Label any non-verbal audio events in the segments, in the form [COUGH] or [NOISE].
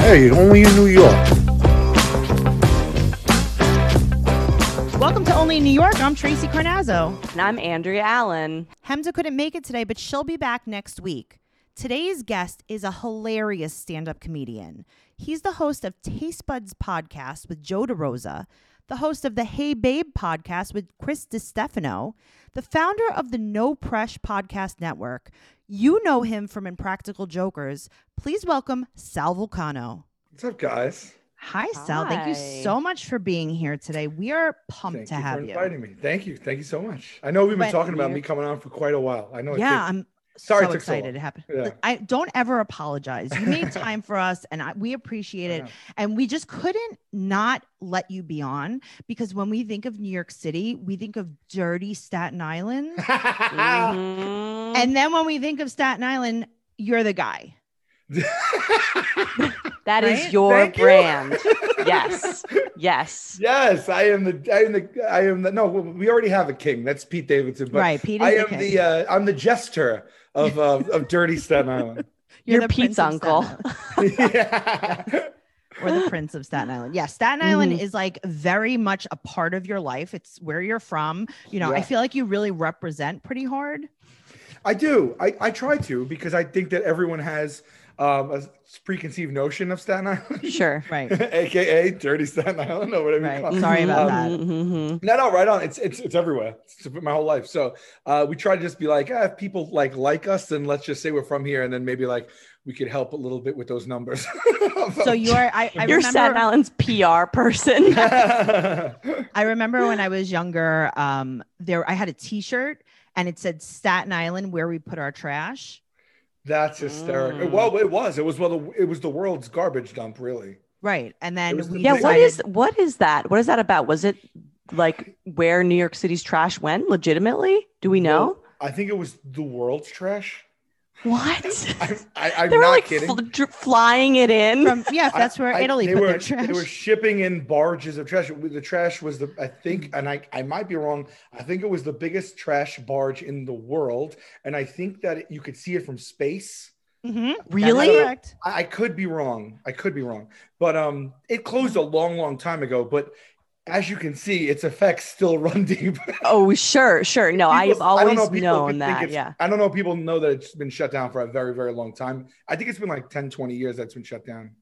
Hey, only in New York. Welcome to Only in New York. I'm Tracy Carnazzo. And I'm Andrea Allen. Hemza couldn't make it today, but she'll be back next week. Today's guest is a hilarious stand up comedian. He's the host of Taste Buds podcast with Joe DeRosa, the host of the Hey Babe podcast with Chris DiStefano, the founder of the No Presh podcast network. You know him from Impractical Jokers. Please welcome Sal Vulcano. What's up, guys? Hi, Sal. Thank you so much for being here today. We are pumped Thank to you have for you. inviting me. Thank you. Thank you so much. I know we've been But talking about you- me coming on for quite a while. I know. it Yeah, takes- I'm Sorry it so took so excited long. it happened. Yeah. I don't ever apologize. You made [LAUGHS] time for us, and I, we appreciate it. know. And we just couldn't not let you be on because when we think of New York City, we think of dirty Staten Island, [LAUGHS] Mhm. and then when we think of Staten Island, you're the guy. [LAUGHS] That is Right? your Thank you. brand. yes. Yes. yes, I am the. I am the. I am the. No, we already have a king. That's Pete Davidson. But right, Pete. Is I the am king. the. Uh, I'm the jester of uh, of dirty Staten [LAUGHS] Island. You're You're Pete's uncle. Staten Island. [LAUGHS] [LAUGHS] yeah. or the Prince of Staten Island. Yeah, Staten Island Mhm. is like very much a part of your life. It's where you're from. You know, I feel like you really represent pretty hard. I do. I, I try to because I think that everyone has um, a preconceived notion of Staten Island. Sure. [LAUGHS] Right. AKA dirty Staten Island or whatever you Right. call it. Sorry about Um, that. Mhm. No, no, right on. It's it's it's everywhere. It's my whole life. So uh, we try to just be like, ah, if people like like us, then let's just say we're from here, and then maybe like we could help a little bit with those numbers. [LAUGHS] So you're I, I You're remember Staten Island's PR person. [LAUGHS] I remember when I was younger, um, there I had a T-shirt and it said Staten Island, where we put our trash. That's hysterical. Mm. Well, it was. It was well. The, it was the world's garbage dump, really. Right, and then the yeah. What is what is that? What is that about? Was it like where New York City's trash went legitimately? Do we know? Well, I think it was the world's trash. What? [LAUGHS] I, I, I'm they were not like kidding. fl- dr- flying it in. from yeah, that's where I- I- Italy they put were, their trash. They were shipping in barges of trash. The trash was the, I think, and I, I might be wrong. I think it was the biggest trash barge in the world, and I think that it, you could see it from space. Mhm, Really? correct. I, I could be wrong. I could be wrong, but um, it closed a long, long time ago. But as you can see, its effects still [LAUGHS] run deep. Oh, sure, sure. No, I've People- I don't always know if people known that. Yeah. I don't know if people know that it's been shut down for a very, very long time. I think it's been like 10, 20 years that's been shut down.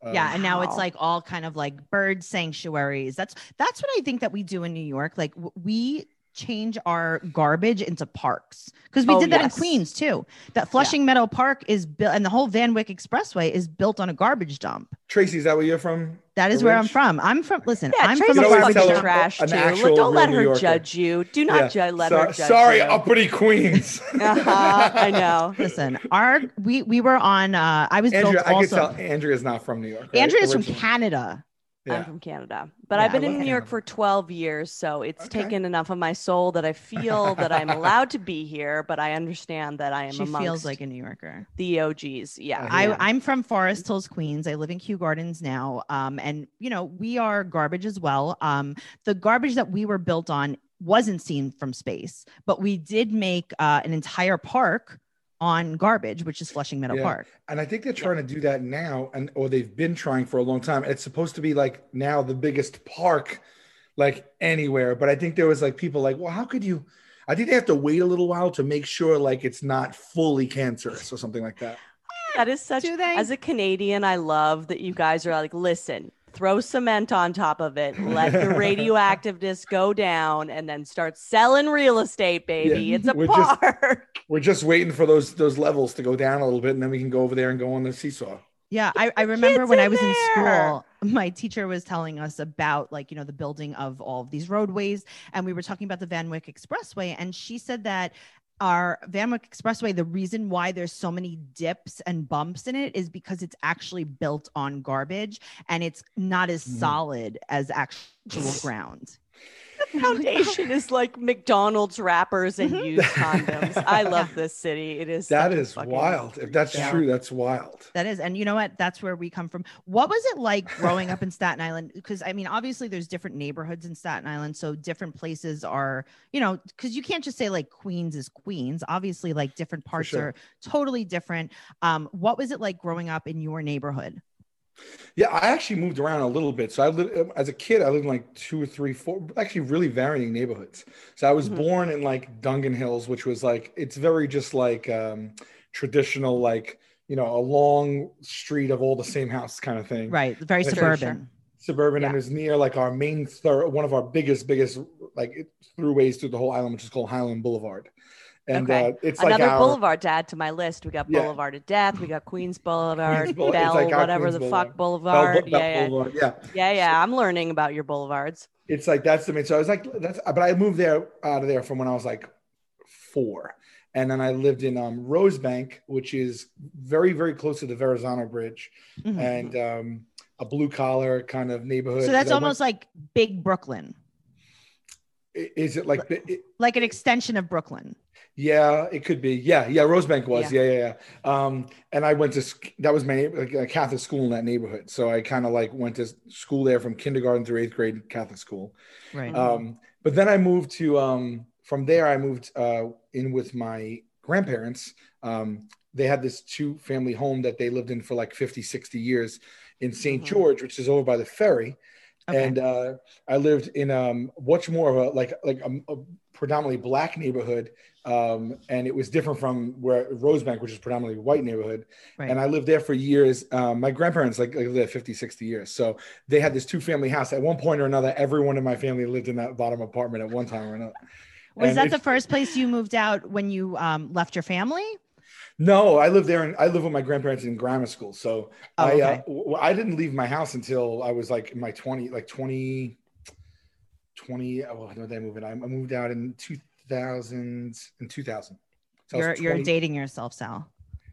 Um, yeah and now it's like all kind of like bird sanctuaries that's that's what i think that we do in new york like we change our garbage into parks because we Oh, did that yes. in queens too that flushing meadow park is built and the whole van wyck expressway is built on a garbage dump Tracy, is that where you're from? that is The where i'm from i'm from listen Yeah, i'm Tracy's from a garbage fucking dump trash an too. actual don't let her Yorker. judge you. Do not Yeah. judge. Let So- her judge sorry, you. uppity Queens. [LAUGHS] Uh-huh, I know. [LAUGHS] listen our we we were on uh i was Andrea, built I can also tell Andrea's not from New York. Right? andrea's from canada Yeah. I'm from Canada, but Yeah, I've been in love New York for 12 years, so it's Okay. taken enough of my soul that I feel that I'm allowed to be here. But I understand that I am she amongst feels like a new yorker the OGs. Yeah, I I, yeah. I'm from Forest Hills, Queens. I live in Kew Gardens now. Um, and you know, we are garbage as well. Um, the garbage that we were built on wasn't seen from space, but we did make uh, an entire park on garbage, which is Flushing Meadow Yeah. Park. And I think they're trying to do that now, and or they've been trying for a long time. It's supposed to be like now the biggest park, like anywhere. But I think there was like people like, well, how could you? I think they have to wait a little while to make sure like it's not fully cancerous or something like that. That is such. Do they? As a Canadian, I love that you guys are like, listen, throw cement on top of it, let the radioactiveness go down, and then start selling real estate, baby. Yeah, It's a we're just- park. [LAUGHS] We're just waiting for those those levels to go down a little bit, and then we can go over there and go on the seesaw. Yeah, I, I remember when I was in school, my teacher was telling us about like, you know, the building of all of these roadways. And we were talking about the Van Wyck Expressway. And she said that our Van Wyck Expressway, the reason why there's so many dips and bumps in it is because it's actually built on garbage and it's not as Mhm. solid as actual ground. [LAUGHS] Foundation is like McDonald's wrappers and Mhm. used condoms. I [LAUGHS] love this city. It is That such a is fucking- wild. If that's Yeah. true, that's wild. That is, and you know what? That's where we come from. What was it like growing up in Staten Island? Because I mean, obviously, there's different neighborhoods in Staten Island, so different places are, you know, because you can't just say like Queens is Queens. Obviously, like different parts sure. are totally different. Um, what was it like growing up in your neighborhood? Yeah, I actually moved around a little bit. So I lived as a kid. I lived in like two or three, four, actually really varying neighborhoods. So I was Mhm. born in like Dongan Hills, which was like it's very just like um, traditional, like you know, a long street of all the same house kind of thing. Right, very Sure, suburban. Suburban, Yeah. and it's near like our main one of our biggest, biggest like throughways through the whole island, which is called Hylan Boulevard. And Okay. uh, it's Another like our, boulevard to add to my list. We got Yeah. Boulevard of Death. We got Queens Boulevard, Queens Boule- Bell, like whatever Queens the Boulevard. fuck Boulevard. Bell yeah, yeah, Boulevard. yeah. yeah, yeah. I'm learning about your boulevards. it's like that's the main. So I was like, that's, but I moved there out of there from when I was like four. And then I lived in um, Rosebank, which is very, very close to the Verrazano Bridge Mhm. and um, a blue collar kind of neighborhood. So that's I went- almost like big Brooklyn, i- is it like, it, like an extension of Brooklyn. yeah, it could be. Yeah, yeah, Rosebank was. Yeah. Yeah, yeah, yeah. Um, and I went to, that was my like, a Catholic school in that neighborhood. So I kind of like went to school there from kindergarten through eighth grade Catholic school. Right. Um, but then I moved to um, from there. I moved uh, in with my grandparents. Um, they had this two family home that they lived in for like 50, 60 years in saint Mhm. George, which is over by the ferry. Okay. And uh, I lived in um, much more of a like like a, a predominantly black neighborhood, um, and it was different from where Rosebank, which is predominantly white neighborhood. Right. And I lived there for years. Um, my grandparents like, like lived there 50, 60 years. So they had this two family house. At one point or another, everyone in my family lived in that bottom apartment at one time or another. was and that the first place you moved out when you um, left your family? No, I lived there and I lived with my grandparents in grammar school. So Oh, I, uh, okay. w- I didn't leave my house until I was like in my 20, like 20, 20, oh, when did I move in? I I moved out in 2000, in 2000. So You're you're dating yourself, Sal.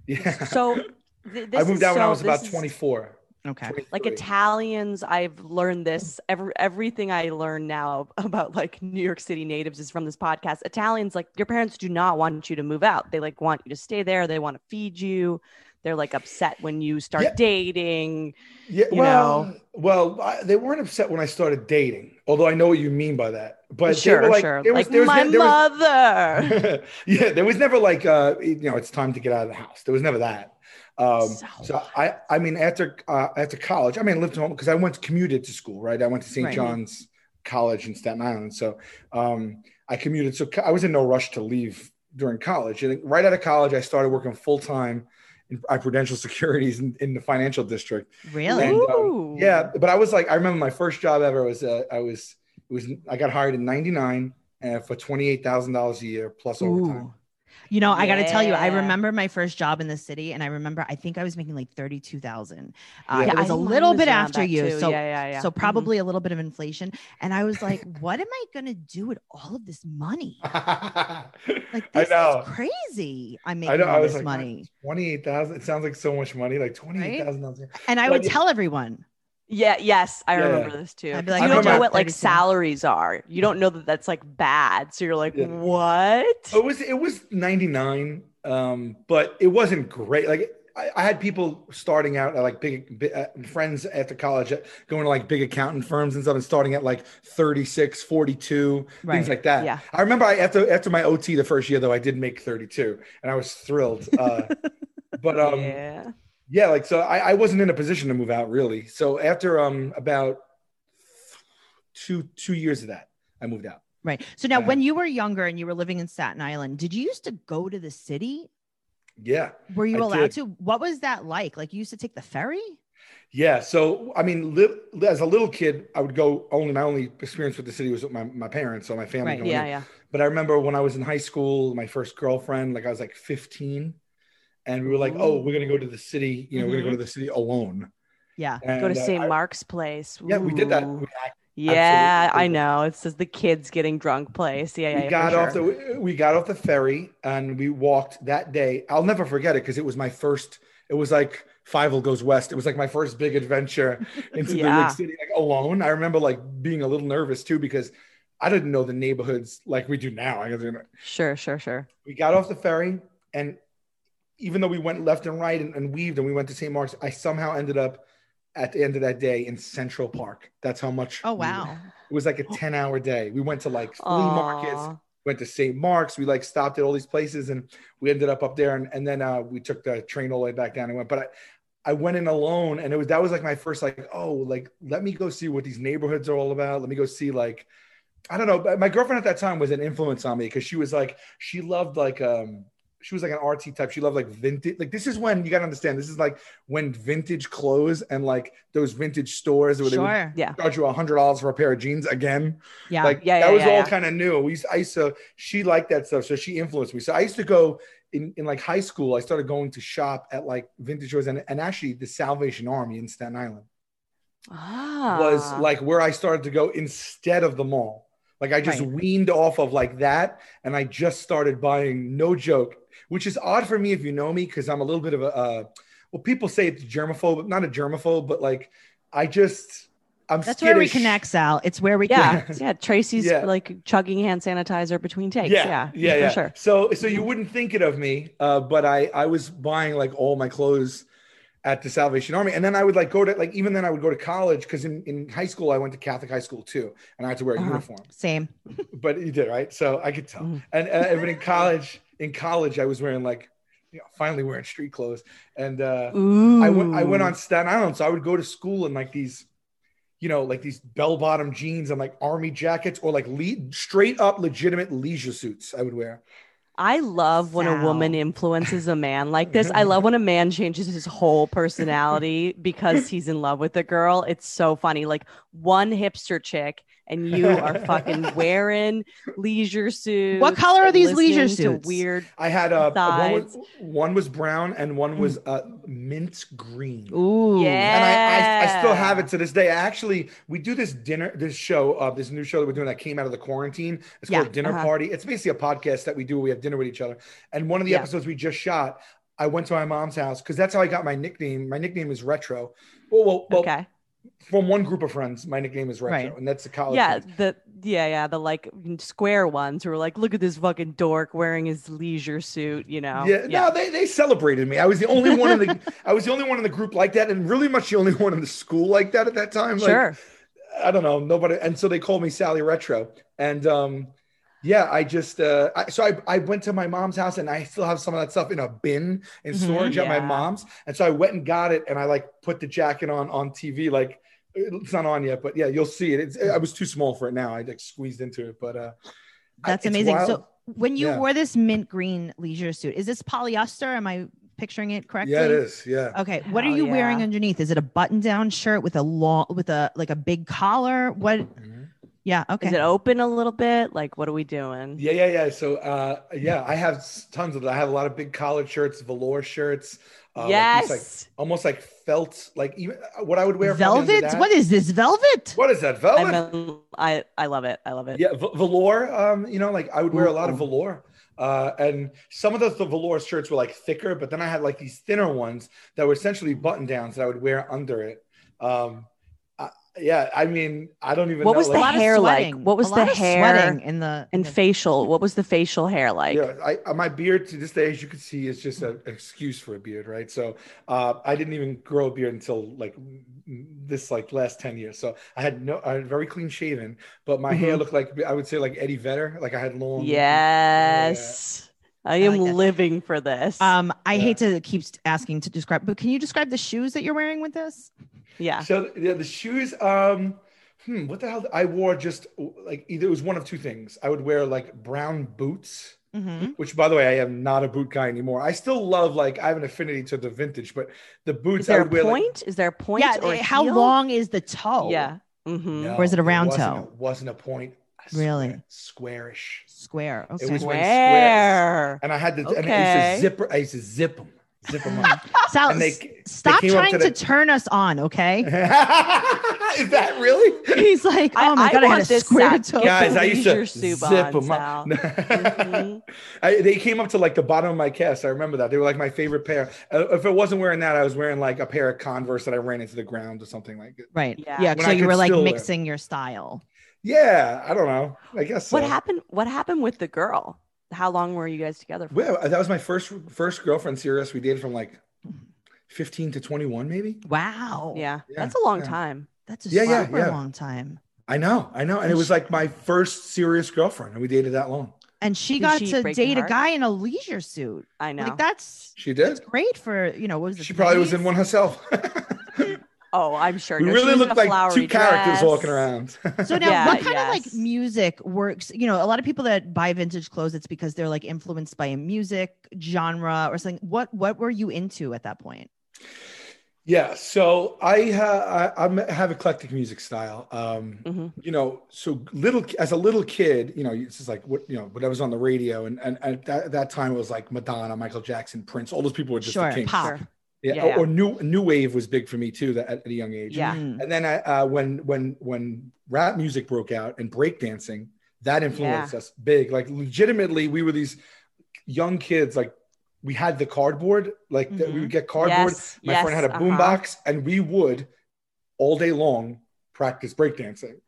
Yeah. So [LAUGHS] th- this I moved is out when I was about this is- 24. Okay. like Italians, I've learned this. Every everything I learn now [LAUGHS] about like New York City natives is from this podcast. Italians, like your parents do not want you to move out. They like want you to stay there. They want to feed you. They're like upset when you start Yeah. dating. Yeah, you well, know. well, I, they weren't upset when I started dating, although I know what you mean by that. But sure, they were like, sure. there was, like there was, my ne- there was- mother. [LAUGHS] yeah, there was never like, uh, you know, it's time to get out of the house. There was never that. Um, So so I, I mean, after uh, after college, I mean, I lived home because I went commuted to school, right? I went to St. Right. John's College in Staten Island, so um, I commuted. So I was in no rush to leave during college. And right out of college, I started working full time in at Prudential [LAUGHS] Securities in, in the financial district. Really? And, um, Yeah, but I was like, I remember my first job ever was uh, I was it was I got hired in '99 uh, for twenty eight thousand dollars a year plus overtime. Ooh. You know, I got to tell you, I remember my first job in the city, and I remember I think I was making like thirty-two thousand. Uh, Yeah. It was I a little was bit after you, too. so yeah, yeah, yeah. so Mhm. probably a little bit of inflation. And I was like, what am I gonna do with all of this money? [LAUGHS] Like I this know. is crazy. I'm I making know. all I was this like, money, twenty eight thousand. It sounds like so much money, like twenty eight thousand dollars. and I would yeah. tell everyone. Yeah, yes, I Yeah, remember yeah. this too. I'd be 'Cause like, you I don't know what like 32. salaries are. You don't know that that's like bad. So you're like, Yeah. what? It was it was ninety nine, um, but it wasn't great. Like I, I had people starting out at like big, big uh, friends after college going to like big accountant firms and stuff and starting at like 36 42 Right. things like that Yeah. i remember i after after my ot the first year though i did make 32 and i was thrilled uh, [LAUGHS] but um yeah. Yeah like so I, I wasn't in a position to move out really so after um about two two years of that i moved out Right. So now, Yeah. when you were younger and you were living in Staten Island, did you used to go to the city? Yeah. Were you I allowed did. to? What was that like? Like you used to take the ferry? Yeah. So, I mean, li- as a little kid, I would go only, my only experience with the city was with my, my parents or my family. Right. going Yeah, in. yeah. But I remember when I was in high school, my first girlfriend, like I was like 15, and we were like, oh, we're going to go to the city. You know, we're going to go to the city alone. Yeah. And, Go to uh, St. I- Mark's Place. Yeah, we did that. Ooh. We, Yeah, Absolutely. I know. It says the kids getting drunk place. Yeah, yeah. we yeah, got for off the we got off the ferry and we walked that day. I'll never forget it because it was my first. It was like Five Goes West. It was like my first big adventure [LAUGHS] into the big city, like alone. I remember like being a little nervous too because I didn't know the neighborhoods like we do now. I guess. Sure, sure, sure. we got off the ferry and even though we went left and right and, and weaved and we went to St. Mark's, I somehow ended up at the end of that day in Central Park. That's how much. Oh we- wow. it was like a [GASPS] 10 hour day. We went to like flea Aw. markets, went to St. Mark's. We like stopped at all these places and we ended up up there. And, and then uh, we took the train all the way back down and went. But I, I went in alone and it was that was like my first like, oh, like let me go see what these neighborhoods are all about. Let me go see like I don't know. But my girlfriend at that time was an influence on me because she was like, she loved like um she was like an artsy type. She loved like vintage. Like this is when you gotta understand. This is like when vintage clothes and like those vintage stores where they would Yeah. charge you a hundred dollars for a pair of jeans again. Yeah. Like Yeah, that yeah, was yeah, all kind of new. We used, I used to, she liked that stuff. So she influenced me. So I used to go in, in like high school, I started going to shop at like vintage stores and, and actually the Salvation Army in Staten Island Ah. was like where I started to go instead of the mall. Like I just Right. weaned off of like that. And I just started buying no joke, which is odd for me if you know me, because I'm a little bit of a, uh, well, people say it's germaphobe, not a germaphobe, but like I just, I'm That's where we connect, Sal. It's where we yeah, connect. [LAUGHS] yeah. Tracy's Yeah. like chugging hand sanitizer between takes. Yeah, yeah, for yeah. sure. So, so you wouldn't think it of me, uh, but I, I was buying like all my clothes at the Salvation Army, and then I would like go to like even then I would go to college because in, in high school I went to Catholic high school too, and I had to wear a Uh-huh. uniform. Same. But you did right, so I could tell. Mhm. And uh, but in college, in college I was wearing like, you know, finally wearing street clothes, and uh, Ooh. I went I went on Staten Island, so I would go to school in like these, you know, like these bell bottom jeans and like army jackets or like le- straight up legitimate leisure suits I would wear. I love when a woman influences a man like this. I [LAUGHS] love when a man changes his whole personality because he's in love with a girl. It's so funny. Like one hipster chick, and you are [LAUGHS] fucking wearing leisure suits. What color are these leisure suits? Weird. I had uh, one, was, one was brown and one was uh, mint green. Ooh. Yeah. And I, I, I still have it to this day. I actually, we do this dinner, this show, uh, this new show that we're doing that came out of the quarantine. It's Yeah, called Dinner uh-huh. Party. It's basically a podcast that we do. We have dinner with each other. And one of the Yeah. episodes we just shot, I went to my mom's house because that's how I got my nickname. My nickname is Retro. Well, well, well okay. From one group of friends, my nickname is Retro, Right. and that's the college. Yeah, friends. the yeah, yeah, the like square ones who were like, look at this fucking dork wearing his leisure suit, you know. Yeah, no, they, they celebrated me. I was the only one in the [LAUGHS] I was the only one in the group like that, and really much the only one in the school like that at that time. Like, Sure. I don't know, nobody, and so they called me Sally Retro, and um, yeah, I just uh, I, so I I went to my mom's house, and I still have some of that stuff in a bin in Mhm. storage at my mom's, and so I went and got it, and I like put the jacket on on TV, like it's not on yet, but yeah, you'll see it. It's I was too small for it now. I like squeezed into it, but uh, That's it's amazing. wild. So when you Yeah. wore this mint green leisure suit, is this polyester? Am I picturing it correctly? yeah, it is. Yeah. Okay. What are Hell you wearing underneath? Is it a button-down shirt with a long with a like a big collar? What Mhm. Yeah, okay. Is it open a little bit? Like, what are we doing? Yeah, yeah, yeah. So, uh, yeah, I have tons of that. I have a lot of big collared shirts, velour shirts. Uh, yes. these, like, almost like felt, like even uh, what I would wear. probably under velvet? What is this? Velvet? What is that? Velvet? mean, I I love it. I love it. Yeah, v- velour. Um, you know, like I would wear a lot of velour. Uh, and some of the, the velour shirts were like thicker, but then I had like these thinner ones that were essentially button downs that I would wear under it. Um, I, yeah, I mean, I don't even What know. was A the like, hair like? What was A the lot of hair sweating in the in And the- facial. What was the facial hair like? Yeah, I, uh, my beard to this day, as you can see, is just an excuse for a beard, right? So uh, I didn't even grow a beard until like this like last 10 years. So I had no, I had very clean shaven, but my hair Mhm. looked like, I would say like Eddie Vedder. Like I had long. Yes. I am like living for this. Um, I Yeah. hate to keep asking to describe, but can you describe the shoes that you're wearing with this? yeah. So yeah, the shoes, um, hmm, what the hell? I wore just like either it was one of two things. I would wear like brown boots hmm which by the way, I am not a boot guy anymore. I still love like I have an affinity to the vintage, but the boots Is there I a would wear, like- point? Is there a point? Yeah. or How heel? long is the toe? Yeah. hmm No, Or is it a there round wasn't toe? A, wasn't a point. I Really? squarish. Square. Okay. It was when Where? And I had to, and I Okay. used to zip, I used to zip them, zip them up. [LAUGHS] Sal, and they- s- stop came trying to to, the- turn us on, okay? [LAUGHS] Is that really? He's like, I- oh my I god, I, want had a this square sack. toe. Get Guys, the I used to zip on, them Sal. up. [LAUGHS] Mhm. I, they came up to like the bottom of my cast. I remember that. They were like my favorite pair. Uh, if it wasn't wearing that, I was wearing like a pair of Converse that I ran into the ground or something like it. Right. Yeah. Yeah. So you were like still wear- mixing your style. Yeah, I don't know. I guess so. What happened? What happened with the girl? How long were you guys together for? Well, that was my first first girlfriend. Serious. We dated from like fifteen to twenty one, maybe. Wow. yeah, Yeah, that's a long yeah. time. That's a Yeah, yeah, super yeah. long time. I know, I know, and it was like my first serious girlfriend, and we dated that long. And she Did got she to date a guy in a leisure suit. I know. Like that's She did. great for you know what was it? She probably was in one herself. [LAUGHS] oh, I'm sure. we No, really was in looked a like flowery two characters walking around. So now, Yeah, what kind of like music works? You know, a lot of people that buy vintage clothes, it's because they're like influenced by a music genre or something. What what were you into at that point? Yeah, so I, ha- I I'm, have eclectic music style. Um, Mhm. You know, so little as a little kid, you know, it's just like what you know, whatever's on the radio, and and at that, that time it was like Madonna, Michael Jackson, Prince. All those people were just Sure, the kings. pop. Sure. Yeah, Yeah, or, or new new wave was big for me too. That at, at a young age. Yeah. Mm. And then I, uh, when when when rap music broke out and breakdancing, that influenced us big. Like legitimately, we were these young kids. Like we had the cardboard. Like that we Mhm. would get cardboard. Yes, My yes, friend had a uh-huh. boombox, and we would all day long practice breakdancing.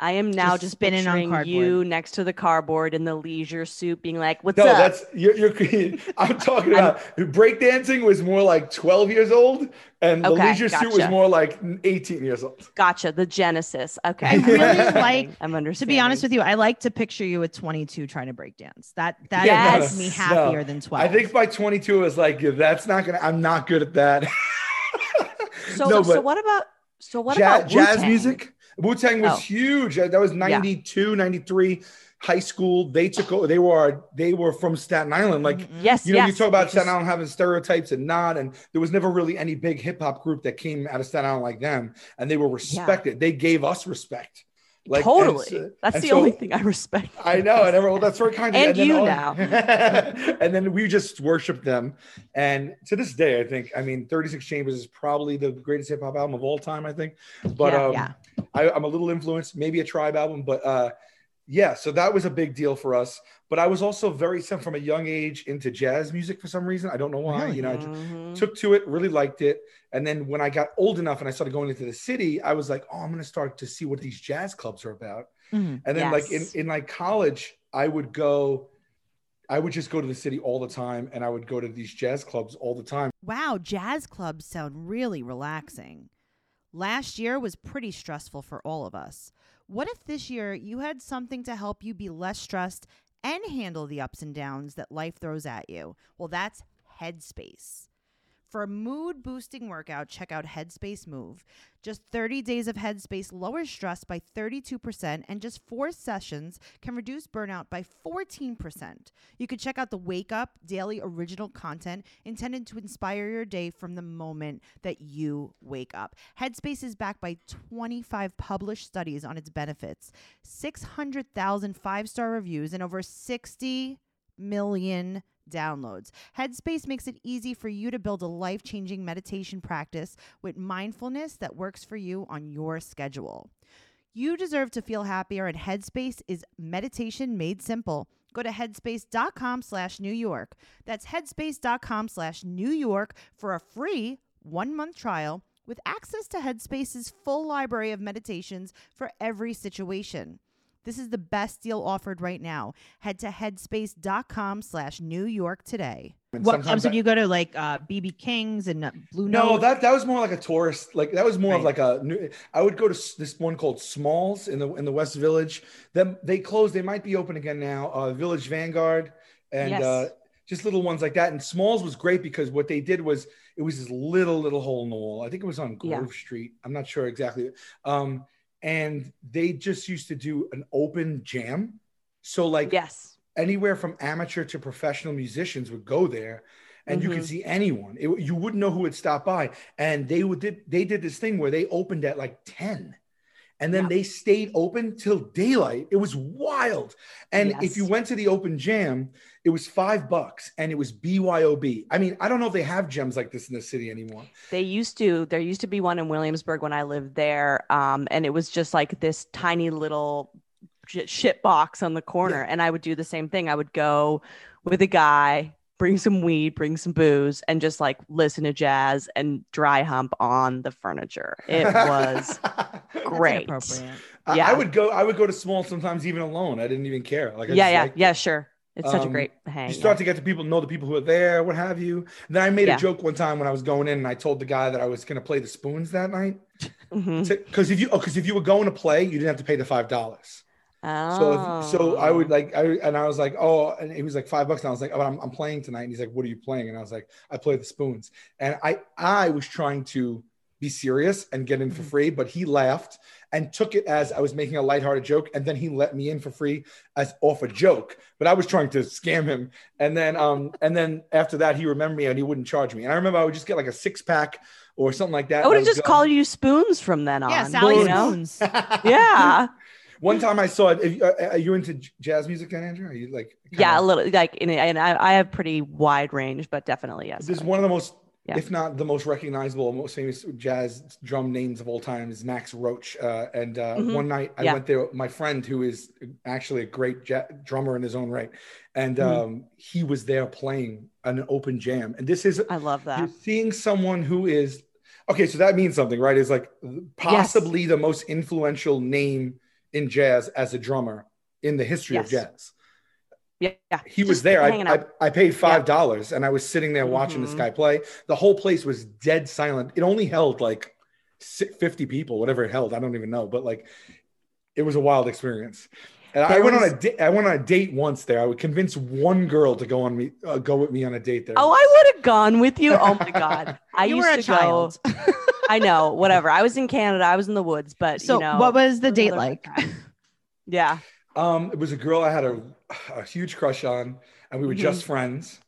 I am now Just just, spinning on picturing you next to the cardboard in the leisure suit, being like, "What's No, up?" No, that's you're. you're [LAUGHS] I'm talking about breakdancing was more like 12 years old, and the Okay, leisure suit was more like 18 years old. Gotcha. The genesis. Okay. I really [LAUGHS] like- I'm To be honest with you, I like to picture you at 22 trying to break dance. That that Yeah, makes no, me no. happier than 12. I think by 22 it was like yeah, that's not gonna. I'm not good at that. [LAUGHS] So, No, so what about so what Ja- about jazz Wu-Tang? music? Wu Tang was Oh. huge. Uh, That was 92, 93. High school. They took. o- They were. They were from Staten Island. Like Yes, you know, yes. you talk about Which Staten Island having stereotypes and not, and there was never really any big hip hop group that came out of Staten Island like them, and they were respected. They gave us respect. Like totally. so- That's the so- only thing I respect. I know, and everyone, that's very kind. of And then you all- now. [LAUGHS] and then we just worshiped them, and to this day, I think. I mean, Thirty Six Chambers is probably the greatest hip hop album of all time. I think, but Yeah, um, yeah. I, I'm a little influenced, maybe a Tribe album, but uh, yeah. So that was a big deal for us. But I was also very some from a young age into jazz music for some reason. I don't know why. Really? You know, I just Mhm. took to it, really liked it. And then when I got old enough and I started going into the city, I was like, oh, I'm going to start to see what these jazz clubs are about. Mhm. And then like in, in like college, I would go, I would just go to the city all the time and I would go to these jazz clubs all the time. Wow, jazz clubs sound really relaxing. Last year was pretty stressful for all of us. What if this year you had something to help you be less stressed and handle the ups and downs that life throws at you? Well, that's Headspace. For a mood boosting workout, check out Headspace Move. Just 30 days of Headspace lowers stress by 32%, and just four sessions can reduce burnout by 14%. You can check out the Wake Up daily original content intended to inspire your day from the moment that you wake up. Headspace is backed by 25 published studies on its benefits, 600,000 five star reviews, and over 60 million downloads. Headspace makes it easy for you to build a life changing meditation practice with mindfulness that works for you on your schedule. You deserve to feel happier, and Headspace is meditation made simple. Go to headspace.com slash New York. That's headspace.com slash New York for a free one month trial with access to Headspace's full library of meditations for every situation. This is the best deal offered right now. Head to headspace.com slash New York today. And What, um, sometimes you go to like uh, BB King's and uh, Blue no, Note? that that was more like a tourist. Like that was more of like a. new- I would go to this one called Smalls in the in the West Village. Them they closed. They might be open again now. Uh, Village Vanguard and Yes. uh, just little ones like that. And Smalls was great because what they did was it was this little little hole in the wall. I think it was on Yeah. Grove Street. I'm not sure exactly. Um, and they just used to do an open jam. So like Yes. anywhere from amateur to professional musicians would go there and you could mm-hmm. see anyone. It, you wouldn't know who would stop by. And they would did they did this thing where they opened at like 10 and then Yeah. they stayed open till daylight. It was wild. And if you went to the open jam, it was five bucks and it was BYOB. I mean, I don't know if they have gems like this in the city anymore. They used to. There used to be one in Williamsburg when I lived there, um, and it was just like this tiny little shit box on the corner. And I would do the same thing. I would go with a guy, bring some weed, bring some booze, and just like listen to jazz and dry hump on the furniture. It was [LAUGHS] great. inappropriate. I- Yeah. I would go, I would go to small sometimes even alone. I didn't even care. Like I Yeah, just yeah, it. yeah. Sure, it's such a Um, great hang. you yeah. start to get to people know the people who are there what have you and then i made Yeah. a joke one time when i was going in and i told the guy that i was going to play the spoons that night [LAUGHS] because if you oh because if you were going to play you didn't have to pay the five dollars so if, so i would Oh. like i and i was like oh and he was like five bucks and i was like oh I'm, I'm playing tonight and he's like what are you playing and i was like i play the spoons and i i was trying to be serious and get in for Mm-hmm. free but he laughed and took it as i was making a lighthearted joke and then he let me in for free as off a joke but i was trying to scam him and then um and then after that he remembered me and he wouldn't charge me and i remember i would just get like a six pack or something like that I would have just go- called you spoons from then on. [LAUGHS] Yeah, Sally you know? Yeah, one time i saw it if, uh, are you into jazz music then andrew are you like yeah, a little like, in, and I, I have pretty wide range, but definitely yes. This is one of the most, Yeah. if not the most recognizable, most famous jazz drum names of all time is Max Roach. Uh, and uh, Mhm. one night I Yeah. went there with my friend, who is actually a great drummer in his own right, and Mhm. um, he was there playing an open jam. And this is I love that. you're seeing someone who is okay. So that means something, right? Is like possibly the most influential name in jazz as a drummer in the history of jazz Yeah, yeah. he was there. I, I. I paid five dollars and I was sitting there watching this Mhm. guy play. The whole place was dead silent. It only held like 50 people, whatever it held. I don't even know, but like it was a wild experience. And I There went on was- a da- I went on a date once there. I would convince one girl to go on me uh, go with me on a date there. Oh, I would have gone with you. Oh my god, [LAUGHS] I you used were a to child. go. I know, whatever. I was in Canada. I was in the woods, but so, you know, what was the date like? [LAUGHS] Yeah, Um, it was a girl I had a, a huge crush on, and we were Mhm. just friends.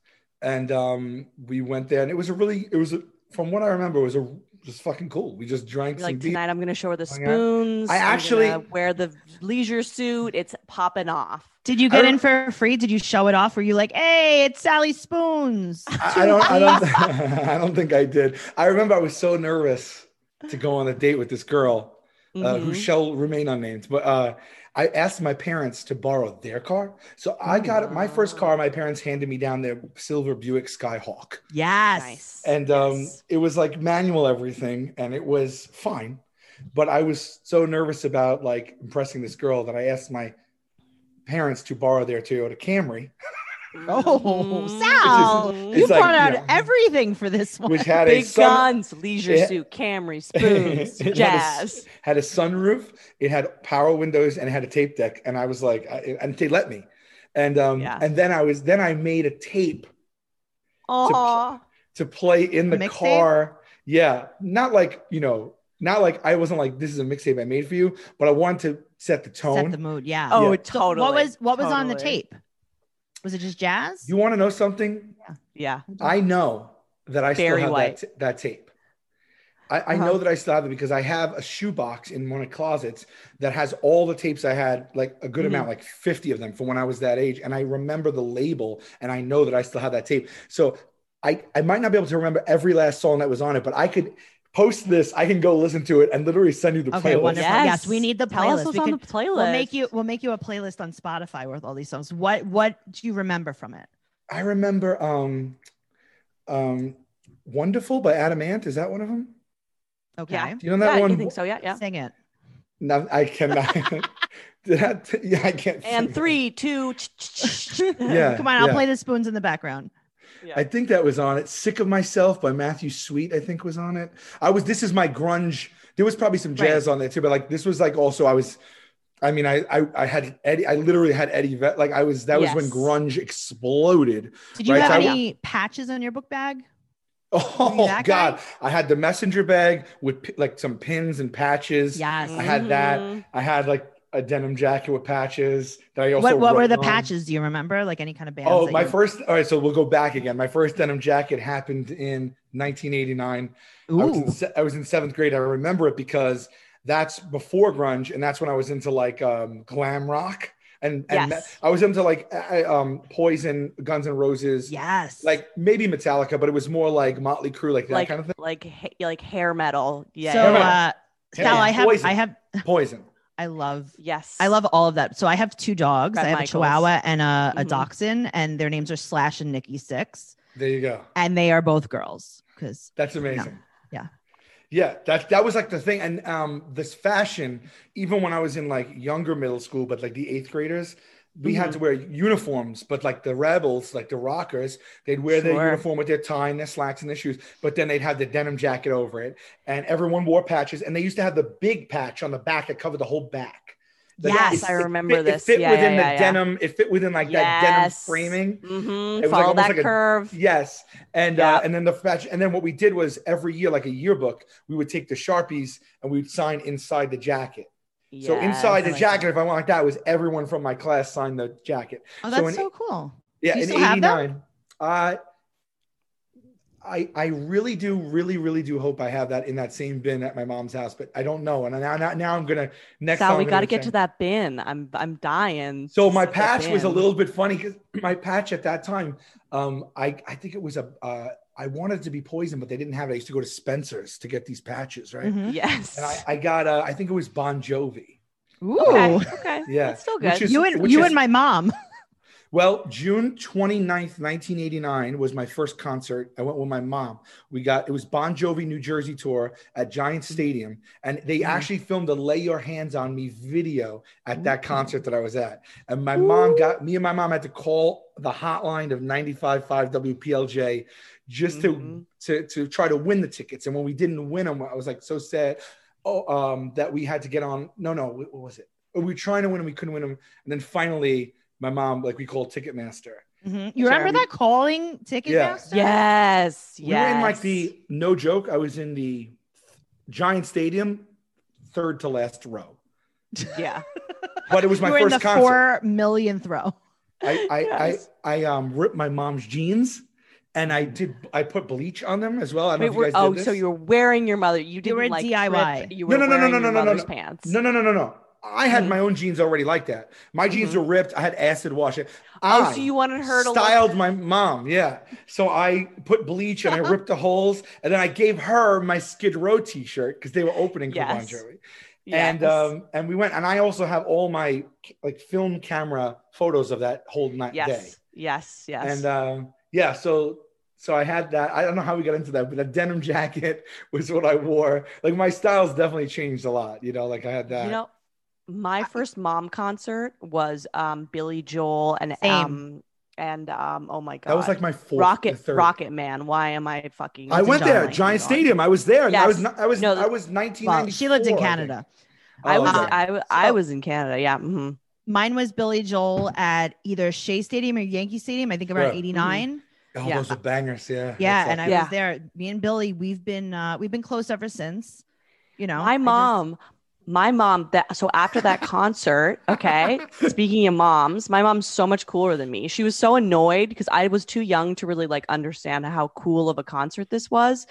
And um, we went there, and it was a really, it was a, from what I remember, it was a just fucking cool. We just drank You're like beer. tonight. I'm going to show her the spoons. I I'm actually- wear the leisure suit. It's popping off. Did you get in for free? Did you show it off? Were you like, "Hey, it's Sally Spoons"? I I don't, I don't, [LAUGHS] I don't think I did. I remember I was so nervous to go on a date with this girl uh, who Mhm. shall remain unnamed. But uh, I asked my parents to borrow their car, so I got it. My first car. My parents handed me down their silver Buick Skyhawk, Yes. Nice. and um, Yes. it was like manual everything, and it was fine. But I was so nervous about like impressing this girl that I asked my parents to borrow their Toyota Camry, [LAUGHS] Oh. Sal, Which is- you It's like, brought out you know, everything for this one. which had a Big sun- guns, leisure Yeah. suit, Camry, [LAUGHS] spoons, It had a s- jazz. had a sunroof, it had power windows, and it had a tape deck. And I was like, I, and they let me. And um, Yeah. and then I was then I made a tape Aw. to play in the Mixtape? car. Yeah, not like you know, not like I wasn't like this is a mixtape I made for you, but I wanted to set the tone. Set the mood. Yeah. Oh, Yeah. So totally. what was what was on the tape? Was it just jazz? you want to know something? Yeah. Yeah. I know that I still have White. that, that tape. I, I Uh-huh. know that I still have it because I have a shoebox in one of the closets that has all the tapes I had, like a good Mhm. amount, like 50 of them from when I was that age. And I remember the label and I know that I still have that tape. So I, I might not be able to remember every last song that was on it, but I could post this. I can go listen to it and literally send you the Okay, playlist. wonderful. Yes, we need the Tell playlist. what's We on could- the playlist. We'll make you we'll make you a playlist on Spotify with all these songs. What what do you remember from it? I remember um, um, Wonderful by Adam Ant. Is that one of them? Okay. Yeah. Do you know that yeah, one? I think so? Yeah, yeah. Sing it. No, I cannot. [LAUGHS] Did I t- [LAUGHS] yeah, I can't. And sing. three, two. Yeah. [LAUGHS] Come on, I'll yeah. play the spoons in the background. I think that was on it. "Sick of Myself" by Matthew Sweet, I think was on it. I was. This is my grunge. There was probably some jazz on there too, but like this was like also I was. I mean, I I, I had Eddie. I literally had Eddie. Vet, like I was. That was when grunge exploded. Did you Right, have so I- any patches on your book bag? Oh that guy? God! I had the messenger bag with like some pins and patches. Yes. I had that. Mhm. I had like a denim jacket with patches that I also. What what were the on. patches? Do you remember? Like any kind of bands? Oh, my first. All right, so we'll go back again. My first denim jacket happened in 1989. I was, in. I was in seventh grade. I remember it because that's before grunge, and that's when I was into like um, glam rock, and and Yes. I was into like um, Poison, Guns and Roses, Yes. like maybe Metallica, but it was more like Motley Crue, like that like kind of thing. like like hair metal. Yeah. so, uh, Yeah, I have, Poison. I have, Poison. I love, yes. I love all of that. So I have two dogs. Bret I have Michaels. a Chihuahua and a, a Mhm. Dachshund, and their names are Slash and Nikki Sixx, There you go. and they are both girls. Because That's amazing. Yeah. Yeah, that that was like the thing. And um this fashion, even when I was in like younger middle school, but like the eighth graders, we had to wear uniforms, but like the rebels, like the rockers, they'd wear their uniform with their tie and their slacks and their shoes, but then they'd have the denim jacket over it. And everyone wore patches, and they used to have the big patch on the back that covered the whole back. Like, Yes, it- I it remember fit- this. It fit Yeah, within yeah, the yeah, yeah. denim. It fit within like that denim Yes. framing. Mhm. It was Follow almost that like a- curve. Yes, and Yeah. uh, and then the patch, and then what we did was every year, like a yearbook, we would take the sharpies and we'd sign inside the jacket. So inside Yes. the like jacket, that. if I want like that, was everyone from my class signed the jacket. oh, So that's in- so cool. Yeah, in still have them? '89. Uh, I I really do, really, really do hope I have that in that same bin at my mom's house, but I don't know. And now now, now I'm gonna next. Sal, we got to get to that bin. I'm I'm dying. So my patch was a little bit funny because my patch at that time, um, I I think it was a uh, I wanted it to be poison, but they didn't have it. I used to go to Spencer's to get these patches, right? Mhm. Yes. And I, I got uh, I think it was Bon Jovi. Ooh. okay. Okay. Yeah, That's still good. is- You and you is- and my mom. Well, June 29th, 1989 was my first concert. I went with my mom. We got it was Bon Jovi New Jersey tour at Giant Stadium, and they actually filmed a "Lay Your Hands on Me" video at that concert that I was at. And my mom got me and my mom had to call the hotline of 95.5 WPLJ just to Mhm. to to try to win the tickets. And when we didn't win them, I was like so sad. Oh, um, that we had to get on. No, no, what was it? We were trying to win them, we couldn't win them, and then finally my mom, like we called Ticketmaster. Mhm. You remember Sorry. that calling ticket? Yeah. Master? Yes. We were in like the no joke. I was in the Giant Stadium, third to last row. Yeah. [LAUGHS] But it was my you were in first the concert. four millionth row. I I, [LAUGHS] Yes. I I um ripped my mom's jeans, and I did I put bleach on them as well. I don't Wait, know if you were- guys oh, did so you were wearing your mother. You didn't were like DIY. trip, You No, were no, no, no, wearing no, your no, no, mother's no. pants. No, no, no, no, no. I had Mhm. my own jeans already like that. My jeans Mhm. were ripped. I had acid wash it. Oh, I so you wanted her to look- styled my mom. Yeah. So I put bleach and I ripped the [LAUGHS] holes, and then I gave her my Skid Row T-shirt because they were opening for Bon Jovi. Yes. And um, and we went, and I also have all my like film camera photos of that whole night yes. day. Yes. Yes. And um, yeah, so so I had that. I don't know how we got into that, but the denim [LAUGHS] jacket was what I wore. Like my styles definitely changed a lot. You know, like I had that. You know, my first mom concert was um Billy Joel and Same. um and um oh my god. that was like my fourth, Rocket third. Rocket Man. Why am I fucking I went there, Giant on? Stadium. I was there. and I was Yes. not, I was No, I was 1994. Well, she lived in Canada. I Oh, was okay. I, w- I So- was in Canada. Yeah. hmm Mine was Billy Joel at either Shea Stadium or Yankee Stadium. I think around Yeah. '89. Oh, Yeah. those are bangers. Yeah. Yeah, That's and I Yeah. was there. Me and Billy, we've been uh, we've been close ever since. You know, I My just- mom, my mom that so after that [LAUGHS] concert, okay, speaking of moms, my mom's so much cooler than me. She was so annoyed because I was too young to really like understand how cool of a concert this was.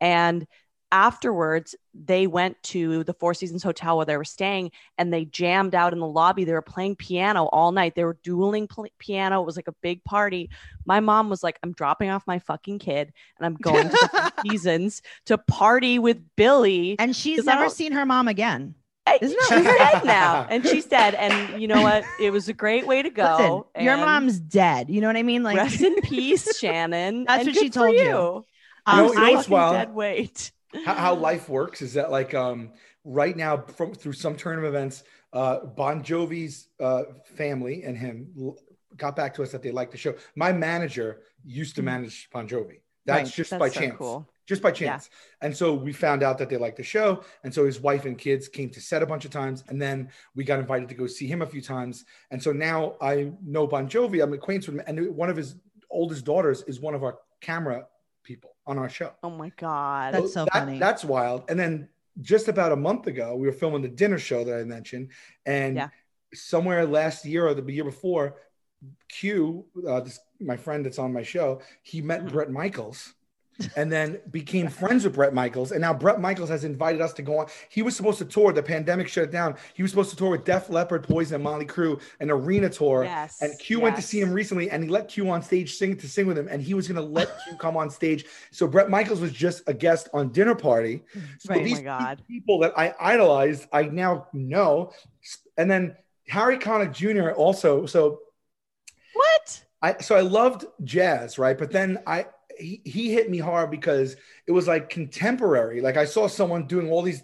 And afterwards, they went to the Four Seasons Hotel where they were staying and they jammed out in the lobby. They were playing piano all night. They were dueling pl- piano. It was like a big party. My mom was like, I'm dropping off my fucking kid and I'm going to the Four [LAUGHS] Seasons to party with Billy. and she's never seen her mom again. Isn't she's that dead now. [LAUGHS] And she's dead. And you know what? It was a great way to go. Listen, your and mom's dead. You know what I mean? Like, rest in peace, Shannon. [LAUGHS] That's and what she told you. you. um, You know- you know I what's wild? dead weight. How, how life works is that like um right now from through some turn of events uh bon jovi's uh family and him l- got back to us that they liked the show. My manager used to manage bon jovi. That's Right. just That's by so chance. cool. just by chance. And so we found out that they liked the show. And so his wife and kids came to set a bunch of times. And then we got invited to go see him a few times. And so now i know bon jovi. I'm acquainted with him. And one of his oldest daughters is one of our camera people on our show Oh my God. That's so that- funny. That's wild. And then just about a month ago, we were filming the dinner show that I mentioned, and Yeah. somewhere last year or the year before, Q, uh, this, my friend that's on my show, he met Mm-hmm. Bret Michaels. And then became friends with Bret Michaels, and now Bret Michaels has invited us to go on. He was supposed to tour. The pandemic shut it down. He was supposed to tour with Def Leppard, Poison, and Motley Crue, an arena tour. Yes, And Q went to see him recently, and he let Q on stage sing to sing with him, and he was going to let Q come on stage. So Bret Michaels was just a guest on Dinner Party. So Right. Oh my these God. people that I idolized, I now know. And then Harry Connick Jr. also. So What? I so I loved jazz, right? But then I he, he hit me hard because it was like contemporary. Like I saw someone doing all these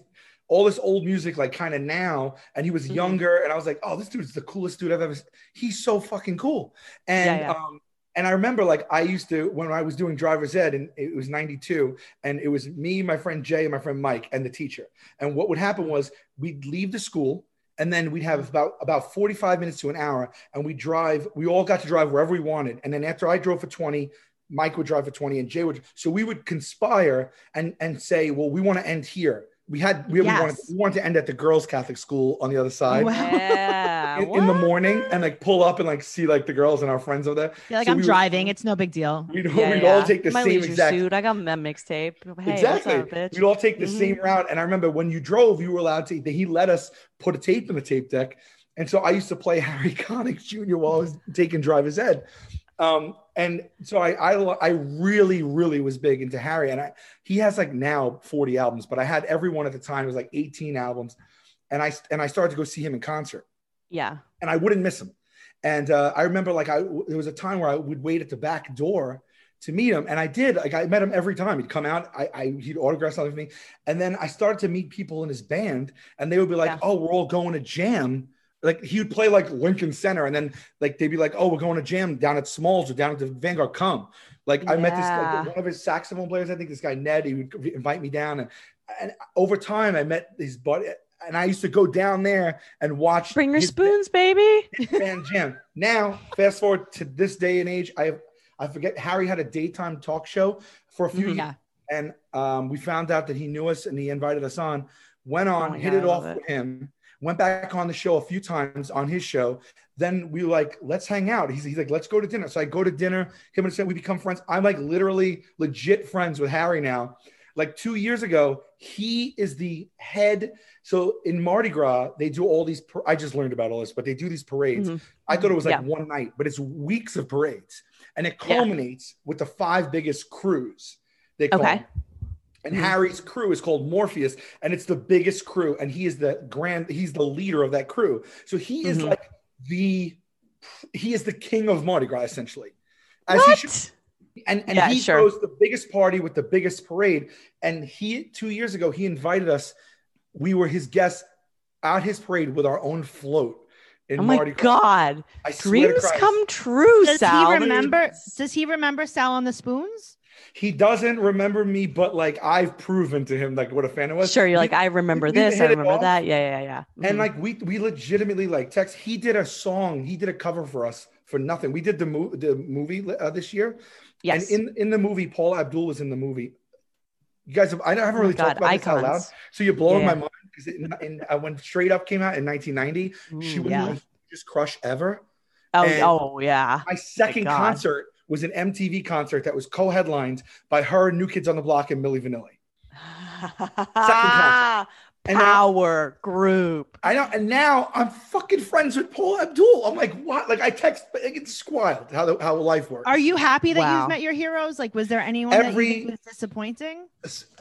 all this old music like kind of now and he was Mhm. younger and I was like, "Oh, this dude's the coolest dude I've ever seen. He's so fucking cool." And Yeah, yeah. um and I remember like I used to when I was doing driver's ed and it was 92 and it was me, my friend Jay, and my friend Mike and the teacher. And what would happen was we'd leave the school and then we'd have about about 45 minutes to an hour and we drive we all got to drive wherever we wanted and then after i drove for 20 mike would drive for 20 and jay would so we would conspire and and say well we want to end here we had we, we wanted Yes. we wanted to end at the girls catholic school on the other side Wow. Yeah. in, in the morning and like pull up and like see like the girls and our friends over there You're like, So I'm we would- driving. It's no big deal. we'd, Yeah, we'd yeah. all take the My same leisure exact suit. I got my mixtape. Hey, exactly. what's up, bitch? We'd all take the Mhm. same route. And I remember when you drove, you were allowed to, he let us put a tape in the tape deck. And so I used to play [LAUGHS] Harry Connick Jr. while I was taking driver's ed. Um, and so I, I, I really, really was big into Harry. And I, he has like now 40 albums, but I had every one at the time. It was like 18 albums. And I, and I started to go see him in concert Yeah. and I wouldn't miss him. And uh, I remember like I there was a time where I would wait at the back door to meet him, and I did. Like I met him every time he'd come out. I, I he'd autograph something for me, and then I started to meet people in his band, and they would be like, Yeah. "Oh, we're all going to jam." Like he would play like Lincoln Center, and then like they'd be like, "Oh, we're going to jam down at Smalls or down at the Vanguard. Come!" Like I met this like, one of his saxophone players. I think this guy Ned. He would invite me down, and and over time I met his buddy, and I used to go down there and watch. Bring your spoons, baby. fan jam. Now, fast forward to this day and age, I I forget Harry had a daytime talk show for a few Mhm. years, Yeah. and um, we found out that he knew us and he invited us on. Went Oh on, my hit God, it off love with him. Went back on the show a few times on his show. Then we were like, let's hang out. He's, he's like, let's go to dinner. So I go to dinner. Him and said we become friends. I'm like literally legit friends with Harry now. Like two years ago, he is the head. So in Mardi Gras, they do all these. I just learned about all this, but they do these parades. Mhm. I thought it was like Yeah. one night, but it's weeks of parades, and it Yeah. culminates with the five biggest crews. They call Okay. them. And Mhm. Harry's crew is called Orpheus, and it's the biggest crew, and he is the grand. He's the leader of that crew. So he is Mhm. like the he is the king of Mardi Gras essentially. As he should What? and, and Yeah, he sure. throws the biggest party with the biggest parade. And he two years ago he invited us. We were his guests at his parade with our own float in Oh my Mardi Gras. God. I Dreams come true, Does Sal. he remember? Does he remember Sal on the spoons? He doesn't remember me, but like I've proven to him like what a fan I was. Sure, you're We- like, I remember this, I remember that. Yeah, yeah, yeah. and Mhm. like we we legitimately like text. He did a song. He did a cover for us for nothing. We did the movie the movie uh, this year. yes. And in in the movie, Paula Abdul was in the movie. You guys, have, I haven't Oh really God, talked about this out loud. So you're blowing Yeah. my mind because uh, when Straight Up came out in 1990, she was yeah. my biggest crush ever. oh, and- oh, yeah. My second concert was an MTV concert that was co-headlined by her, New Kids on the Block, and Milli Vanilli. concert. [LAUGHS] And now- Power group. I know, and now I'm fucking friends with Paula Abdul. I'm like, what? Like, I text, like, it's wild how the, how life works. Are you happy that Wow. you've met your heroes? Like, was there anyone that Every- you think was disappointing?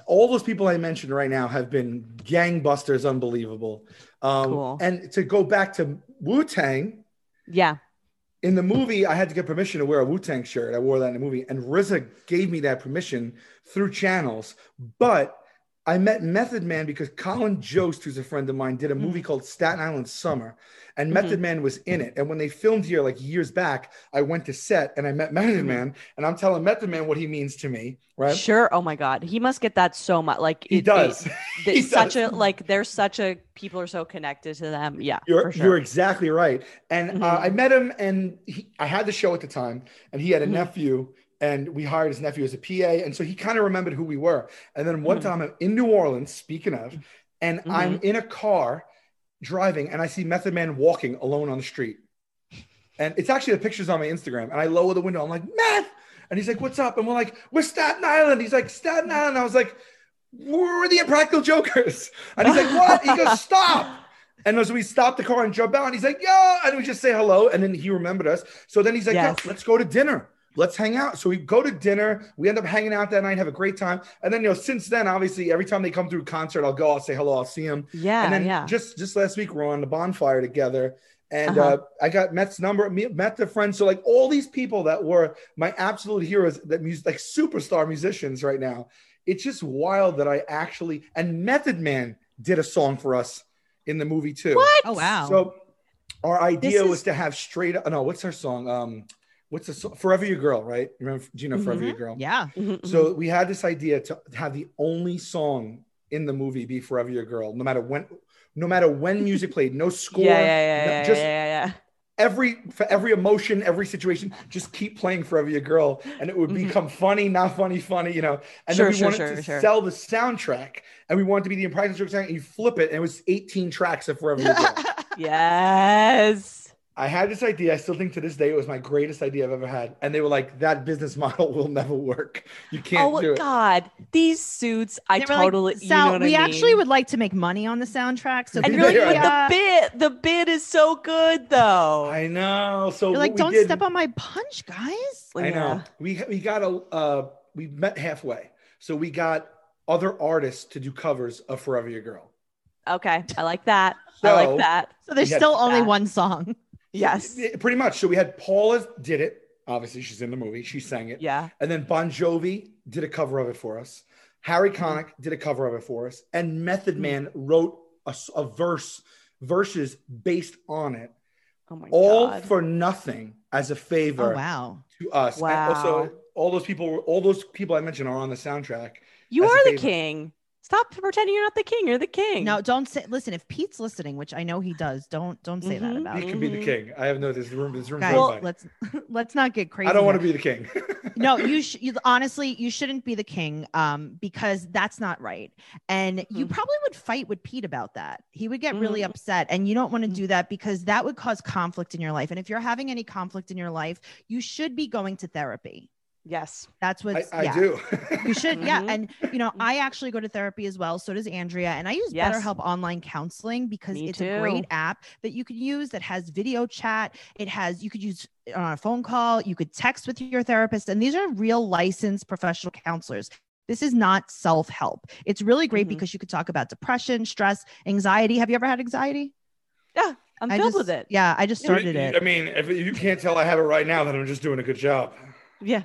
all those people I mentioned right now have been gangbusters, unbelievable. Um, Cool. And to go back to Wu Tang, Yeah. In the movie, I had to get permission to wear a Wu Tang shirt. I wore that in the movie, and RZA gave me that permission through channels. But I met Method Man because Colin Jost, who's a friend of mine, did a movie called Staten Island Summer, and Method Man was in it. And when they filmed here, like years back, I went to set and I met Method Man, and I'm telling Method Man what he means to me, right? Sure. Oh my God. He must get that so much. Like He it- does. [LAUGHS] it- He such does. a like. There's such a people are so connected to them. Yeah. You're, sure. you're exactly right. And uh, Mhm. I met him, and he, I had the show at the time, and he had a Mhm. nephew and we hired his nephew as a PA, and so he kind of remembered who we were. And then one Mhm. time I'm in New Orleans, speaking of, and Mm-hmm. I'm in a car driving, and I see Method Man walking alone on the street. And it's actually the pictures on my Instagram. And I lower the window. I'm like, Meth. And he's like, What's up? And we're like, We're Staten Island. He's like, Staten Island. And I was like, We're the Impractical Jokers. And he's like, What? He goes, Stop. And so we stopped the car and jump out. And he's like, Yo. And we just say hello. And then he remembered us. So then he's like, Yes. Let's go to dinner. Let's hang out. So we go to dinner. We end up hanging out that night, have a great time. And then, you know, since then, obviously, every time they come through concert, I'll go, I'll say hello, I'll see him. Yeah, and then yeah. just just last week, we're on the bonfire together. And Uh-huh. uh, I got Met's number, met the friends. So like all these people that were my absolute heroes, that music, like superstar musicians right now. It's just wild that I actually and Method Man did a song for us in the movie too. What? Oh wow. So our idea This was to have straight. No, what's her song? Um, what's the song? Forever Your Girl, right? Remember Gina, Forever Your Girl. yeah. Mhm, mhm. So we had this idea to have the only song in the movie be "Forever Your Girl," no matter when, no matter when music played, no [LAUGHS] score, yeah, yeah, yeah, no- yeah, just yeah, yeah, yeah. every for every emotion, every situation, just keep playing "Forever Your Girl," and it would become funny, not funny, funny, you know. And Sure, then we sure, wanted sure, to sure. sell the soundtrack, and we wanted to be the Impractical Jokers, and you flip it, and it was 18 tracks of "Forever Your Girl." [LAUGHS] Yes. I had this idea. I still think to this day it was my greatest idea I've ever had. And they were like, that business [LAUGHS] model will never work. You can't oh do it. God, these suits! I They were like, totally. you know what we I mean? actually would like to make money on the soundtrack. So And They you're like, are. but uh, the bid, the bid is so good though. I know. So you're like, don't did- step on my punch, guys. I know. We we got a uh, we met halfway. So we got other artists to do covers of Forever Your Girl. Okay, I like that. I like that. So there's still only that. one song. Yes. Pretty much. So we had Paula did it. Obviously, she's in the movie. She sang it. Yeah. And then Bon Jovi did a cover of it for us. Harry Connick did a cover of it for us. And Method Mhm. Man wrote a, verse, verses based on it. Oh my God. all God. for nothing as a favor Oh wow. to us. And Wow. also, all those people, all those people I mentioned are on the soundtrack. you are the king. Stop pretending you're not the king. You're the king. No, don't say. Listen, if Pete's listening, which I know he does, don't don't say that Mhm. about He him. can be the king. I have no. There's room. There's room Guys, for let's [LAUGHS] let's not get crazy. I don't want to be the king. [LAUGHS] no you, sh- you honestly you shouldn't be the king um because that's not right and you Mhm. probably would fight with pete about that he would get really Mhm. upset and you don't want to Mhm. do that because that would cause conflict in your life and if you're having any conflict in your life you should be going to therapy Yes. that's what I, I yeah. do. You should, yeah. Mhm. And you know, I actually go to therapy as well. So does Andrea. And I use Yes. BetterHelp online counseling because Me it's a great app that you can use that has video chat. It has you could use on a phone call, you could text with your therapist, and these are real licensed professional counselors. This is not self-help. It's really great Mhm. because you could talk about depression, stress, anxiety. Have you ever had anxiety? Yeah. I'm I filled just, with it. Yeah, I just started it. I mean, if you can't tell, I have it right now. That I'm just doing a good job. Yeah.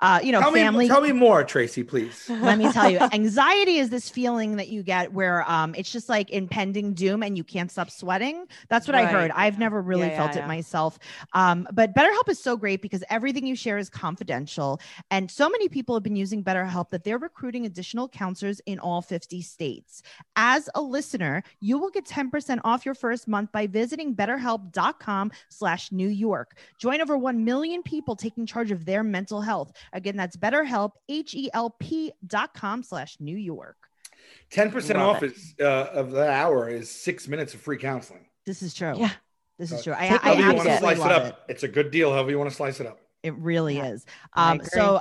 Uh, you know, tell family. me, tell me more, Tracy, please. let me tell you [LAUGHS] anxiety is this feeling that you get where um it's just like impending doom and you can't stop sweating that's what i heard i've never really Yeah, felt yeah, it yeah. myself um but betterhelp is so great because everything you share is confidential and so many people have been using betterhelp that they're recruiting additional counselors in all 50 states as a listener you will get 10% off your first month by visiting betterhelp.com slash new york join over 1 million people taking charge of their mental health again that's betterhelp h-e-l-p dot com slash new york Ten percent Love off it. is uh, of that hour is six minutes of free counseling. this is true Yeah. this is true i, take I a However you want to absolutely slice it love up, it it's a good deal. However you want to slice it up. it really Yeah, is I um agree. so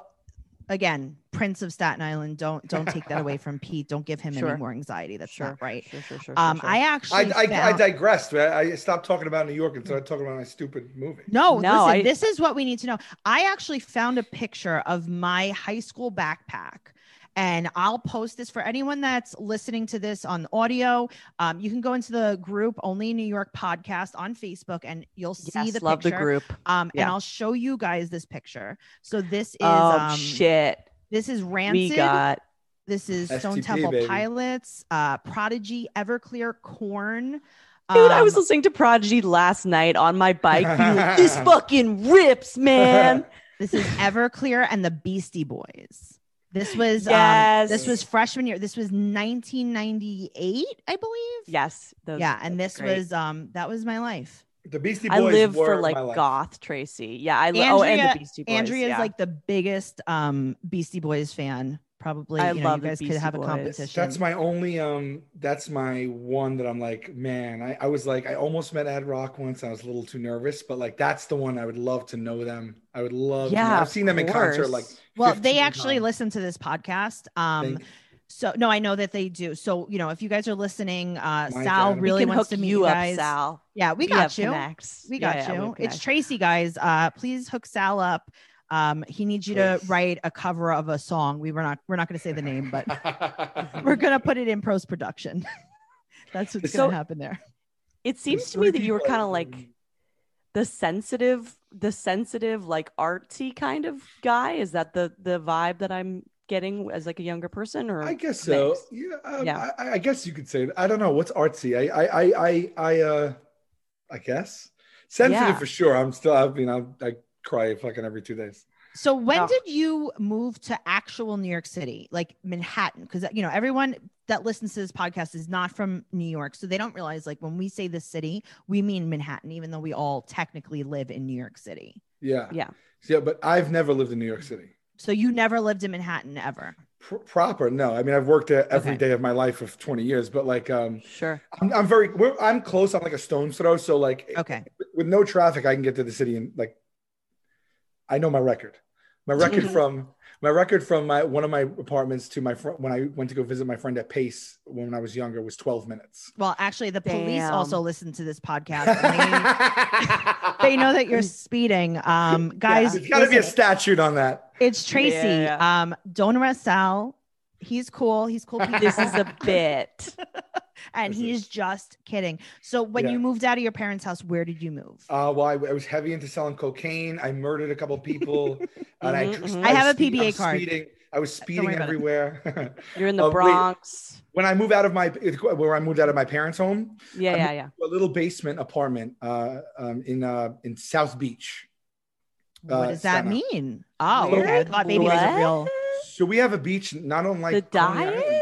again prince of staten island don't don't take that away [LAUGHS] from pete don't give him Sure. any more anxiety that's Sure. not right Sure, sure, sure, um sure, i sure. I, actually I, I found- digressed. I, I stopped talking about New York and started talking about my stupid movie. No, No, listen, I- this is what we need to know. I actually found a picture of my high school backpack. And I'll post this for anyone that's listening to this on audio. Um, you can go into the group Only New York podcast on Facebook and you'll see yes, the love picture. the group. Um, Yeah. and I'll show you guys this picture. So this is oh um, shit. this is We Rancid. got this is Stone Temple baby. Pilots, uh, Prodigy, Everclear, Korn. Dude, I was Um, listening to Prodigy last night on my bike. [LAUGHS] being like, this fucking rips, man. [LAUGHS] This is Everclear and the Beastie Boys. This was um, this was freshman year. This was 1998, I believe. yes. those- yeah, and this great. was um that was my life. The Beastie Boys. I live were for like goth Tracy. Yeah, I li- oh, and the Beastie Boys. Andrea yeah. is like the biggest um Beastie Boys fan. Probably, I you, know, love you guys could Beastie have a competition. That's my only um that's my one that I'm like, man, I, I was like, I almost met Ad Rock once. I was a little too nervous, but like that's the one I would love to know them. I would love to know- Yeah, I've seen them in concert like well, 15 they actually times. listen to this podcast. Um, Thank- so no, I know that they do. So you know, if you guys are listening, uh, My Sal God. Really we can wants hook to meet you you up, guys. Sal. Yeah, we have got you. connects. We Yeah, got yeah, we you. it's. Tracy, guys. Uh, please hook Sal up. Um, he needs you to write a cover of a song. We were not. We're not going to say the name, but [LAUGHS] we're gonna put it in post production. [LAUGHS] That's what's So- gonna happen there. It These seems to me that you were kind of like the sensitive, the sensitive, like artsy kind of guy. Is that the the vibe that I'm getting as like a younger person? Or I guess so. mixed? Yeah, um, Yeah. I, I guess you could say. That. I don't know what's artsy. I, I, I, I, I, uh, I guess sensitive Yeah. for sure. I'm still. I mean, I, I cry fucking every two days. So when Oh. did you move to actual New York City, like Manhattan? Because you know everyone that listens to this podcast is not from New York, so they don't realize like when we say the city, we mean Manhattan, even though we all technically live in New York City. Yeah, Yeah. yeah. But I've never lived in New York City. So you never lived in Manhattan ever. Pr- proper, no. I mean, I've worked there every Okay. day of my life of 20 years, but like, um, Sure. I'm, I'm very, we're, I'm close. I'm like a stone's throw. So like, Okay. with no traffic, I can get to the city and like, I know my record. My record Mhm. from my record from my one of my apartments to my friend when I went to go visit my friend at Pace when I was younger was 12 minutes. Well, actually, the police Damn. also listen to this podcast. They, [LAUGHS] they know that you're speeding. Um, guys, There's got to be a statute on that. it's Tracy. Yeah, Um, don't arrest Sal. He's cool. He's cool. This is a bit. [LAUGHS] and This he's is- just kidding. So when Yeah. you moved out of your parents' house, where did you move? Uh, well, I, I was heavy into selling cocaine. I murdered a couple people. [LAUGHS] and I, Mhm, just- mhm. I have was a speed- PBA was card. Speeding. I was speeding worry about it. everywhere. [LAUGHS] You're in the Uh, wait. Bronx. when I moved out of my where I moved out of my parents' home, Yeah, I yeah, yeah. a little basement apartment uh, um, in uh, in South Beach. what Uh, does that Staten mean? Oh, okay. I thought maybe there's a real. So we have a beach not unlike The Coney diet? Island.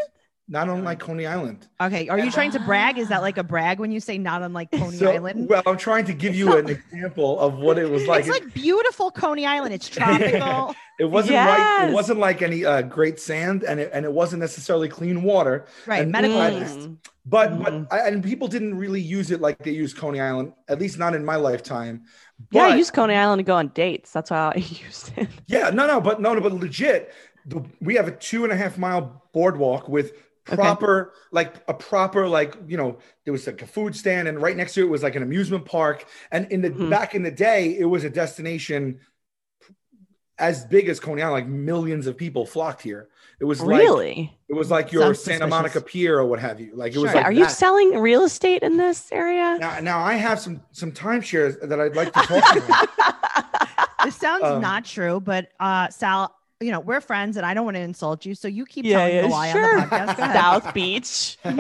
Not unlike Coney Island. Okay, are you trying to brag? Is that like a brag when you say not unlike Coney So, Island? well, I'm trying to give you an [LAUGHS] example of what it was like. it's like beautiful Coney Island. It's [LAUGHS] tropical. It wasn't like Yes. it wasn't like any uh, great sand, and it and it wasn't necessarily clean water. right, And- medical Mm. But Mhm. but I, and people didn't really use it like they use Coney Island, at least not in my lifetime. Yeah, I used Coney Island to go on dates. That's how I [LAUGHS] used it. Yeah, no, no, but no, no, but legit. The, we have a two and a half mile boardwalk with proper, like a proper, like you know, there was like a food stand, and right next to it was like an amusement park. And in the Mhm. back in the day, it was a destination as big as Coney Island. Like millions of people flocked here. It was like Really? it was like your Sounds Santa Monica. Pier or what have you. Like it was Sure. like Are you selling real estate in this area? Now, now I have some some timeshares that I'd like to talk about. [LAUGHS] This sounds Um, not true, but uh, Sal, you know we're friends, and I don't want to insult you, so you keep Yeah, telling yeah, the lie sure. on the podcast. Go ahead. South Beach. [LAUGHS] I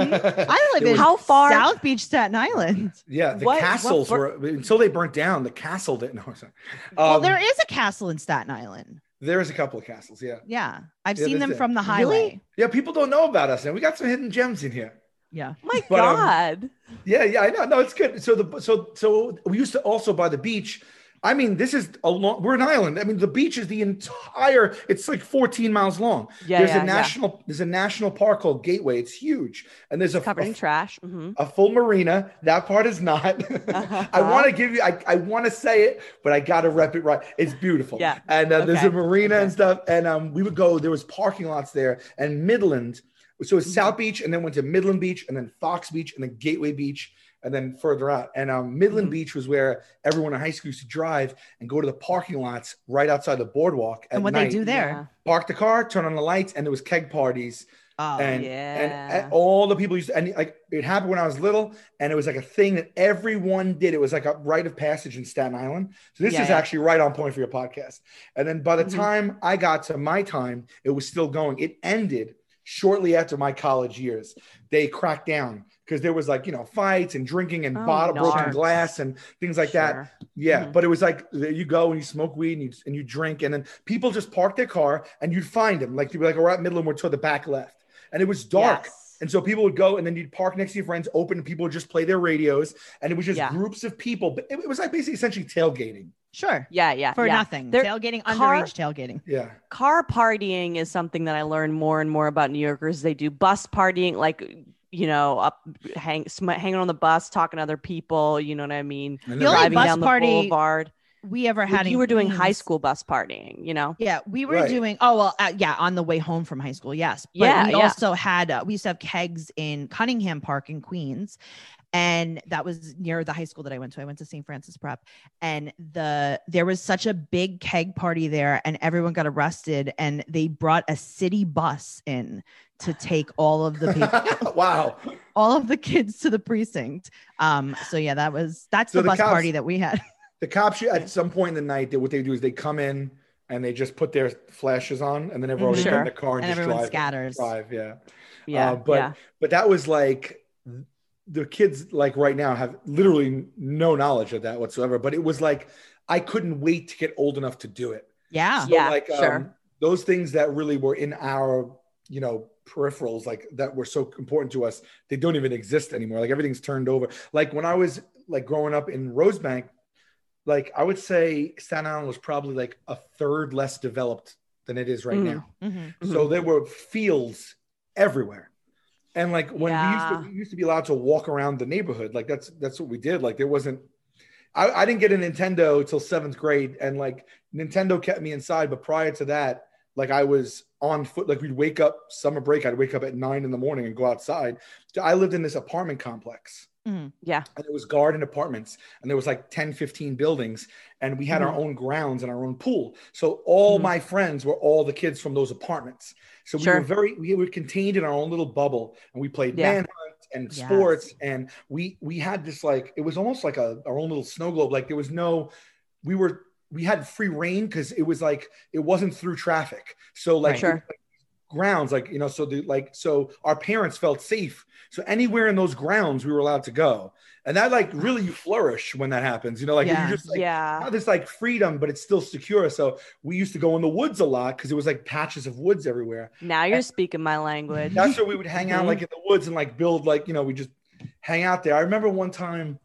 live It in How far- South Beach, Staten Island. Yeah, the What- what castles ver- were until they burnt down. The castle didn't. No, sorry. well, Um, there is a castle in Staten Island. there is a couple of castles. Yeah, Yeah, I've Yeah, seen them it. from the Really? highway. yeah. People don't know about us, and we got some hidden gems in here. Yeah. My But, um, God. Yeah, yeah, I know. No, it's good. So the so so we used to also by the beach. I mean, this is a long. We're an island. I mean, the beach is the entire. It's like 14 miles long. Yeah, there's yeah, a yeah. national. There's a national park called Gateway. It's huge, and there's a, Covered in trash. hmm a full marina. That part is not. [LAUGHS] I want to give you. I, I want to say it, but I got to rep it right. It's beautiful. Yeah. And uh, there's a Okay. marina and stuff. And um, we would go. There was parking lots there, and Midland. So it's South Beach, and then went to Midland Beach, and then Fox Beach, and then Gateway Beach, and then further out. And um, Midland Mhm. Beach was where everyone in high school used to drive and go to the parking lots right outside the boardwalk. At And what night, they do there? Park the car, turn on the lights, and there was keg parties Oh, and, yeah. and and all the people used to, and like it happened when I was little, and it was like a thing that everyone did. It was like a rite of passage in Staten Island. So this Yeah, is yeah. actually right on point for your podcast. And then by the Mhm. time I got to my time, it was still going. It ended shortly after my college years. They cracked down because there was like you know fights and drinking and Oh, bottle broken glass and things like that. Sure. Yeah, Mhm. but it was like you go and you smoke weed and you, and you drink, and then people just park their car and you'd find them. Like you'd be like, we're at Midland, we're toward the back left. And it was dark. Yes. And so people would go and then you'd park next to your friends, open, and people would just play their radios. And it was just Yeah. groups of people. But it, it was like basically essentially tailgating. Sure. Yeah, yeah. For yeah. nothing. There- tailgating, car- underage tailgating. Yeah. car partying is something that I learned more and more about New Yorkers. They do bus partying, like you know, up hang sm- hanging on the bus, talking to other people. You know what I mean? And The then- only Driving bus down the party boulevard. We ever had you were doing high school bus partying. You know? Yeah, we were Right. doing. Oh well, uh, yeah, on the way home from high school, yes. But Yeah, we yeah. also had uh, we used to have kegs in Cunningham Park in Queens, and that was near the high school that I went to. I went to St. Francis Prep, and the there was such a big keg party there, and everyone got arrested, and they brought a city bus in to take all of the [LAUGHS] people, wow. all of the kids to the precinct. Um, so yeah, that was that's So the the bus cops- party that we had. [LAUGHS] The cops at some point in the night, they, what they do is they come in and they just put their flashes on, and then everyone Mhm. get in the car and, And just everyone drive. scatters. Drive, yeah. Yeah, Uh, but yeah. but that was like the kids like right now have literally no knowledge of that whatsoever. But it was like I couldn't wait to get old enough to do it. Yeah. So, Yeah, like sure. um, those things that really were in our you know peripherals like that were so important to us they don't even exist anymore. Like everything's turned over. Like when i was like growing up in rosebank like i would say staten island was probably like a third less developed than it is right Mm. now. Mhm. so there were fields everywhere. And like when we used to we used to be allowed to walk around the neighborhood like that's that's what we did. Like there wasn't I, I didn't get a Nintendo till seventh grade, and like Nintendo kept me inside. But prior to that, like I was on foot. Like we'd wake up summer break. I'd wake up at nine in the morning and go outside. I lived in this apartment complex, Yeah. and it was garden apartments, and there was like 10, 15 buildings, and we had our own grounds and our own pool. So all Mhm. my friends were all the kids from those apartments. So we Sure. were very we were contained in our own little bubble, and we played Yeah. manhunt and Yes. sports, and we we had this like it was almost like a our own little snow globe. Like there was no, we were we had free reign because it was like it wasn't through traffic. So like, Right. Sure. like, grounds like you know so the like so our parents felt safe so anywhere in those grounds we were allowed to go and that like really you flourish when that happens you know like Yeah. you just like yeah. this like freedom but it's still secure so we used to go in the woods a lot because it was like patches of woods everywhere Now you're speaking my language. that's where we would hang out Mhm. like in the woods and like build like you know we just hang out there i remember one time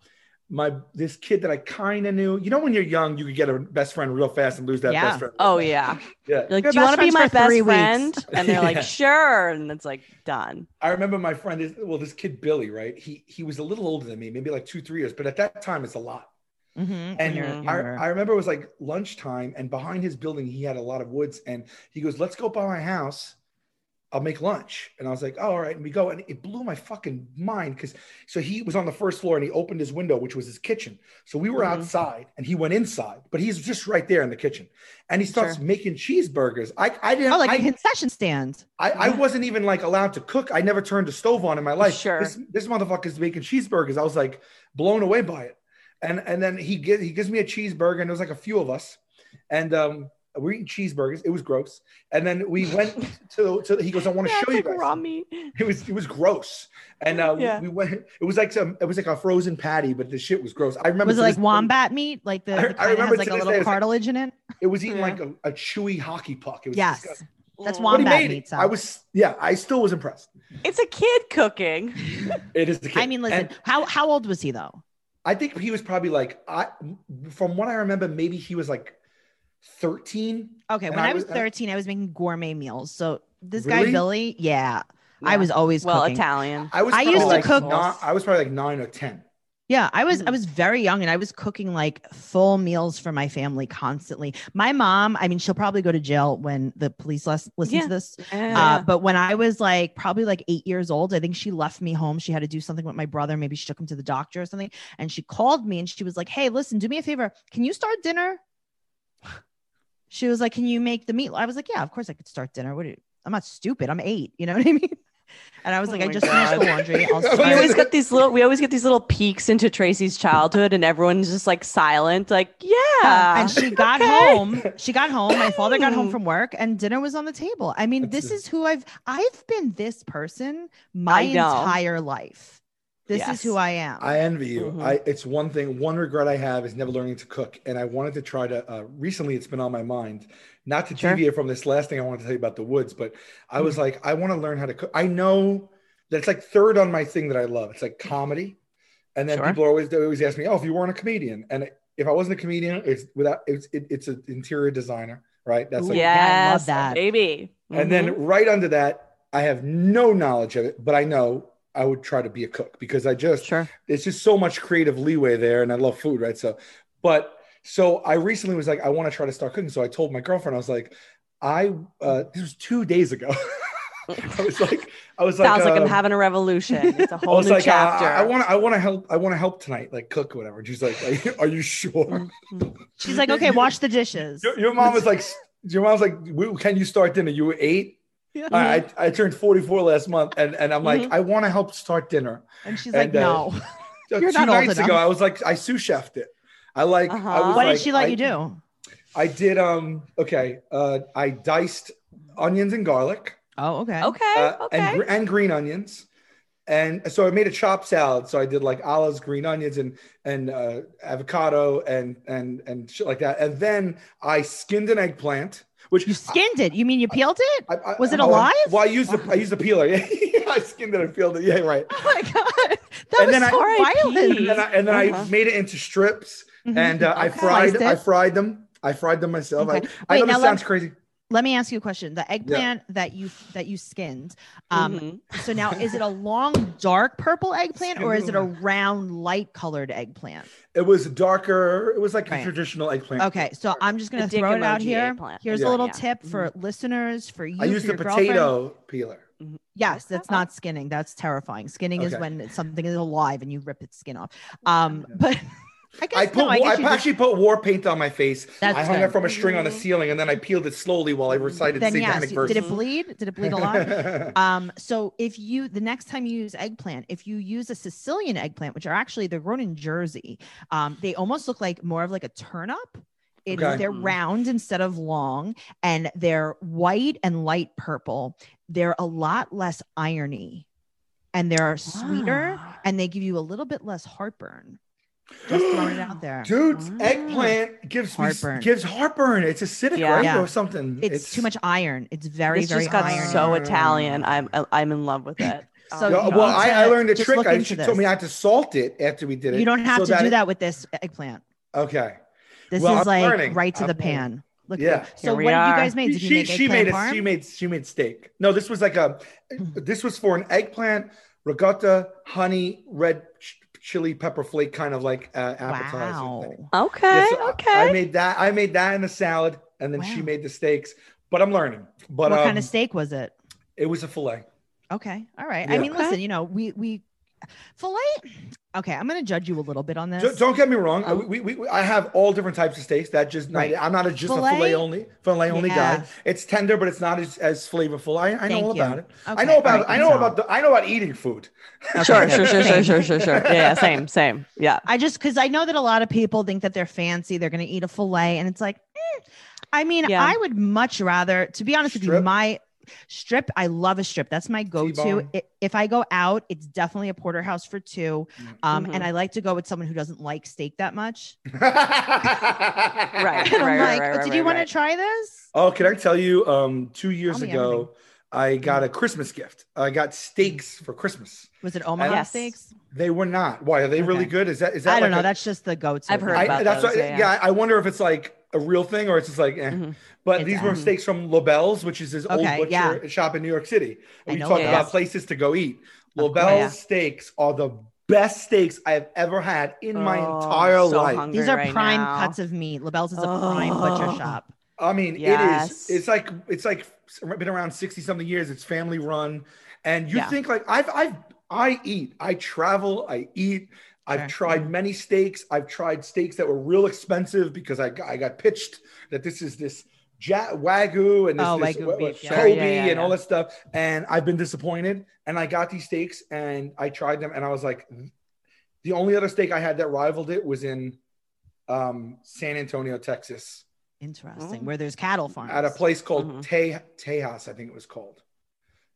my this kid that i kind of knew you know when you're young you could get a best friend real fast and lose that Yeah. best friend Oh yeah. [LAUGHS] yeah You're like, do you want to be my for three best weeks." friend? And they're [LAUGHS] like, Yeah. sure. And it's like done. I remember my friend is well, this kid Billy, right? He he was a little older than me, maybe like two, three years, but at that time it's a lot. Mhm. And When you're Mhm. I. I remember it was like lunchtime, and behind his building he had a lot of woods, and he goes, "Let's go by my house. I'll make lunch." And I was like, oh, "All right." And we go, and it blew my fucking mind because so he was on the first floor and he opened his window, which was his kitchen. So we were Mhm. outside, and he went inside, but he's just right there in the kitchen, and he starts Sure. making cheeseburgers. I I didn't oh, like I, a concession stand. I, I wasn't even like allowed to cook. I never turned a stove on in my life. Sure. This, this motherfucker's making cheeseburgers. I was like blown away by it. And and then he get, he gives me a cheeseburger, and there was like a few of us, and um, we're eating cheeseburgers. It was gross. And then we went [LAUGHS] to, to he goes, I want to Yeah, show you guys. raw meat. It was it was gross. And uh, Yeah. we went. It was like some. It was like a frozen patty, but the shit was gross. I remember. Was it to like this day- wombat meat? Like the, I- the I kind that remember has like a little day, it's like- cartilage in it? It was eating Yeah. like a, a chewy hockey puck. It was Yes. disgusting. That's. But he wombat made meat. it. I was yeah. I still was impressed. It's a kid cooking. [LAUGHS] It is the kid. I mean, listen, And- how how old was he though? I think he was probably like I from what I remember, maybe he was like 13. Okay, when I I was was- uh, 13, I was making gourmet meals. So this guy Really? Billy, yeah, I Yeah. was always well cooking. Italian. I was I probably used to like cook- ni- I was probably like nine or 10. Yeah, I was I Mhm. was very young and I was cooking like full meals for my family constantly. My mom, I mean, she'll probably go to jail when the police les- listen Yeah. to this. Yeah. Uh, but when I was like probably like eight years old, I think she left me home. She had to do something with my brother. Maybe she took him to the doctor or something. And she called me and she was like, Hey, listen, do me a favor. Can you start dinner? She was like, Can you make the meat? I was like, Yeah, of course I could start dinner. What you, I'm not stupid. I'm eight. You know what I mean? And I was Oh like, I just finished the laundry. [LAUGHS] I'll We always get these little we always get these little peeks into Tracy's childhood and everyone's just like silent, like, yeah. and she got okay. home. She got home. My father got home from work, and dinner was on the table. I mean, That's this is who I've I've been. This person my entire life. This Yes. is who I am. I envy you. Mhm. I it's one thing, one regret I have is never learning to cook. And I wanted to try to uh, recently it's been on my mind, not to Sure. deviate from this last thing I wanted to tell you about the woods, but I was like, I want to learn how to cook. I know that's like third on my thing that I love. It's like comedy, and then Sure. people always they always ask me, "Oh, if you weren't a comedian," and if I wasn't a comedian, it's without it's it, it's an interior designer, right? That's like, Yeah, I love that. baby. and Mhm. then right under that, I have no knowledge of it, but I know I would try to be a cook because I just sure. it's just so much creative leeway there and i love food right so but so i recently was like i want to try to start cooking so i told my girlfriend i was like i uh this was two days ago [LAUGHS] i was like i was like Sounds like I'm um, having a revolution. It's a [LAUGHS] whole new like, uh, chapter. I want to, I want to help, I want to help tonight, like cook or whatever. And she's like, are you, [LAUGHS] are you sure? She's like, okay, wash the dishes. Your, your mom was like, your mom's like, can you start dinner? You were eight. Yeah. I, I turned 44 last month, and, and I'm like, Mhm. I want to help start dinner. And she's like, And, uh, no. So [LAUGHS] [LAUGHS] You're two not nights ago, I was like, I sous chefed it. I like, Uh-huh. was What like, did she let I- you do? I did um okay. Uh I diced onions and garlic. Oh, okay. okay. uh, okay. and and green onions. And so I made a chopped salad. So I did like olives, green onions, and and uh, avocado and and and shit like that. And then I skinned an eggplant, which You skinned it. You mean you peeled it? I, I, Was it oh, alive? Well, I used the I used the peeler. [LAUGHS] Yeah, I skinned it and peeled it. Yeah, right. Oh my god, [LAUGHS] that And was then I- violent. And then I, and then Uh-huh. made it into strips, Mhm. and uh, I fried I fried them. I fried them myself. Okay. I, I Wait, know now this let- sounds crazy. Let me ask you a question. The eggplant that you that you skinned. Um, Mhm. So now, is it a long, dark purple eggplant, or is it a round, light colored eggplant? It was darker. It was like Right. a traditional eggplant. Okay, so I'm just gonna dick throw it out here. eggplant. Here's Yeah. a little Yeah. tip for listeners, for you, I used for the your girlfriend. potato peeler. Yes, that's not skinning. That's terrifying. Skinning is when something is alive and you rip its skin off. Um, but [LAUGHS] I guess I put no, I I, guess you just- actually put war paint on my face. That's I hung good. it from a string on the ceiling and then I peeled it slowly while I recited then satanic yes. verses. Did it bleed? Did it bleed a lot? [LAUGHS] Um, so if you the next time you use eggplant, if you use a Sicilian eggplant, which are actually they're grown in Jersey, um, they almost look like more of like a turnip. It, Okay. They're Mhm. round instead of long, and they're white and light purple. They're a lot less irony, and they're sweeter, Wow. and they give you a little bit less heartburn. Just throwing it out there. Dude, Wow. eggplant gives Heartburn. me gives heartburn. It's acidic, Yeah. right? Yeah. Or something. It's, too much iron. It's very this very just got irony. so Italian. I'm I'm in love with it. So Yeah, you well, I, to I learned a trick. I, into she this. told me I had to salt it after we did it. You don't have so to that do it- that with this eggplant. Okay. This Well, is I'm like learning. right to I'm the learning. pan. Look Yeah. at that. So what we did you guys make? Did you she make she made parm? it. She made she made steak. No, this was like a. [LAUGHS] This was for an eggplant, ricotta, honey, red ch- chili pepper flake kind of like uh, appetizer thing. Wow. Okay. Yeah, so okay. I made that. I made that in a salad, and then she made the steaks. But I'm learning. But what um, kind of steak was it? It was a fillet. Okay. All right. I mean, Okay. listen, you know, we we fillet. Okay, I'm gonna judge you a little bit on this. Don't, don't get me wrong. Oh. We, we, we- I have all different types of steaks. That just not, I'm not a, just a Filet? only fillet only Yeah. guy. It's tender, but it's not as, as flavorful. I, I know all about it. I know about all right, I know so- about the, I know about eating food. Sure, sure, sure, sure, sure, sure, sure. Yeah, yeah, same, same. Yeah. I just because I know that a lot of people think that they're fancy, they're gonna eat a fillet, and it's like, eh. I mean, Yeah. I would much rather, to be honest with you, my strip, I love a strip. That's my go-to. T-bone. If I go out, it's definitely a porterhouse for two. Um, Mhm. and I like to go with someone who doesn't like steak that much. [LAUGHS] Right, And I'm right, like, right, "Oh, right, did you right, want right. to try this? Oh, can I tell you? Um, two years ago, everything. I got a Christmas gift. I got steaks for Christmas. Was it Omaha Yes. steaks? They were not. Why are they really good? Is that is that? I don't like know. a- That's just the go-to. I've heard I, about that's those, what, yeah, yeah, yeah. I wonder if it's like a real thing or it's just like. Eh. Mhm. But It's, these were um, steaks from Lobel's, which is this old butcher yeah. shop in New York City. I We know talked about Yes. places to go eat. Of Lobel's course. Yeah. steaks are the best steaks I have ever had in my Oh, entire so life. These are right prime now. cuts of meat. Lobel's is a prime butcher Oh. shop. I mean, it Yes. is. It's like it's like been around sixty something years. It's family run, and you Yeah. think like I've I've I eat. I travel. I eat. I've Sure. tried many steaks. I've tried steaks that were real expensive because I got, I got pitched that this is this ja- wagyu and this, Oh, this Wagyu what- beef, what- yeah. Kobe Yeah, yeah, and all yeah. that stuff. And I've been disappointed. And I got these steaks and I tried them and I was like, the only other steak I had that rivaled it was in um, San Antonio, Texas Interesting. Oh. Where there's cattle farms. at a place called Mhm. Te- Tejas, I think it was called.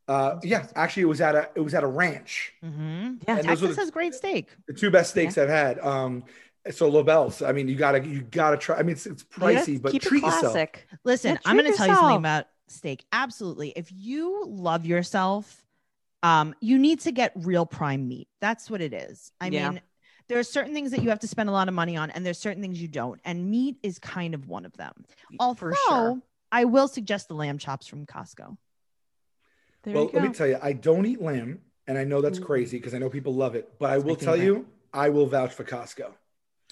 Uh, yeah, actually, it was at a it was at a ranch. Mm-hmm. Yeah. And those Texas the, has great steak. the two best steaks I've had. Um, so Lobel's. I mean, you gotta you gotta try. I mean, it's, it's You gotta pricey, but keep treat it yourself. classic. Listen, Yeah, I'm going treat to tell you something about steak. Absolutely. If you love yourself, Um, you need to get real prime meat. That's what it is. I Yeah. mean, there are certain things that you have to spend a lot of money on, and there's certain things you don't. And meat is kind of one of them. Although For sure. I will suggest the lamb chops from Costco. There well, you let me tell you, I don't eat lamb, and I know that's crazy because I know people love it. But I It's my will tell you, I will vouch for Costco.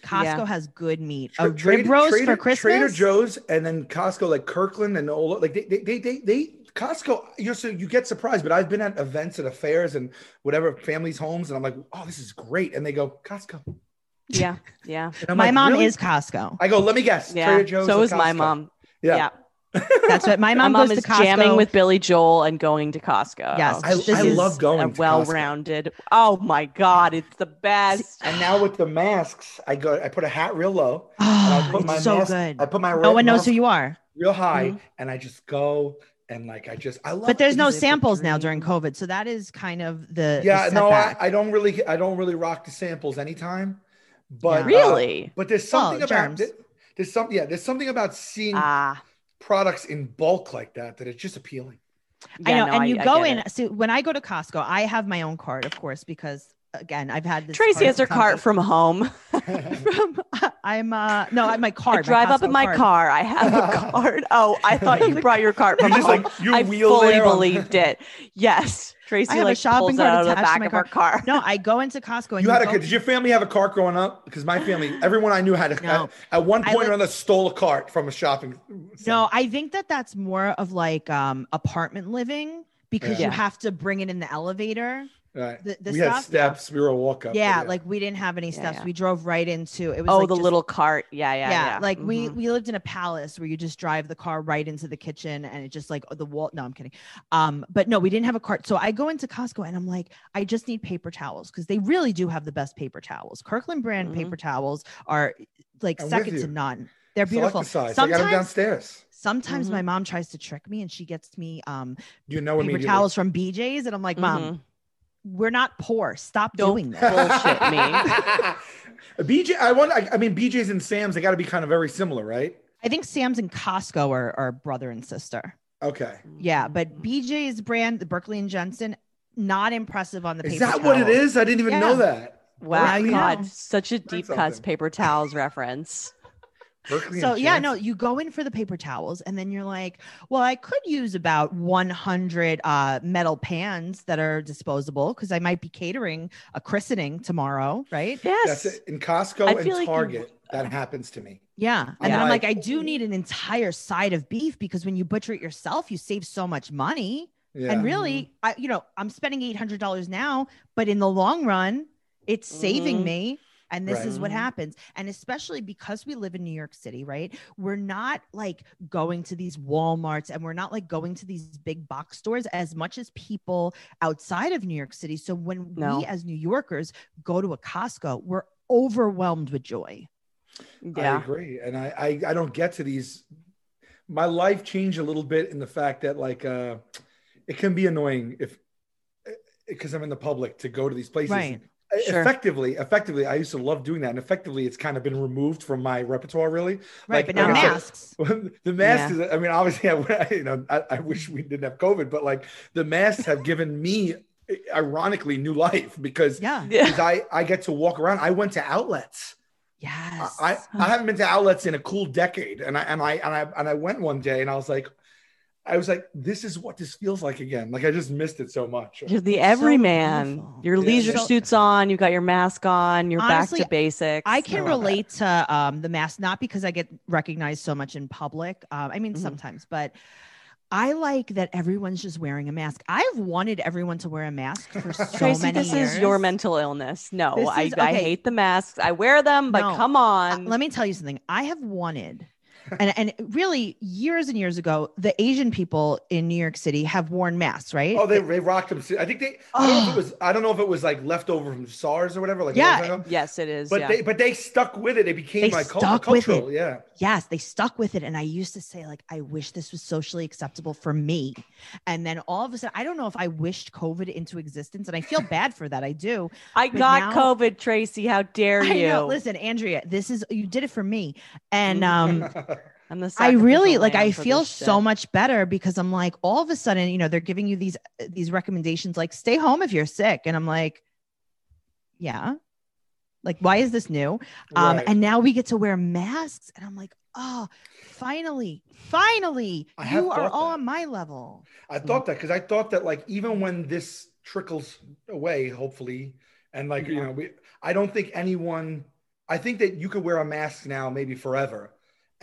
Costco Yeah. has good meat. Tra- a rib roast for Christmas. Trader Joe's, and then Costco, like Kirkland, and all like they they they they, they Costco. You're so you get surprised, but I've been at events and affairs and whatever families' homes, and I'm like, oh, this is great, and they go Costco. Yeah, [LAUGHS] yeah, My like, mom "Really?" is Costco. I go, let me guess. yeah. Trader Joe's. so or is my mom. Yeah. Yeah, That's what my [LAUGHS] my mom, mom goes is to Costco. jamming with Billy Joel and going to Costco. Yes, I, This I is love going a to Costco. well-rounded. Oh my god, it's the best. And now with the masks, I go. I put a hat real low. [GASPS] Oh, I put it's my so mask, good. I put my no one knows who you are. real high, Mhm. and I just go and like I just I love. But there's no samples now during COVID, so that is kind of the the Yeah, no, I. I don't really I don't really rock the samples anytime. But Yeah. uh, Really? but there's Well, something about germs. there's some yeah there's something about seeing Ah, products in bulk like that that it's just appealing. I know, no, and you I go get in. it. So when I go to Costco, I have my own cart, of course, because again, I've had this. Tracy has her for cart from home. [LAUGHS] [LAUGHS] from. I'm uh no, I have my I drive up in my card. car. I have a [LAUGHS] cart. Oh, I thought you brought your cart from You just home. like you I fully there on- believed it. Yes, Tracy I have a like shopping cart out of the attached to back my of her car. No, I go into Costco and You had a go- did your family have a cart growing up? Because my family, everyone I knew had a No. at, at one I point li- or another stole a cart from a shopping. center. No, I think that that's more of like um apartment living because Yeah. you have to bring it in the elevator. Right. the- the we had steps. We were a walk up. Yeah, like we didn't have any steps. yeah. We drove right into it was oh, like the just- little cart. Yeah, yeah, yeah, yeah. like we Mhm. we lived in a palace where you just drive the car right into the kitchen and it just like the wall no i'm kidding um but no we didn't have a cart so i go into costco and i'm like i just need paper towels because they really do have the best paper towels kirkland brand Mhm. paper towels are like I'm second to none they're Select beautiful the size. I got them downstairs. sometimes Mhm. my mom tries to trick me and she gets me um You know paper immediately. towels from bj's and i'm like mom Mhm. We're not poor stop Don't doing this bullshit me. [LAUGHS] BJ, I want. I, I mean, BJ's and Sam's. They got to be kind of very similar, right? i think sam's and costco are, are brother and sister Okay. Yeah, but BJ's brand, the Berkley and Jensen, not impressive on the Paper Is paper that what it is? I didn't even know that. Wow, God, such a deep cuts paper towels reference. Berkley So yeah, no, you go in for the paper towels, and then you're like, well, I could use about 100 uh, metal pans that are disposable because I might be catering a christening tomorrow, right? Yes. That's it. In Costco I and feel like you- Target, that happens to me. Yeah, and then I'm like, I do need an entire side of beef because when you butcher it yourself, you save so much money. Yeah. And really, I you know, I'm spending eight hundred dollars now, but in the long run, it's saving Mhm. me. And this is what happens. And especially because we live in New York City, right? We're not like going to these Walmarts and we're not like going to these big box stores as much as people outside of New York City. So when No. we as New Yorkers go to a Costco, we're overwhelmed with joy. I agree, and I, I I don't get to these. My life changed a little bit in the fact that like uh, it can be annoying if because I'm in the public to go to these places. Right. Sure. Effectively, effectively, I used to love doing that, and effectively, it's kind of been removed from my repertoire. Really, Right. Like- but now like I said, masks. [LAUGHS] the masks is i mean obviously [LAUGHS] I, you know I, I wish we didn't have covid but like the masks have given me ironically new life because Yeah. Yeah. because I, I get to walk around i went to outlets Yes. I, I haven't been to outlets in a cool decade and i and i and i and i went one day and i was like i was like this is what this feels like again like i just missed it so much You're the everyman. beautiful. Your Yeah. leisure So- suits on. You've got your mask on. You're Honestly, back to basics. I can No, I- relate to um, the mask, not because I get recognized so much in public. Um, I mean, Mhm. sometimes, but I like that everyone's just wearing a mask. I've wanted everyone to wear a mask for [LAUGHS] so Tracy, many this years. is your mental illness. No, This I, is- I hate the masks. I wear them, but No. come Uh, on. let me tell you something. I have wanted, and and really years and years ago, the Asian people in New York City have worn masks, right? oh they, they rocked them i think they i don't know if it was i don't know if it was like leftover from sars or whatever like Yeah. yes, it is. but yeah. they but they stuck with it it became They like cul- stuck with cultural it. yeah yes, they stuck with it. And I used to say, like, I wish this was socially acceptable for me. And then all of a sudden, I don't know if I wished COVID into existence. And I feel bad for that. I do. I but got now- COVID, Tracy. How dare I you? know. Listen, Andrea, this is you did it for me. And um [LAUGHS] I'm the I really like I feel so shit. much better because I'm like all of a sudden, you know, they're giving you these these recommendations like stay home if you're sick and I'm like yeah. Like why is this new? Um Right. and now we get to wear masks and I'm like, "Oh, finally. Finally. I you are all that. on my level." I thought that because I thought that like even when this trickles away, hopefully, and like you know, we I don't think anyone. I think that you could wear a mask now, maybe forever,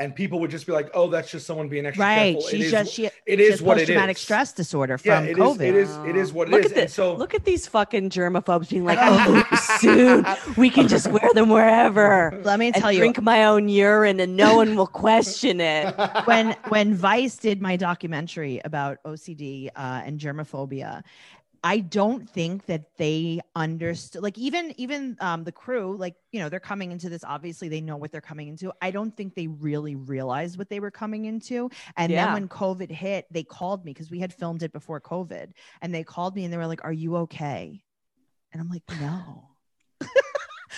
and people would just be like, "Oh, that's just someone being extra Right. careful." It She's is- just she, it she is has what it post-traumatic stress disorder from Yeah, it is. COVID. It is. It is what it look is. At this, so look at these fucking germaphobes being like, [LAUGHS] oh, soon we can just wear them wherever. [LAUGHS] Let me and tell you, drink my own urine and no one will question it. [LAUGHS] when when Vice did my documentary about OCD uh, and germophobia, I don't think that they understood. Like even even um, the crew, like you know, they're coming into this. Obviously, they know what they're coming into. I don't think they really realized what they were coming into. And then when COVID hit, they called me because we had filmed it before COVID, and they called me and they were like, "Are you okay?" And I'm like, "No." [LAUGHS]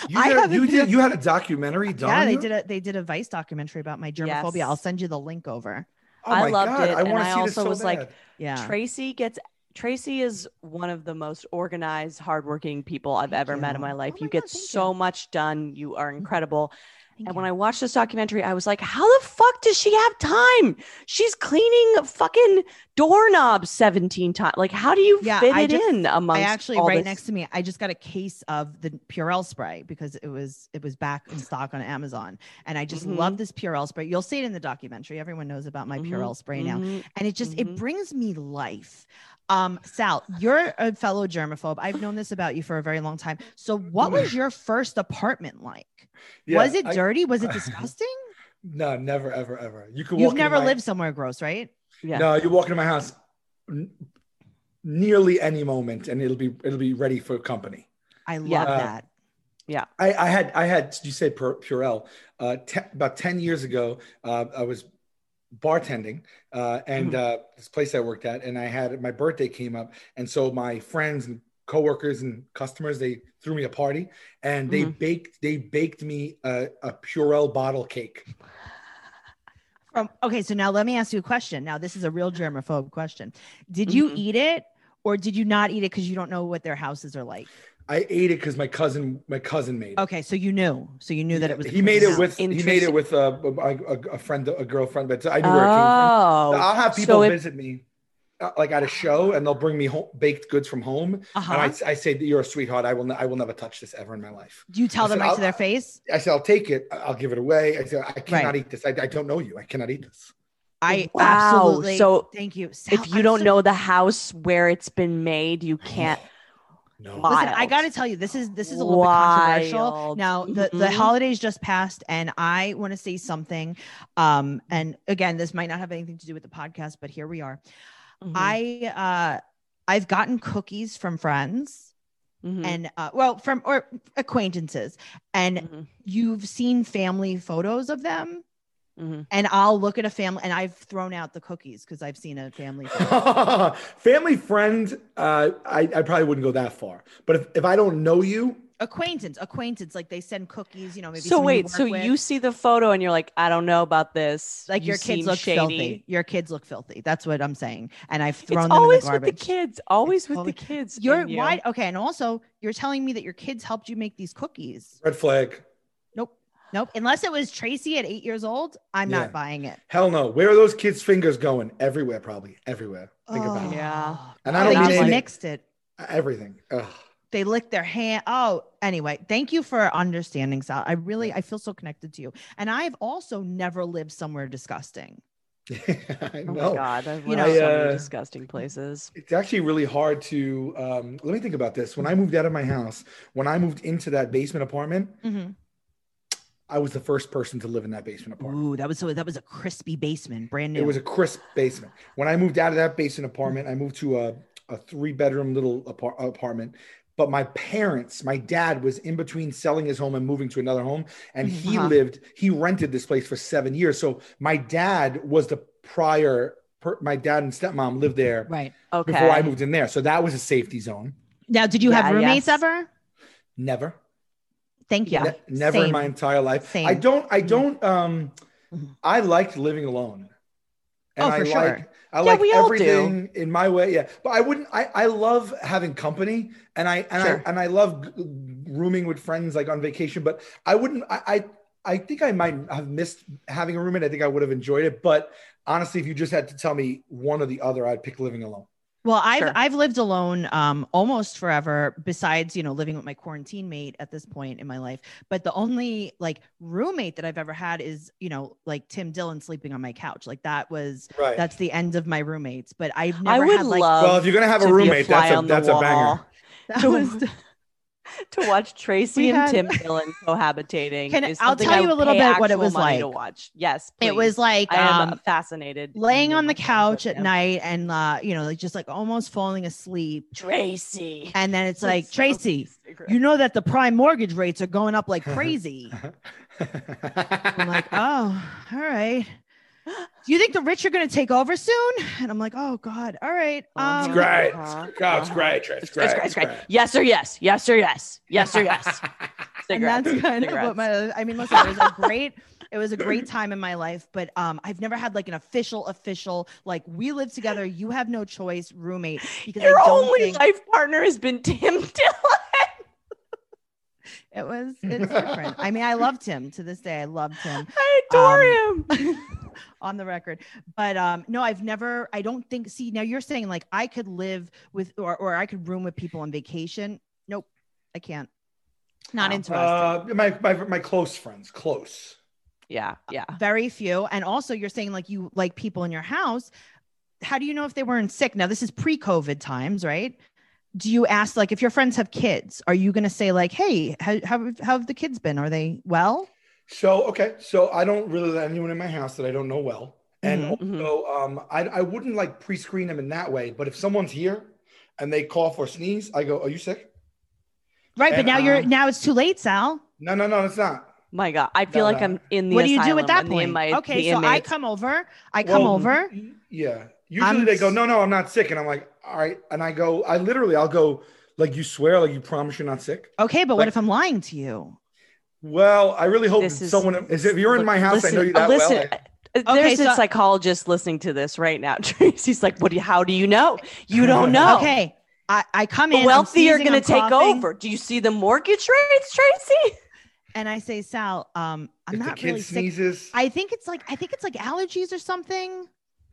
you, I did, haven't you been- did. You had a documentary done. yeah, they did a they did a Vice documentary about my germophobia. I'll send you the link over. Oh I my loved God, it, I and want to I see also so was like. Yeah. Tracy gets Tracy is one of the most organized, hardworking people I've Thank ever met in my life. Oh you my get God, thank so you. Mm-hmm. much done. You are incredible. Thank and when. I watched this documentary, I was like, how the fuck does she have time? She's cleaning fucking doorknobs 17 times. Like, how do you Yeah, fit I it just- in amongst I actually all right this? next to me, I just got a case of the Purell spray because it was it was back in stock on Amazon, and I just Mhm. love this Purell spray. You'll see it in the documentary. Everyone knows about my Mhm, Purell spray now, mhm. and it just it brings me life. Um, Sal, you're a fellow germaphobe. I've known this about you for a very long time. So, what was your first apartment like? Yeah, was it I- dirty? Was it [LAUGHS] disgusting? No, never, ever, ever. You could. You've walk never my- lived somewhere gross, right? Yeah. No, you walk into my house n- nearly any moment, and it'll be it'll be ready for company. I love Uh, that. Yeah. I, I had I had you say Purell uh, te- about ten years ago. Uh, I was bartending uh, and Mm-hmm. uh, this place I worked at, and I had my birthday came up, and so my friends and coworkers and customers they threw me a party, and they Mm-hmm. baked they baked me a, a Purell bottle cake. From okay, so now let me ask you a question. Now this is a real germaphobe question. Did you Mhm. eat it or did you not eat it because you don't know what their houses are like? I ate it because my cousin my cousin made it. Okay, so you knew, so you knew that it was. he made it with he made it with a, a, a friend a girlfriend, but I knew where it came from. Oh, I'll have people so it- visit me, uh, like at a show, and they'll bring me home, baked goods from home. Uh-huh. And I, I say, "You're a sweetheart. I will. I will never touch this ever in my life." Do you tell I them said, right I'll- to their face? I said, "I'll take it. I- I'll give it away." I said, "I cannot Right. eat this. I, I don't know you. I cannot eat this." I Wow, absolutely. so thank you. Sal, if you I'm don't so- know the house where it's been made, you can't. No. Listen, I got to tell you, this is this is a little bit controversial. Now, the, the Mhm. holidays just passed, and I want to say something. Um, and again, this might not have anything to do with the podcast, but here we are. Mhm, I uh, I've gotten cookies from friends, mhm, and uh, well, from or acquaintances, and mhm, you've seen family photos of them. Mhm. And I'll look at a family, and I've thrown out the cookies because I've seen a family. photo. [LAUGHS] Family friend, uh, I, I probably wouldn't go that far. But if, if I don't know you, acquaintance, acquaintance, like they send cookies. You know, maybe. So someone you wait, so with. you see the photo and you're like, I don't know about this. like You your kids look shady. filthy. Your kids look filthy. That's what I'm saying. And I've thrown It's them in always the with the kids. Always It's with always- the kids. You're you. why okay, and also you're telling me that your kids helped you make these cookies. red flag. Nope. Nope. Unless it was Tracy at eight years old, I'm Yeah. not buying it. Hell no. Where are those kids' fingers going? Everywhere, probably. Everywhere. Think about it. Yeah. And Oh, I don't mean just anything. mixed it. Everything. Ugh. They licked their hand. Oh, anyway, thank you for understanding, Sal. I really, I feel so connected to you. And I've also never lived somewhere disgusting. [LAUGHS] I Oh know. my god, I've You you know- know, so I, many uh, disgusting places. It's actually really hard to. Um, let me think about this. When I moved out of my house, when I moved into that basement apartment, I was the first person to live in that basement apartment. Ooh, that was so that was a crispy basement, brand new. It was a crisp basement. When I moved out of that basement apartment, I moved to a, a three bedroom little apart- apartment. But my parents, my dad was in between selling his home and moving to another home. And he Uh-huh. lived, he rented this place for seven years. So my dad was the prior, per, my dad and stepmom lived there right. Okay. before I moved in there. So that was a safety zone. Now, did you Yeah, have roommates yes. ever? Never. Thank you. Ne- never in Same. my entire life. Same. I don't. I don't. Um, Mhm. I liked living alone. Oh, for I sure. like I Yeah, like we all do. everything in my way. Yeah. But I wouldn't I, I love having company and I and Sure. I and I love rooming with friends like on vacation, but I wouldn't I, I I think I might have missed having a roommate. I think I would have enjoyed it. But honestly, if you just had to tell me one or the other, I'd pick living alone. Well, I've Sure. I've lived alone um almost forever besides, you know, living with my quarantine mate at this point in my life. But the only like roommate that I've ever had is, you know, like Tim Dillon sleeping on my couch. Like that was Right. that's the end of my roommates. But I've never. I would had like love well, if you're gonna have a roommate, fly that's a on the that's a banger. that was [LAUGHS] [LAUGHS] [LAUGHS] to watch Tracy We and had- Tim Dillon cohabitating. Can- is I'll tell you a little pay bit what it was like To watch, yes, it was like I am um fascinated. laying on the couch at him. night and uh, you know, like just like almost falling asleep. Tracy. And then it's like, That's so Tracy, secret. you know that the prime mortgage rates are going up like [LAUGHS] crazy. [LAUGHS] I'm like, oh, all right. Do you think the rich are going to take over soon? And I'm like, oh God, all right. Uh-huh. It's Um, great. Uh-huh. God, it's Uh-huh. great. Trey. It's It's great. great, it's great. Yes or yes. Yes or yes. Yes or yes. [LAUGHS] and that's kind of what my. I mean, listen, it was a great. It was a great [LAUGHS] time in my life, but um, I've never had like an official, official like we live together. You have no choice, roommate. Because Your I don't only think life partner has been Tim [LAUGHS] Dillon. it was. It's different. I mean, I loved him to this day. I loved him. I adore Um, him. On the record. But um no i've never i don't think see now you're saying like i could live with or, or i could room with people on vacation. Nope i can't. Not Wow. interested. Uh, my, my my close friends, close. Yeah, yeah. very few. And also you're saying like you like people in your house. How do you know if they weren't sick? Now this is pre-covid times right? Do you ask like if your friends have kids are you going to say like hey how, how, how have the kids been? Are they well So okay, so I don't really let anyone in my house that I don't know well, and Mhm, also um, I I wouldn't like pre-screen them in that way. But if someone's here and they cough or sneeze, I go, "Are you sick?" right but And, now you're um, now it's too late sal No, no, no, it's not. My God, I feel No, like no. I'm in the. what do you do at that point inmate- okay the so i come over i come Well, over Yeah. Usually I'm they go, "No, no, I'm not sick," and I'm like, "All right," and I go, I literally, I'll go, like, "You swear, like you promise you're not sick." Okay, but what if I'm lying to you? Well, I really hope This someone is. If you're in my house, I know you that listen, well. I- uh, There's Okay, a psychologist listening to this right now. [LAUGHS] Tracy's like, "What? Do you, how do you know? You don't [LAUGHS] know." Okay, I, I come The in. I'm wealthy are going to take coughing, over. Do you see the mortgage rates, Tracy? and I say, Sal, um, I'm if the not kid really sick. I think it's like I think it's like allergies or something.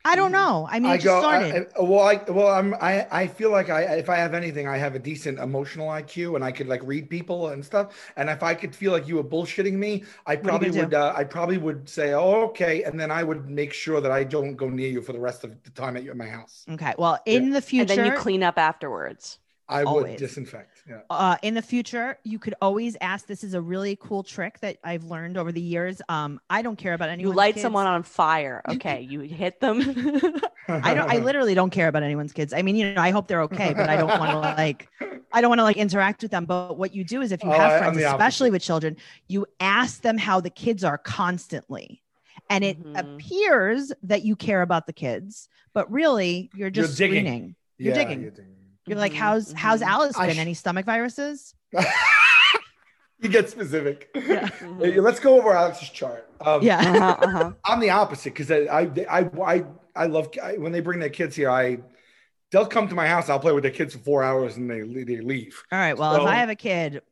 I don't mm-hmm. know. I mean, I it just go. Uh, started. I, I- well, I well, I'm. I I feel like I if I have anything, I have a decent emotional IQ, and I could like read people and stuff. And if I could feel like you were bullshitting me, I probably would. Uh, I probably would say, "Oh, okay," and then I would make sure that I don't go near you for the rest of the time at, your, at my house. okay, well, in the future, And future, then you clean up afterwards. I would disinfect. Yeah. uh, in the future, you could always ask. This is a really cool trick that I've learned over the years. Um, I don't care about anyone. You light kids. someone on fire. [LAUGHS] Okay, you hit them. [LAUGHS] I don't. I [LAUGHS] literally don't care about anyone's kids. I mean, you know, I hope they're okay, but I don't want to like. I don't want to like interact with them. But what you do is, if you Oh, have friends, especially opposite. with children, you ask them how the kids are constantly, and it Mhm. appears that you care about the kids, but really you're just digging. screening. You're Yeah, digging. You're digging. You're like, Mhm, how's how's mhm. Alice been? sh- Any stomach viruses? [LAUGHS] you get specific. [LAUGHS] Yeah. Hey, Let's go over Alex's chart. Um, Yeah. Uh-huh, uh-huh. [LAUGHS] I'm the opposite because I, I, I, I, I love I, when they bring their kids here. I, they'll come to my house. I'll play with their kids for four hours and they they leave. All right. Well, if I have a kid,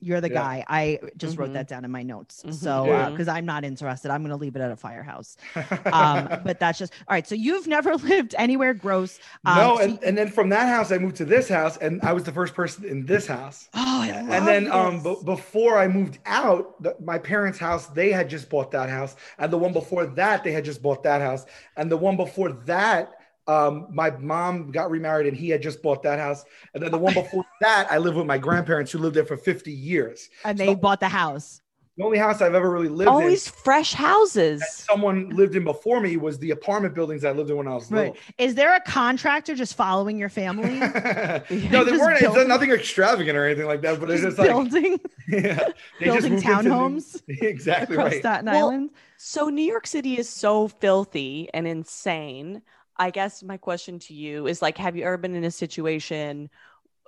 you're the Yeah. guy. I just wrote Mhm. that down in my notes. Mhm. So, Yeah. because I'm not interested, I'm going to leave it at a firehouse. [LAUGHS] Um, but that's just all right. So you've never [LAUGHS] lived anywhere gross. Um, no, so and, you- and then from that house, I moved to this house, and I was the first person in this house. [GASPS] oh, I love and then um, b- before I moved out, the, my parents' house, they had just bought that house, and the one before that, they had just bought that house, and the one before that. Um, my mom got remarried and he had just bought that house. And then the one before [LAUGHS] that, I lived with my grandparents who lived there for 50 years. and they so- bought the house. The only house I've ever really lived in. Always in fresh houses. that someone lived in before me was the apartment buildings I lived in when I was Right. little. Is there a contractor just following your family? [LAUGHS] [LAUGHS] no, they Just weren't. build- It's nothing extravagant or anything like that. But it's Just just like building, yeah, they building moved into townhomes exactly across right. Staten Well, Island. So New York City is so filthy and insane. I guess my question to you is like, have you ever been in a situation?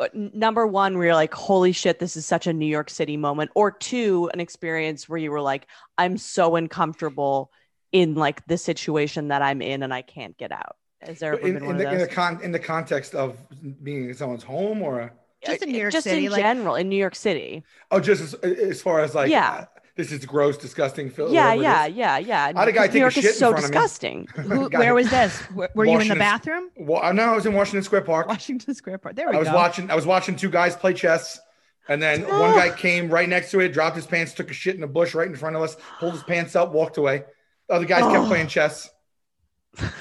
uh, Number one, where you're like, "Holy shit, this is such a New York City moment," or two, an experience where you were like, "I'm so uncomfortable in like the situation that I'm in and I can't get out. Has there ever in, been in one the, of in those? the con in the context of being in someone's home or Just in New Uh, York just City, in like- general, in New York City. oh, just as, as far as like Yeah. uh, this is gross, disgusting. Phil, yeah, yeah, yeah, yeah. I had a guy take New a shit is so front of me. disgusting. [LAUGHS] Who, where was [LAUGHS] this? Were, were you in the bathroom? Well, uh, no, I was in Washington Square Park. Washington Square Park. There we I was watching. I was watching two guys play chess, and then [GASPS] one guy came right next to it, dropped his pants, took a shit in a bush right in front of us, pulled his pants up, walked away. The other guys kept [GASPS] playing chess.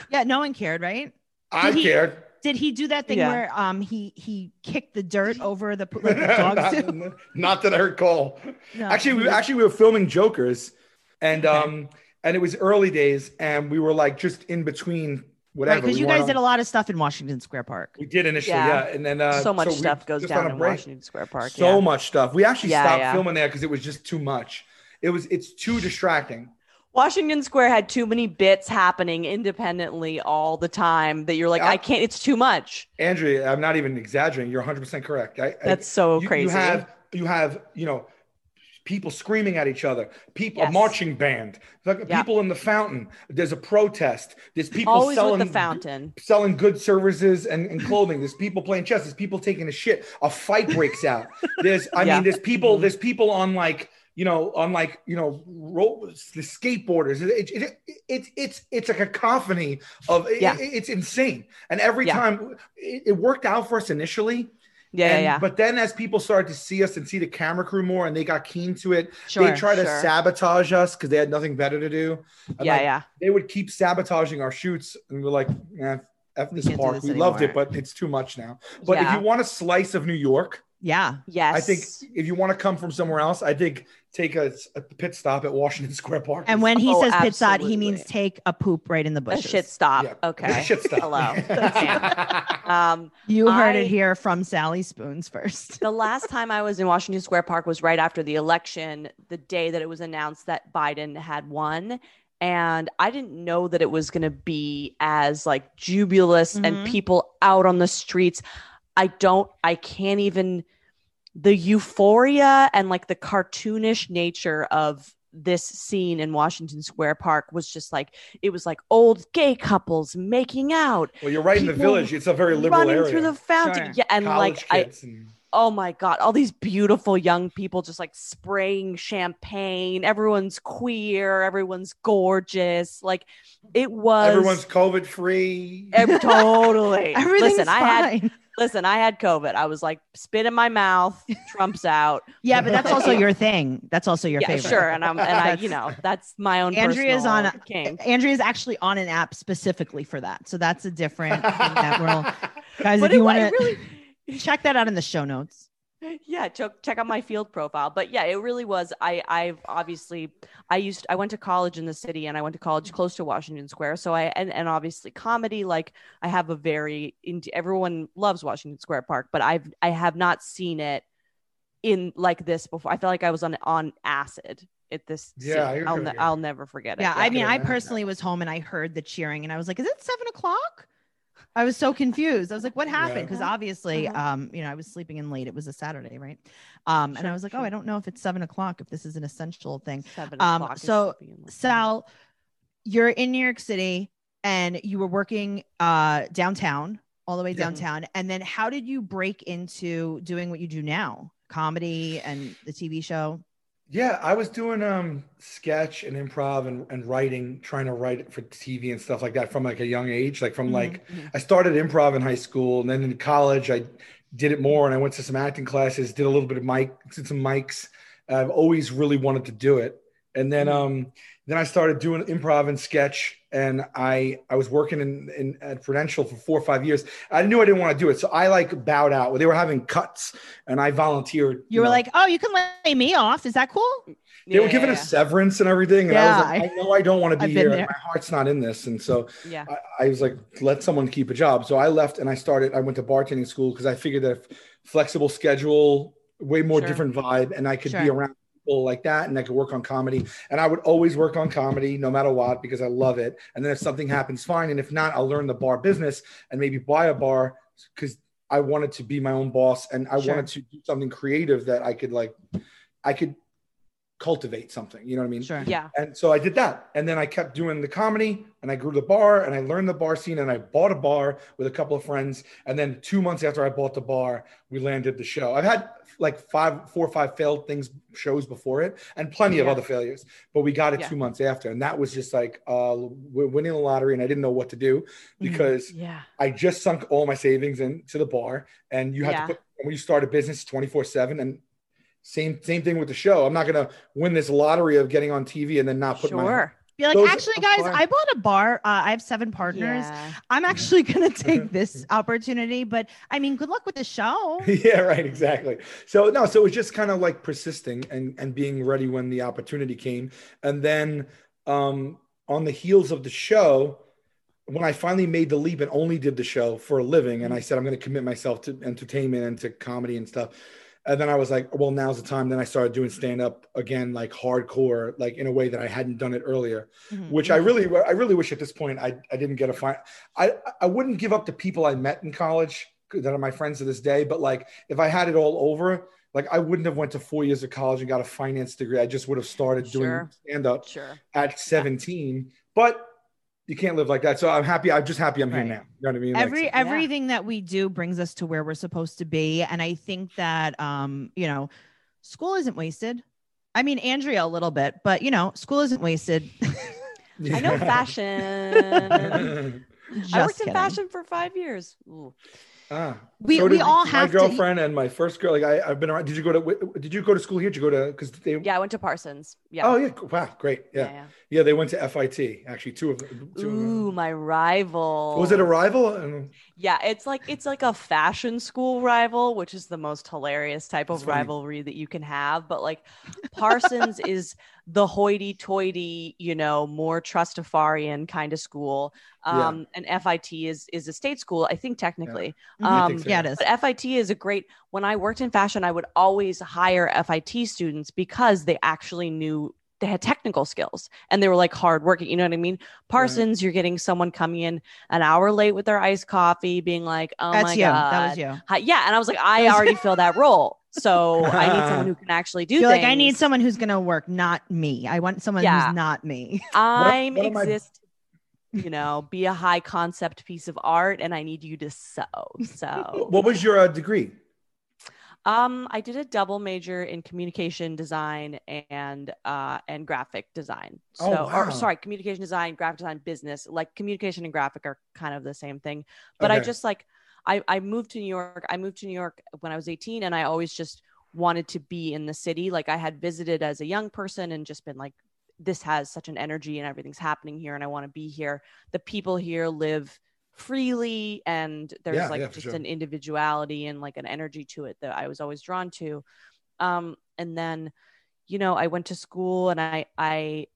Yeah, no one cared, right? I Did he- cared. Did he do that thing Yeah. where um he he kicked the dirt [LAUGHS] over the like the dogs do? not, [LAUGHS] not that I recall. No. Actually, we actually we were filming Jokers, and um, and it was early days, and we were like just in between whatever. because We you weren't guys did a lot of stuff in Washington Square Park. We did initially, Yeah. yeah, and then uh, so much we- stuff goes down in break. Washington Square Park. So yeah. much stuff. We actually Yeah, stopped yeah. filming there because it was just too much. It was it's too distracting. Washington Square had too many bits happening independently all the time that you're like, I- I can't. It's too much. Andrea, I'm not even exaggerating. You're 100 percent correct. I, I- That's so you, crazy. You have you have you know people screaming at each other, people a marching band, like Yeah. people in the fountain. There's a protest. There's people Always selling with the fountain. selling good services and, and clothing. There's people playing chess. There's people taking a shit. A fight breaks out. There's I [LAUGHS] Yeah. mean there's people Mhm. there's people on like you know on like you know roll, the skateboarders. It, it, it, it's it's it's a cacophony of Yeah. it- it's insane. And every Yeah. time it, worked out for us initially. Yeah, yeah, And- yeah. But then as people started to see us and see the camera crew more and they got keen to it, Sure, they tried to sabotage us because they had nothing better to do. And, yeah, like, yeah. They would keep sabotaging our shoots and we're like, eh, F this park. this we loved it, but it's too much now. But if you want a slice of New York, Yeah. Yes. I think if you want to come from somewhere else, I think take a, a pit stop at Washington [LAUGHS] Square Park. And when he Oh, says pit stop, he means take a poop right in the bushes. a shit stop. Yeah. Okay. shit stop. Hello. [LAUGHS] [LAUGHS] Um, You heard I- it here from Sally Spoons first. the last time I was in Washington Square Park was right after the election, the day that it was announced that Biden had won. And I didn't know that it was going to be as like jubilous Mhm. and people out on the streets. I don't, I can't even, the euphoria and like the cartoonish nature of this scene in Washington Square Park was just like, it was like old gay couples making out, well, you're right in the village. It's a very liberal running area. through the fountain. Sure. Yeah. And College like, I, and- oh my god all these beautiful young people just like spraying champagne everyone's queer everyone's gorgeous like it was everyone's COVID free. ev- [LAUGHS] totally Everything's listen i had fine. Listen i had covid i was like spit in my mouth trumps out Yeah, but that's also your thing. That's also your yeah favorite. sure and i'm and i you know that's my own Andrea's on king Andrea's actually on an app specifically for that. So that's a different thing that we'll [LAUGHS] guys, but if you want to really check that out in the show notes. Yeah check, check out my Feeld profile. But yeah it really was i i've obviously i used i went to college in the city and i went to college close to washington square. So i and, and obviously comedy like i have a very everyone loves washington square park but i've i have not seen it in like this before. I felt like i was on on acid at this Yeah. I i'll, ne- I'll never forget it. Yeah, I I mean, can I personally was home and I heard the cheering and I was like, "Is it seven o'clock?" I was so confused. I was like, "What happened?" Yeah. Because obviously, Uh-huh. um, you know, I was sleeping in late. It was a Saturday, right? Um, and I was like, "Oh. I don't know if it's seven o'clock. If this is an essential thing." Seven Um, o'clock so, sleeping in, like, Sal, you're in New York City and you were working uh downtown, all the way Yeah. downtown. And then how did you break into doing what you do now? Comedy and the TV show? Yeah, I was doing um sketch and improv and, and writing, trying to write for TV and stuff like that from like a young age. Like from Mhm, like mhm. I started improv in high school and then in college I did it more and I went to some acting classes, did a little bit of mic, did some mics. I've always really wanted to do it. And then um then I started doing improv and sketch and I I was working in, in at Prudential for four or five years. I knew I didn't want to do it. So I like bowed out. They were having cuts and I volunteered. You were know, like, "Oh, you can lay me off. Is that cool?" they were Yeah, giving yeah, us severance and everything. And I was like, I know I don't want to I've be here. there. My heart's not in this. And so yeah. I, I was like, let someone keep a job. So I left and I started, I went to bartending school because I figured that flexible schedule, way more Sure. different vibe, and I could be around people like that and I could work on comedy. And I would always work on comedy no matter what because I love it. And then if something happens, fine. And if not, I'll learn the bar business and maybe buy a bar because I wanted to be my own boss and I Sure. wanted to do something creative that I could like, I could cultivate something. You know what I mean? Sure. Yeah. And so I did that. And then I kept doing the comedy and I grew the bar and I learned the bar scene and I bought a bar with a couple of friends. And then two months after I bought the bar, we landed the show. I've had like five, four or five failed things, shows before it and plenty of other failures, but we got it Yeah. two months after. And that was just like, uh, we're winning the lottery and I didn't know what to do because Yeah. I just sunk all my savings into the bar and you have Yeah. to put, when you start a business 24 seven and same, same thing with the show. I'm not going to win this lottery of getting on TV and then not put my Sure. Be like, Those- actually, guys, course. I bought a bar. Uh, I have seven partners. Yeah. I'm actually going [LAUGHS] to take this opportunity, but I mean, good luck with the show. [LAUGHS] yeah, right, exactly. So no, so it was just kind of like persisting and and being ready when the opportunity came, and then um, on the heels of the show, when I finally made the leap and only did the show for a living, and I said I'm going to commit myself to entertainment and to comedy and stuff. And then I was like, well, now's the time. Then I started doing stand up again, like hardcore, like in a way that I hadn't done it earlier Mhm. which I really, I really wish at this point I, I didn't get a fine. I, I wouldn't give up the people I met in college that are my friends to this day. But like, if I had it all over, like I wouldn't have went to four years of college and got a finance degree. I just would have started doing Sure. stand up Sure. at 17. But you can't live like that. So I'm happy. I'm just happy I'm here now. You know what I mean? Every so- everything that we do brings us to where we're supposed to be, and I think that um, you know, school isn't wasted. I mean, Andrea a little bit, but you know, school isn't wasted. [LAUGHS] [LAUGHS] I know fashion. [LAUGHS] I worked in fashion for five years. Ooh. Ah, We- so we all my have to- girlfriend and my first girl. Like I, I've been around. Did you go to? Did you go to school here? Did you go to? Because they. Yeah, I went to Parsons. Yeah. Oh yeah. Wow. Great. Yeah. yeah. Yeah, they went to FIT. Actually, two of them. yeah. Two of them. Ooh, my rival. Was it a rival? And- Yeah, it's like it's like a fashion school rival, which is the most hilarious type of That's funny. rivalry that you can have. But like Parsons [LAUGHS] is the hoity-toity, you know, more trustafarian kind of school. Yeah. Um, and FIT is is a state school, I think technically. Mhm. I Um, think so. yeah, it is. but FIT is a great. When I worked in fashion, I would always hire FIT students because they actually knew they had technical skills and they were like hardworking. You know what I mean? Parsons, you're getting someone coming in an hour late with their iced coffee, being like, "Oh That's my you. god, That was you. Hi- yeah." And I was like, I already fill that role, so [LAUGHS] I need someone who can actually do You're things. like, I need someone who's gonna work, not me. I want someone Yeah. who's not me. [LAUGHS] I'm one of my- exist. You know, be a high concept piece of art, and I need you to sew. So, What was your uh, degree? Um, I did a double major in communication design and uh and graphic design. Oh, So, wow. or sorry, communication design, graphic design, business. Like communication and graphic are kind of the same thing. But I just like I I moved to New York. I moved to New York when I was 18 and I always just wanted to be in the city. Like I had visited as a young person and just been like this has such an energy and everything's happening here and I want to be here. The people here live freely and there's Yeah, like yeah, just sure. an individuality and like an energy to it that I was always drawn to. Um, and then, you know, I went to school and I, I,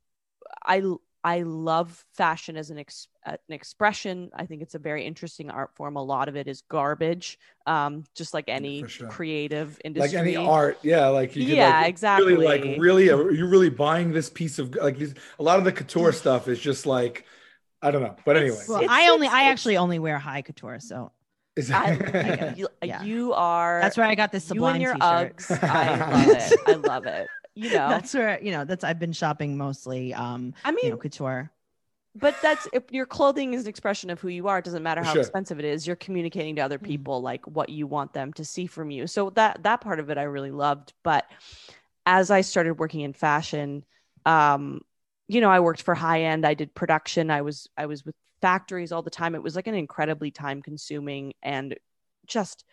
I, I love fashion as an, ex- uh, an expression. I think it's a very interesting art form. A lot of it is garbage, um, just like any sure. creative industry. Like any art, yeah. Like you could, Yeah, like, exactly. Really, like really, are you really buying this piece of like these? A lot of the couture stuff is just like, I don't know. But anyway, Well, I only, I actually only wear high couture, so is I, Yeah. [LAUGHS] you, Yeah. you are. that's where I got this you sublime and your t-shirt. Uggs. I love it. I [LAUGHS] love it. You know, That's where you know that's I've been shopping mostly. Um, I mean, you know, couture. but that's if your clothing is an expression of who you are it doesn't matter how sure. expensive it is you're communicating to other Mhm. people like what you want them to see from you so that that part of it i really loved but as i started working in fashion um you know i worked for high end i did production i was i was with factories all the time. It was like an incredibly time consuming and just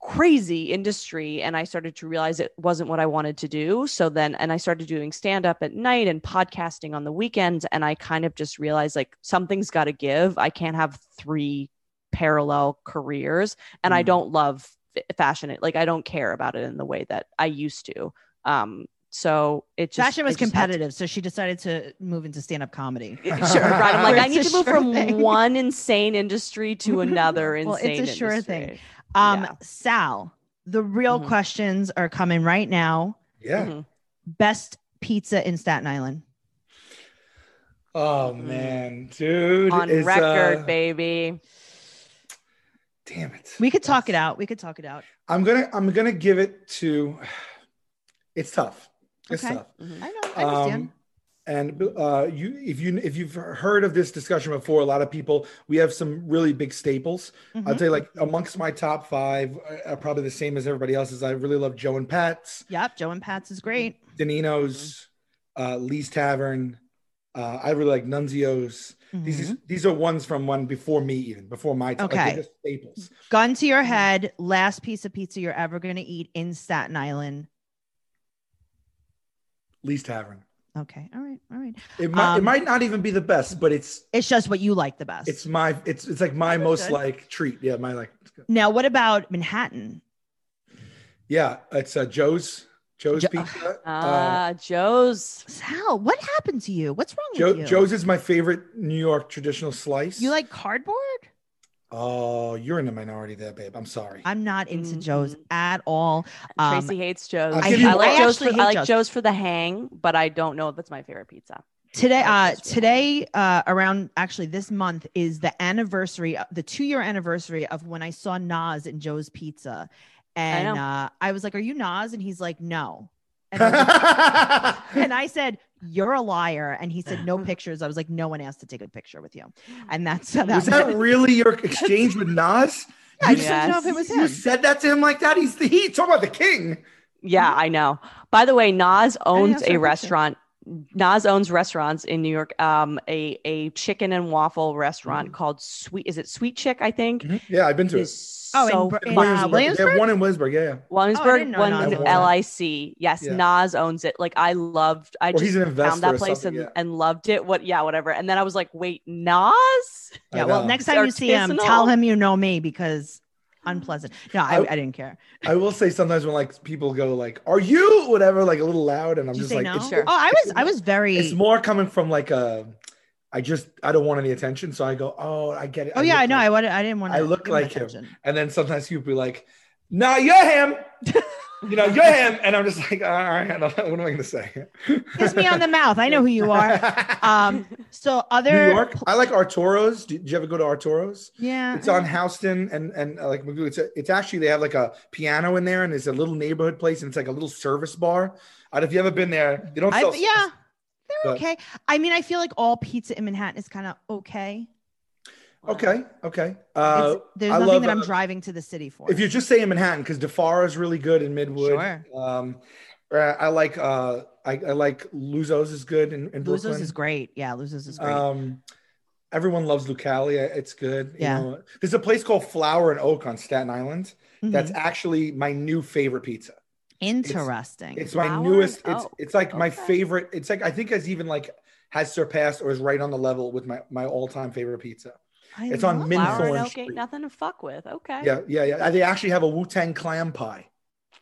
crazy industry and i started to realize it wasn't what i wanted to do. So then and i started doing stand up at night and podcasting on the weekends and i kind of just realized like something's got to give. I can't have three parallel careers and i Mm. don't love fashion it like i don't care about it in the way that i used to. Um so it just Fashion was I just had to- competitive, so she decided to move into stand-up comedy. [LAUGHS] sure right i'm like i need to move sure from thing. one insane industry to [LAUGHS] another Well, it's a sure industry. thing. Um, Yeah. Sal, the real Mhm. questions are coming right now. yeah. Mhm. Best pizza in Staten Island. Oh man, dude, on it's, record uh, baby Damn it. We could talk it out. We could talk it out. I'm gonna I'm gonna give it to. [SIGHS] It's tough. It's Okay. tough. Mhm. I know. I understand. Um, and uh, you, if you if you've heard of this discussion before, a lot of people we have some really big staples. I'll Mhm. tell you, like amongst my top five, uh, are probably the same as everybody else's. I really love Joe and Pat's, Yep. Joe and Pat's is great. Denino's, uh, Lee's Tavern. Uh, I really like Nunzio's. These Mhm. is, these are ones from one before me, even before my time. Okay. they're staples. Gun to your head. Last piece of pizza you're ever going to eat in Staten Island. Lee's Tavern. Okay. All right. All right. It might it Um, might not even be the best, but it's It's just what you like the best. it's my it's it's like my most Understood. like treat. Yeah, my like. now, what about Manhattan? Yeah, it's uh, Joe's Joe's Jo- Pizza. Uh, Ah, Joe's. Sal, what happened to you? What's wrong Joe, with you? Joe's is my favorite New York traditional slice. You like cardboard? Oh, you're in the minority there, babe. I'm sorry. I'm not into Joe's Mhm. at all. Um, Tracy hates Joe's. I'll I, like Joe's. For, actually I like Joe's. Joe's for the hang, but I don't know if that's my favorite pizza. Today, uh, today, uh, around actually this month is the anniversary, the two year anniversary of when I saw Nas in Joe's Pizza, and know. uh, I was like, "Are you Nas?" And he's like, "No," and I, [LAUGHS] like- and I said, "You're a liar," and he said, "No [LAUGHS] pictures." I was like, "No one asked to take a picture with you," [GASPS] and that's that. was that really your [LAUGHS] exchange with Nas? I just Yes. didn't know if it was You said that to him like that? He's the heat. Talk about the king. Yeah, I know. By the way, Nas owns ask her a a restaurant. Nas owns restaurants in New York. Um, a a chicken and waffle restaurant Mm-hmm. called Sweet. Is it Sweet Chick? I think. Yeah, I've been to It it. is Oh, in so Br- in, fucking uh, good. They Williamsburg? have one in Williamsburg. Yeah, yeah. Williamsburg, didn't know one Nas in. LIC. Yes, Yeah. Nas owns it. Like I loved. I Or just an found that place and, yeah. and loved it. What? Yeah, whatever. And then I was like, wait, Nas? Yeah. Well, next time you see him, tell him you know me because unpleasant. No, I, I- I didn't care. [LAUGHS] I will say sometimes when like people go like, "Are you?" whatever, like a little loud, and I'm Did just like, no? it's, Sure. Oh, I was I was very. it's more coming from like a. I just I don't want any attention, so I go, "Oh, I get it." oh yeah, I know. like- I wanted. I didn't want. I look like him. And then sometimes people be like, "Nah, you're him." [LAUGHS] you know, you're him, and I'm just like, "All right, I don't know, what am I going to say?" Kiss me on the mouth. I know who you are. [LAUGHS] Um. So other New York. I like Arturo's. Did you ever go to Arturo's? Yeah. It's on Houston and and uh, like it's a, it's actually they have like a piano in there and it's a little neighborhood place and it's like a little service bar. I don't if you ever been there. They don't I, sell. yeah. They're but- okay. I mean, I feel like all pizza in Manhattan is kind of okay. Okay. Okay. Uh, It's, there's I nothing love, that I'm uh, driving to the city for. if you're just saying Manhattan, because Di Fara is really good in Midwood. Sure. Um, uh, I like uh, I, I like Luzzo's is good in, in Luzzo's is great. Yeah, Luzzo's is great. Um, everyone loves Lucali. It's good. You Yeah. know, there's a place called Flour and Oak on Staten Island. That's Mhm. actually my new favorite pizza. interesting. It's my Flour newest. It's Oak. it's like my favorite. It's like I think has even like has surpassed or is right on the level with my my all time favorite pizza. I it's on love Flour and Minthorne oak ain't Street. nothing to fuck with. Okay. Yeah, yeah, yeah. They actually have a Wu Tang clam pie.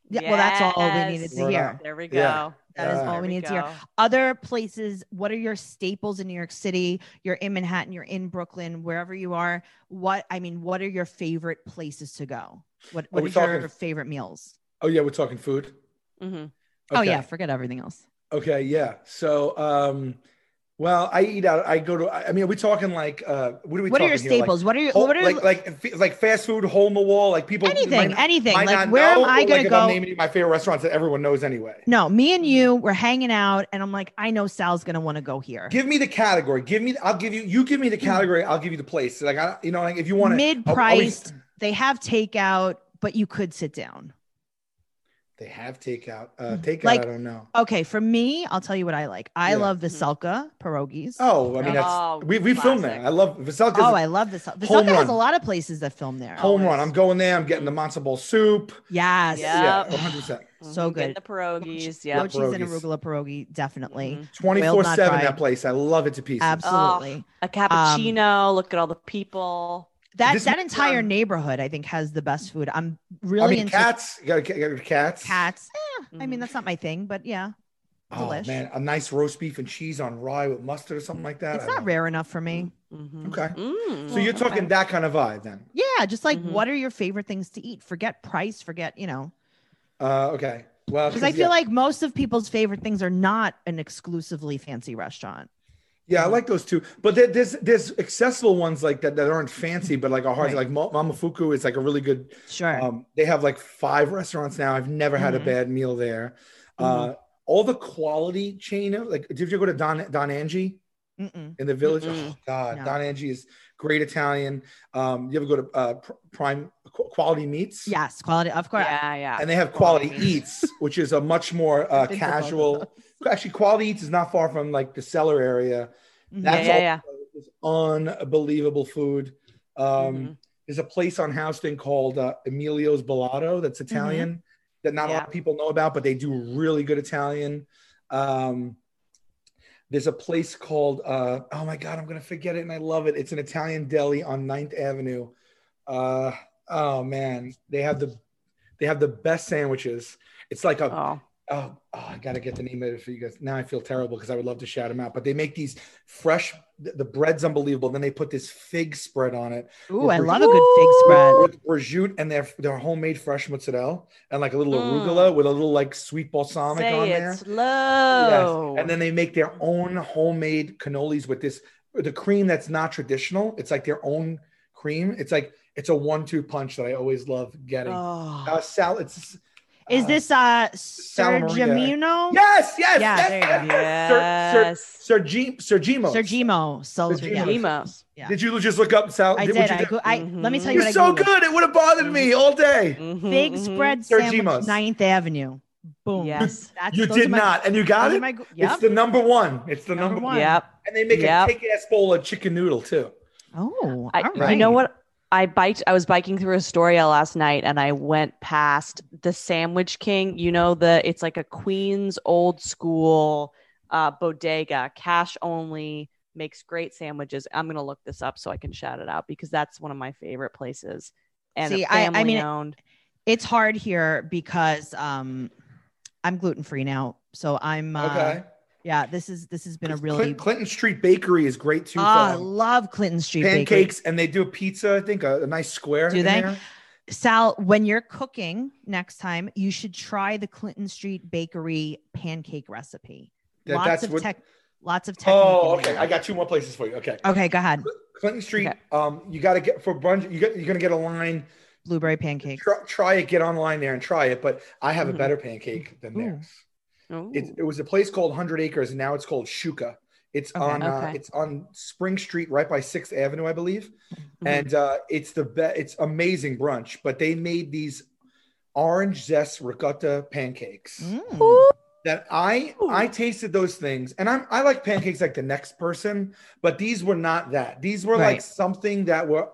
Yeah, well, that's all we needed to hear. There we go. Yeah. That is Yeah. all There we need to hear. Other places, what are your staples in New York City? You're in Manhattan, you're in Brooklyn, wherever you are. What I mean, what are your favorite places to go? What what we is your favorite meals? Oh yeah, we're talking food. Mm-hmm. Oh yeah, forget everything else. Okay, yeah. So, um, well, I eat out. I go to. I mean, are we talking like? Uh, what are we? What are your talking here? Like, staples? what are your what are like like like fast food, hole in the wall. Like people. anything, might- anything? might Like where know, am I gonna like, if go? I'm naming my favorite restaurants that everyone knows anyway. no, me and you, we're hanging out, and I'm like, I know Sal's gonna want to go here. Give me the category. Give me. I'll give you. You give me the category. I'll give you the place. Like I, you know, like if you want to Mid priced. They have takeout, but you could sit down. They have takeout. Uh, takeout. Like- I don't know. Okay, for me, I'll tell you what I like. I Yeah. love Mhm. Veselka pierogies. Oh, I mean that's Oh, we we filmed there. I love Veselka's Oh, I love this. home Veselka has a lot of places that film there. home run. I'm going there. I'm getting the matzo ball soup. Yes. Yeah. Yeah, 100. percent So get good. The pierogies. Yeah. Yeah. cheese and arugula pierogi, definitely. Mhm. 24 not seven. fried. That place. I love it to pieces. Absolutely. A cappuccino. look at all the people. That This that entire um, neighborhood, I think, has the best food. I'm I really mean, into Katz. You gotta, you gotta Katz. Katz. Eh, I mean, Mhm. that's not my thing, but yeah, Oh delish. man, a nice roast beef and cheese on rye with mustard or something like that. it's I not don't- rare enough for me. Mhm. Okay. Mm. So you're talking okay. that kind of vibe then. Yeah, just like Mhm. what are your favorite things to eat? Forget price, forget, you know. Uh, okay. Well, Because I yeah. feel like most of people's favorite things are not an exclusively fancy restaurant. Yeah, I like those too. But there, there's there's accessible ones like that that aren't fancy, but like a hard. Right. Like Mo- Momofuku is like a really good. Sure. Um, they have like five restaurants now. I've never had a Mhm. bad meal there. Uh, all the quality chain. of- Like, did you go to Don Don Angie Mm-mm. in the village? Mm-mm. Oh God, No. Don Angie is great Italian. Um, you ever go to uh, Prime Quality Meats? Yes, quality. Of course. Yeah, yeah. and they have quality Quality eats, which is a much more uh, Been both casual. Actually, quality eats is not far from like the cellar area. Mhm. That's Yeah, yeah, all is unbelievable food. Um, Mhm. There's a place on Houston called uh, Emilio's Ballato that's Italian that not a lot of people know about, but they do really good Italian. Um, there's a place called uh, oh my god, I'm gonna forget it, and I love it. It's an Italian deli on 9th Avenue. Uh, oh man, they have the they have the best sandwiches. It's like a Oh, oh, oh, I gotta get the name of it for you guys. Now I feel terrible because I would love to shout them out, but they make these fresh. The bread's unbelievable. Then they put this fig spread on it Ooh, I love a good fig spread. with prosciutto and their their homemade fresh mozzarella and like a little Mm. arugula with a little like sweet balsamic on say there. it slow. Yes. And then they make their own homemade cannolis with this the cream that's not traditional. It's like their own cream. It's like it's a one-two punch that I always love getting. Oh. Uh, sal- it's Is uh, this uh Salumeria. Sergimino? Yes, yes, Yeah, yes, there you yes, go. yes. Sir, Yes. Sir, Sergimmo. Sergimmo. Sergimmo. yeah. Did you just look up Sal? I did did. what you I, did? go- I let me tell you You're what so I good. It would have bothered me all day. Mhm, Fig mhm. spread Sergimmo's. sandwich, 9th Avenue. Boom. Yes. That's, You did my- not, and you got it. my go- It's the number one. It's the Number number, one. Yep. And they make Yep. a kick-ass bowl of chicken noodle too. Oh, I, all right. You know what? I biked. I was biking through Astoria last night, and I went past the Sandwich King. You know the it's like a Queens old school uh, bodega, cash only, makes great sandwiches. I'm gonna look this up so I can shout it out because that's one of my favorite places. And See, a I- I family mean, owned. It's hard here because um I'm gluten free now. So I'm uh, Okay. Yeah, this is this has been a really Clinton Street Bakery is great too. Oh, I um, love Clinton Street Bakery. pancakes, and they do a pizza. I think a, a nice square. Do they? there. Sal, when you're cooking next time, you should try the Clinton Street Bakery pancake recipe. That- lots that's of what- tech, lots of technique. Oh, okay. I got two more places for you. Okay. Okay, go ahead. Clinton Street. Okay. Um, you got to get for brunch. You get you're gonna get a line. Blueberry pancakes. Try, try it. Get online there and try it. But I have a Mhm. better pancake than Ooh. theirs. Ooh. It, it was a place called Hundred Acres, and now it's called Shuka. It's Okay. on uh, it's on Spring Street, right by Sixth Avenue, I believe. Mhm. And uh, it's the best. It's amazing brunch. But they made these orange zest ricotta pancakes Mm. that I Ooh. I tasted those things, and I'm I like pancakes like the next person, but these were not that. These were like something that were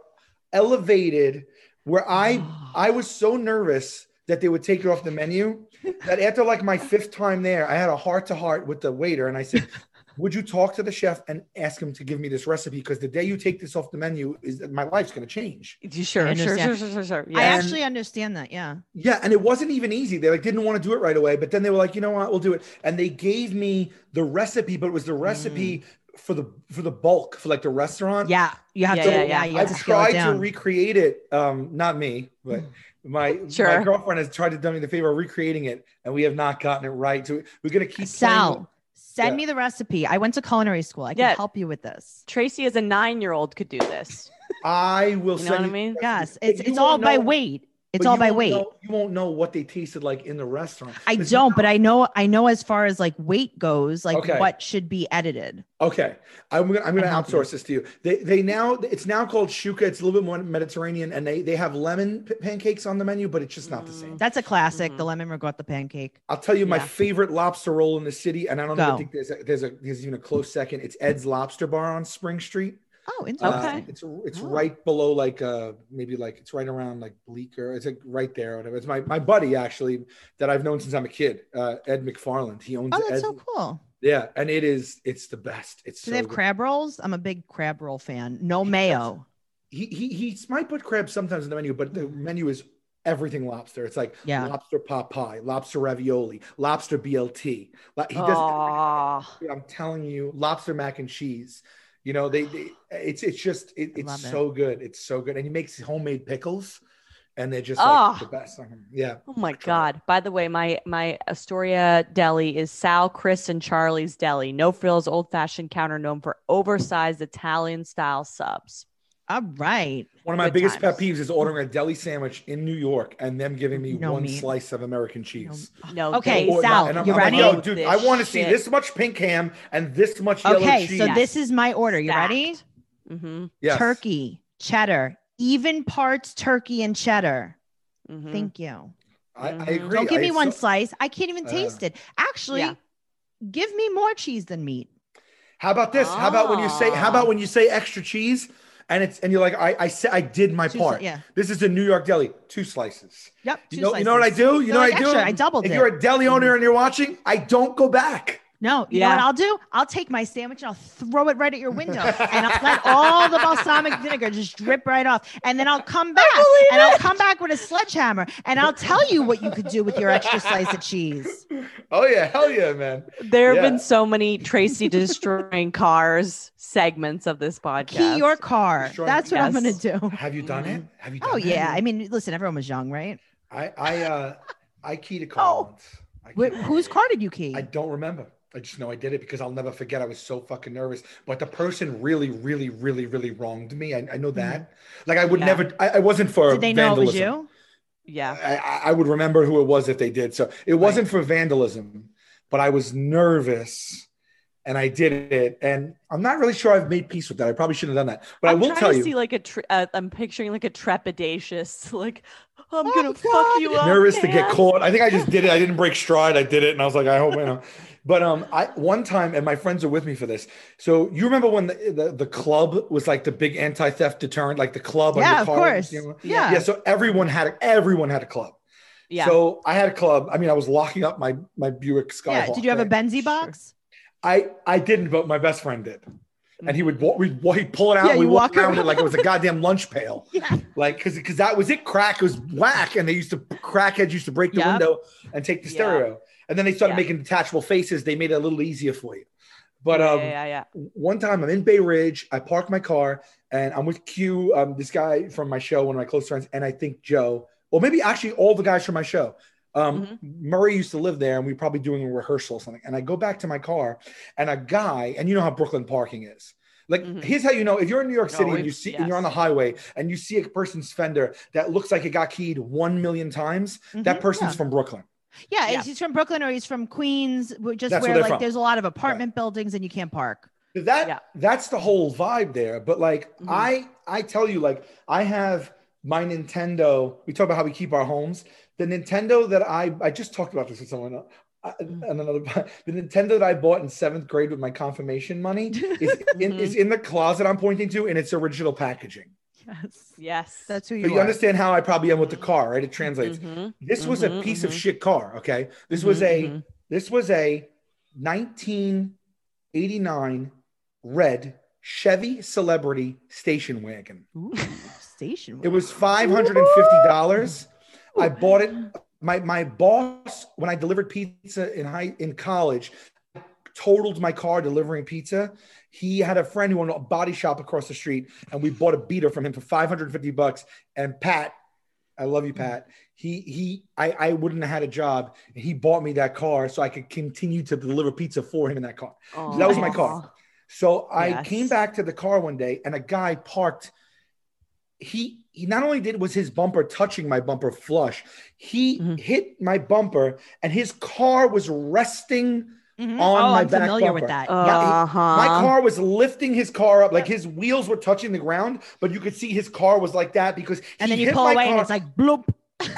elevated. Where I I was so nervous that they would take it off the menu that after like my fifth time there, I had a heart to heart with the waiter, and I said. [LAUGHS] Would you talk to the chef and ask him to give me this recipe? Because the day you take this off the menu, is my life's going to change. You sure, I sure, sure, sure, sure, sure. I actually understand that. Yeah. Yeah, and it wasn't even easy. They like didn't want to do it right away, but then they were like, you know what, we'll do it. And they gave me the recipe, but it was the recipe for the for the bulk for like the restaurant. Yeah. You have Yeah, to. yeah, Yeah, yeah. I've to scale it tried to recreate it. Um, not me, but my my girlfriend has tried to do me the favor of recreating it, and we have not gotten it right. So we're gonna keep playing Sal, send Yeah. me the recipe. I went to culinary school. I can Yeah. help you with this. Tracy, as a nine-year-old, could do this. I will You send know what I mean? the Yes. It's it's all won't by weight. It's but all by weight. know- you won't know what they tasted like in the restaurant. I don't, not- but I know I know as far as like weight goes, like Okay. what should be edited. Okay, I'm gonna I'm gonna I help you. outsource this to you. They they now it's now called shuka. It's a little bit more Mediterranean, and they they have lemon p- pancakes on the menu, but it's just not the same. That's a classic, Mhm. the lemon ricotta pancake. I'll tell you my favorite lobster roll in the city, and I don't Go. even think there's a, there's a there's even a close second. It's Ed's Lobster Bar on Spring Street. Oh, Uh, interesting. Okay. it's it's Oh. right below like uh maybe like it's right around like Bleecker. It's like right there. or Whatever. It's my my buddy actually that I've known since I'm a kid. Uh, Ed McFarland. He owns Oh, that's Ed's. so cool. Yeah, and it is it's the best. It's Do so they have good. crab rolls? I'm a big crab roll fan. No mayo. he he he might put crab sometimes in the menu, but the menu is everything lobster. It's like Yeah. lobster pot pie, lobster ravioli, lobster BLT. Like, He does. I'm telling you, lobster mac and cheese. You know, they, they it's it's just it, it's it. so good. It's so good, and he makes homemade pickles, and they're just Oh. like ah! the best. Yeah, Oh my God. By the way, my my Astoria deli is Sal, Chris, and Charlie's Deli. No frills, old fashioned counter known for oversized Italian style subs. All right. One of my Good biggest pet peeves is ordering a deli sandwich in New York and them giving me No one meat. slice of American cheese. No. Okay, they- Or- Sal, and I'm, you I'm like, ready? Yo, dude, This I want to see this much pink ham and this much yellow Okay, cheese. so this is my order. You Stacked. ready? Mhm, Yes. Turkey, cheddar, even parts turkey and cheddar. mhm. Thank you. I, I Mhm. agree. Don't give I- me one so- slice. I can't even Uh, taste it. Actually, yeah. give me more cheese than meat. How about this? How about when you say? How Ah. about when you say extra cheese, and it's and you're like, I I said I did my Two part. yeah. This is a New York deli. Two slices. Yep. You two know, you know what I do? You They're know like what I do? extra. I doubled if it. you're a deli mm-hmm. owner and you're watching, I don't go back. No, you Yeah. know what I'll do? I'll take my sandwich and I'll throw it right at your window, and I'll let all the balsamic vinegar just drip right off, and then I'll come back believe and I'll come back with a sledgehammer, and I'll tell you what you could do with your extra slice of cheese. [LAUGHS] Oh yeah, hell yeah, man. There have Yeah. been so many Tracy destroying cars segments of this podcast. Key your car. Destroying- That's what I'm gonna do. Have you done it? Have you done Oh it? yeah. I mean, listen, everyone was young, right? I I uh I keyed a car Oh. once. I Wait, whose car did you key? I don't remember. I just know I did it because I'll never forget. I was so fucking nervous. But the person really, really, really, really wronged me. I, I know that. Like I would Yeah. never. I, I wasn't for. Mm-hmm. did they know it was you? Yeah. I, I- would remember who it was if they did. So it wasn't for vandalism, but I was nervous and I did it. And I'm not really sure I've made peace with that. I probably shouldn't have done that. But I'm I will tell to you, see like a. Tre- uh, I'm picturing like a trepidatious, [LAUGHS] like I'm Oh, gonna God. fuck you up. nervous to get caught. I think I just did it. I didn't break [LAUGHS] stride. I did it, and I was like, I hope you know. But um, I one time, and my friends are with me for this. So you remember when the the, the club was like the big anti theft deterrent, like the club? on Yeah, your of car, course. you know? Yeah. yeah. So everyone had a, everyone had a club. Yeah. So I had a club. I mean, I was locking up my my Buick Skyhawk. Yeah. Did you have a? Benzi box? I I didn't, but my best friend did. And he would we'd, he'd pull it out Yeah, and we walk walk around it like it was a goddamn lunch pail. [LAUGHS] Yeah. Like, cause, cause that was it. Crack was whack. And they used to, crackheads used to break the Yep. window and take the Yeah. stereo. And then they started Yeah. making detachable faces. They made it a little easier for you. But yeah, um, yeah, yeah, one time I'm in Bay Ridge, I park my car and I'm with Q, um, this guy from my show, one of my close friends, and I think Joe, or maybe actually all the guys from my show. Um, Mm-hmm. Murray used to live there and we were probably doing a rehearsal or something. And I go back to my car and a guy, and you know how Brooklyn parking is. Like, Mhm. here's how you know if you're in New York City and you it's- see and you're on the highway and you see a person's fender that looks like it got keyed one million times, that Mhm, person's yeah. from Brooklyn. Yeah, Yeah. he's from Brooklyn or he's from Queens, just That's where where like from. there's a lot of apartment buildings and you can't park. that Yeah. that's the whole vibe there but like Mhm. i i tell you like i have my nintendo we talk about how we keep our homes the nintendo that i i just talked about this with someone else I- Mm-hmm. and another [LAUGHS] the Nintendo that I bought in seventh grade with my confirmation money [LAUGHS] is in, Mhm. is in the closet I'm pointing to in its original packaging. Yes. yes. That's who So you, you are. understand how I probably am with the car, right? It translates. Mhm. This was a Mhm, piece of mhm. shit car. Okay, this was a mhm. this was a 1989 red Chevy Celebrity station wagon. Ooh, station. It was five hundred and fifty dollars. I bought it. My my boss, when I delivered pizza in high in college, totaled my car delivering pizza. He had a friend who owned a body shop across the street, and we bought a beater from him for five hundred and fifty bucks. And Pat, I love you, Pat. He he, I I wouldn't have had a job, and he bought me that car so I could continue to deliver pizza for him in that car. Oh, that was my car. So I Yes. came back to the car one day and a guy parked. He he not only did was his bumper touching my bumper flush, he Mhm. hit my bumper and his car was resting Mhm. on oh, my I'm back familiar bumper. with that. Yeah, he- Uh-huh. my car was lifting his car up, like his wheels were touching the ground, but you could see his car was like that because and he then you hit pull my away and car- it's like bloop.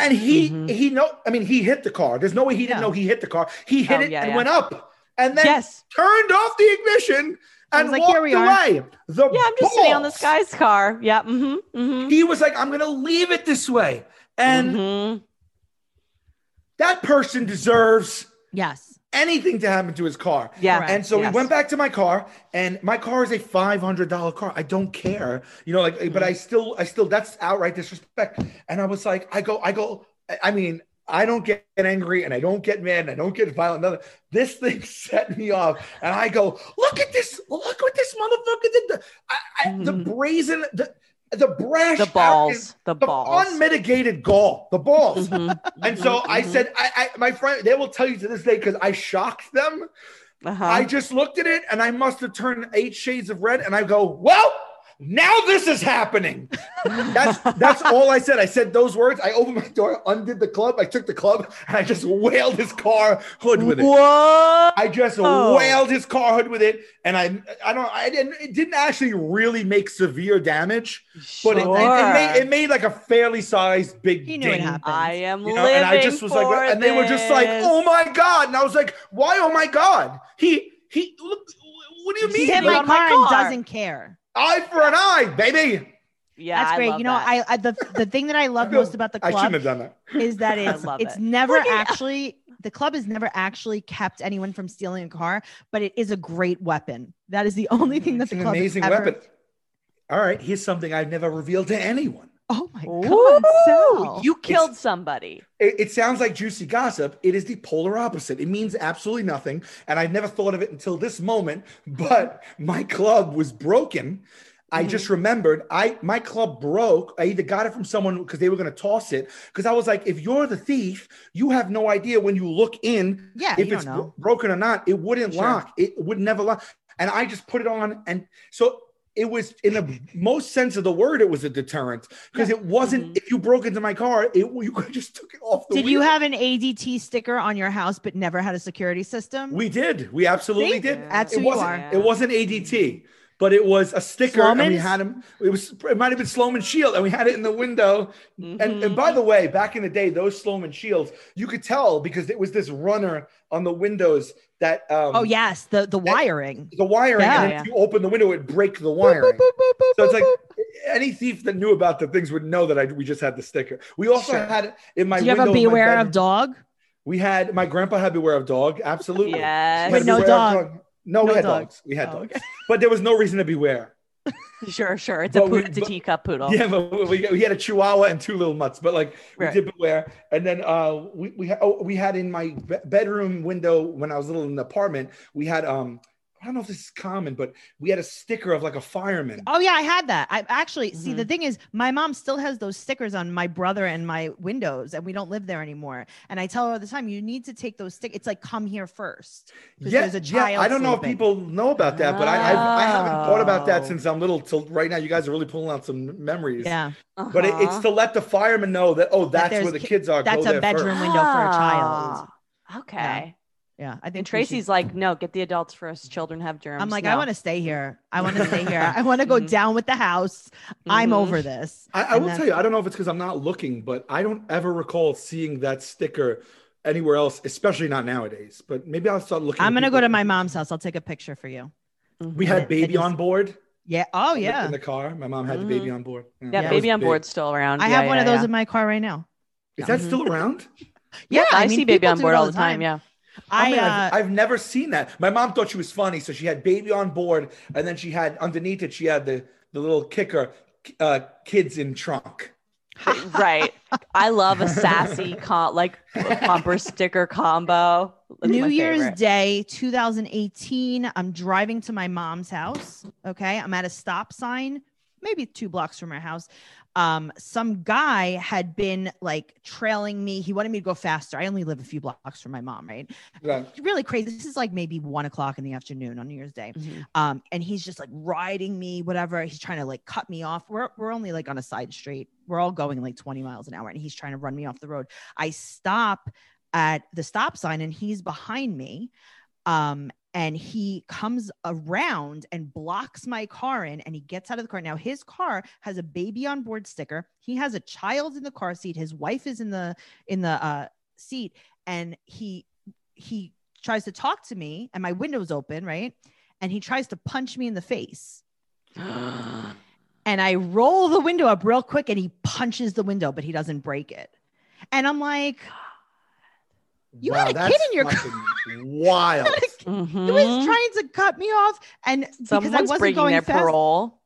and he Mhm. he know I mean he hit the car. There's no way he didn't Yeah. know he hit the car. He hit Oh, it yeah, and yeah. went up, and then yes. turned off the ignition I and was like, walked "Here we are." away. The Yeah, I'm just sitting on this balls. guy's car. Yeah. Mm-hmm. Mm-hmm. He was like, "I'm going to leave it this way," and Mhm. that person deserves Yes. anything to happen to his car. Yeah. Correct. And so Yes. we went back to my car, and my car is a five hundred dollar car. I don't care, you know, like, but I still, I still, that's outright disrespect. And I was like, I go, I go, I- I mean, I don't get angry, and I don't get mad, and I don't get violent. Of- This thing [LAUGHS] set me off, and I go, look at this, look what this motherfucker did. The, I, I, the Mhm. brazen, the, the brash, The balls. The the balls. unmitigated gall, the balls. Mhm. [LAUGHS] And so I Mhm. said, I, I, my friend, they will tell you to this day because I shocked them. Uh-huh. I just looked at it and I must have turned eight shades of red. And I go, well, now this is happening. That's that's all I said. I said those words. I opened my door, undid the club. I took the club and I just wailed his car hood with it. What? I just Oh. wailed his car hood with it, and I I don't I didn't it didn't actually really make severe damage, but it, it, it made it made like a fairly sized big He knew it ding. happened. I am You know, living and I just was for like, and they were just like, "Oh my god!" And I was like, "Why? Oh my god!" He he. Look, what do you He mean? hit my on my car and car. doesn't care. Eye for an eye, baby. Yeah, That's I great. love You know, that. I, I the the thing that I [LAUGHS] love most about the I shouldn't club have done that. is that [LAUGHS] it's it's it. never Look at- actually the club has never actually kept anyone from stealing a car, but it is a great weapon. That is the only mm-hmm. thing that It's the an club has amazing ever- weapon. All right, here's something I've never revealed to anyone. Oh my Ooh, god, Sal. you killed somebody. It, it sounds like juicy gossip. It is the polar opposite. It means absolutely nothing. And I've never thought of it until this moment. But my club was broken. I Mm-hmm. just remembered I my club broke. I either got it from someone because they were going to toss it. Because I was like, if you're the thief, you have no idea when you look in Yeah, if it's bro- broken or not. It wouldn't Sure. lock. It would never lock. And I just put it on, and so it was in the most sense of the word. It was a deterrent because it wasn't. Mhm. If you broke into my car, it you could just took it off the. Did you have an ADT sticker on your house but never had a security system? We did. We absolutely See? did. That's it who you are. It wasn't ADT, but it was a sticker, and we had him. It was. It might have been Slomin Shield, and we had it in the window. And and Mhm. by the way, back in the day, those Slomin Shields, you could tell because it was this runner on the windows that. Um, oh yes, the the wiring. The wiring, Yeah. and if you open the window, it would break the wiring. So it's like any thief that knew about the things would know that I we just had the sticker. We also Sure. had it in my Do you have a window beware of dog? We had my grandpa had beware of dog. Absolutely. Yes. But no of dog. No, No we had dog. dogs. We had Oh, dogs. okay. But there was no reason to beware. [LAUGHS] Sure, sure. It's But a, we- it's a teacup poodle. Yeah, but we, we had a Chihuahua and two little mutts. But like we Right. did beware. And then uh, we we, oh, we had in my bedroom window when I was little in the apartment, we had um I don't know if this is common, but we had a sticker of like a fireman. Oh yeah, I had that. I actually see Mm-hmm. the thing is my mom still has those stickers on my brother and my windows, and we don't live there anymore. And I tell her all the time, you need to take those stick. It's like come here first. Yeah, there's a yeah. I don't know if people know about that, but I I've, I haven't thought about that Oh. since I'm little. Till right now, you guys are really pulling out some memories. Yeah, But it, it's Uh-huh. to let the fireman know that oh, that's there's where the kids are. that's Go a there bedroom first. window for a child. Ah, Okay. yeah. I think And we should- Tracy's like, no, get the adults first. Children have germs. I'm like, no. I want to stay here. I [LAUGHS] want to stay here. I want to go Mhm. down with the house. I'm Mhm. over this. I, I will that's- tell you, I don't know if it's because I'm not looking, but I don't ever recall seeing that sticker anywhere else, especially not nowadays. But maybe I'll start looking. I'm gonna go to my mom's house. I'll take a picture for you. We had baby is- on board. Yeah. Oh yeah. in the car. My mom had the baby on board. Yeah, Yeah. baby on big. board's still around. I Yeah, have one yeah, of those yeah. in my car right now. Is that still around? Yeah, I, mean, see baby on board all the time. Yeah. Oh, I man, uh, I've, I've never seen that. My mom thought she was funny, so she had baby on board, and then she had underneath it, she had the the little kicker, uh, kids in trunk. right. I love a sassy [LAUGHS] com- like bumper sticker combo. That's New Year's favorite. Day 2018. I'm driving to my mom's house. Okay. I'm at a stop sign, maybe two blocks from her house. Um, some guy had been like trailing me. He wanted me to go faster. I only live a few blocks from my mom, right? Yeah. Really crazy. This is like maybe one o'clock in the afternoon on New Year's Day. Mhm. Um, and he's just like riding me, whatever. He's trying to like cut me off. We're we're only like on a side street. We're all going like 20 miles an hour, and he's trying to run me off the road. I stop at the stop sign, and he's behind me. Um, and he comes around and blocks my car in, and he gets out of the car. Now his car has a baby on board sticker. He has a child in the car seat. His wife is in the in the uh, seat, and he he tries to talk to me, and my window's open, right? and he tries to punch me in the face. [GASPS] And I roll the window up real quick and he punches the window, but he doesn't break it. And I'm like, You had a that's kid in your car. fucking [LAUGHS] wild. [LAUGHS] he Mhm. was trying to cut me off. And because I Someone's wasn't breaking going their fast. parole.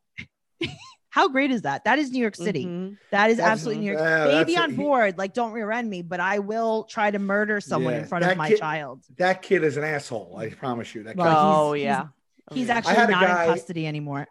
[LAUGHS] How great is that? That is New York City. Mhm. That is That's- absolutely New York. yeah, Baby on it. board, like don't rear end me, but I will try to murder someone Yeah, in front of my kid- child. That kid is an asshole. I promise you. That Well, guy. Oh he's- yeah. He's yeah. actually not guy- in custody anymore.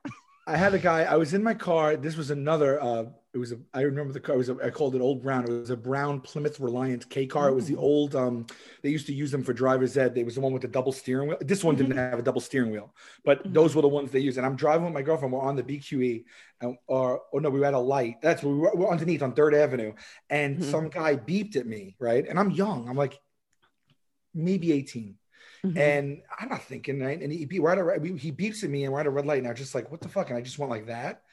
I had a guy. I was in my car. This was another uh, it was a I remember the car. It was a, I called it Old Brown. It was a brown Plymouth Reliant K car. It was the old. Um, they used to use them for driver's ed. It was the one with the double steering wheel. This one didn't have a double steering wheel, but Mhm. those were the ones they used. And I'm driving with my girlfriend. We're on the BQE, and, or or no, we were at a light. That's we were, we're underneath on Third Avenue, and Mhm. some guy beeped at me. Right, and I'm young. I'm like maybe 18. Mhm. And I'm not thinking, right? And he beat right at he beeps at me and we're at a red light. And I'm just like, what the fuck? And I just went like that.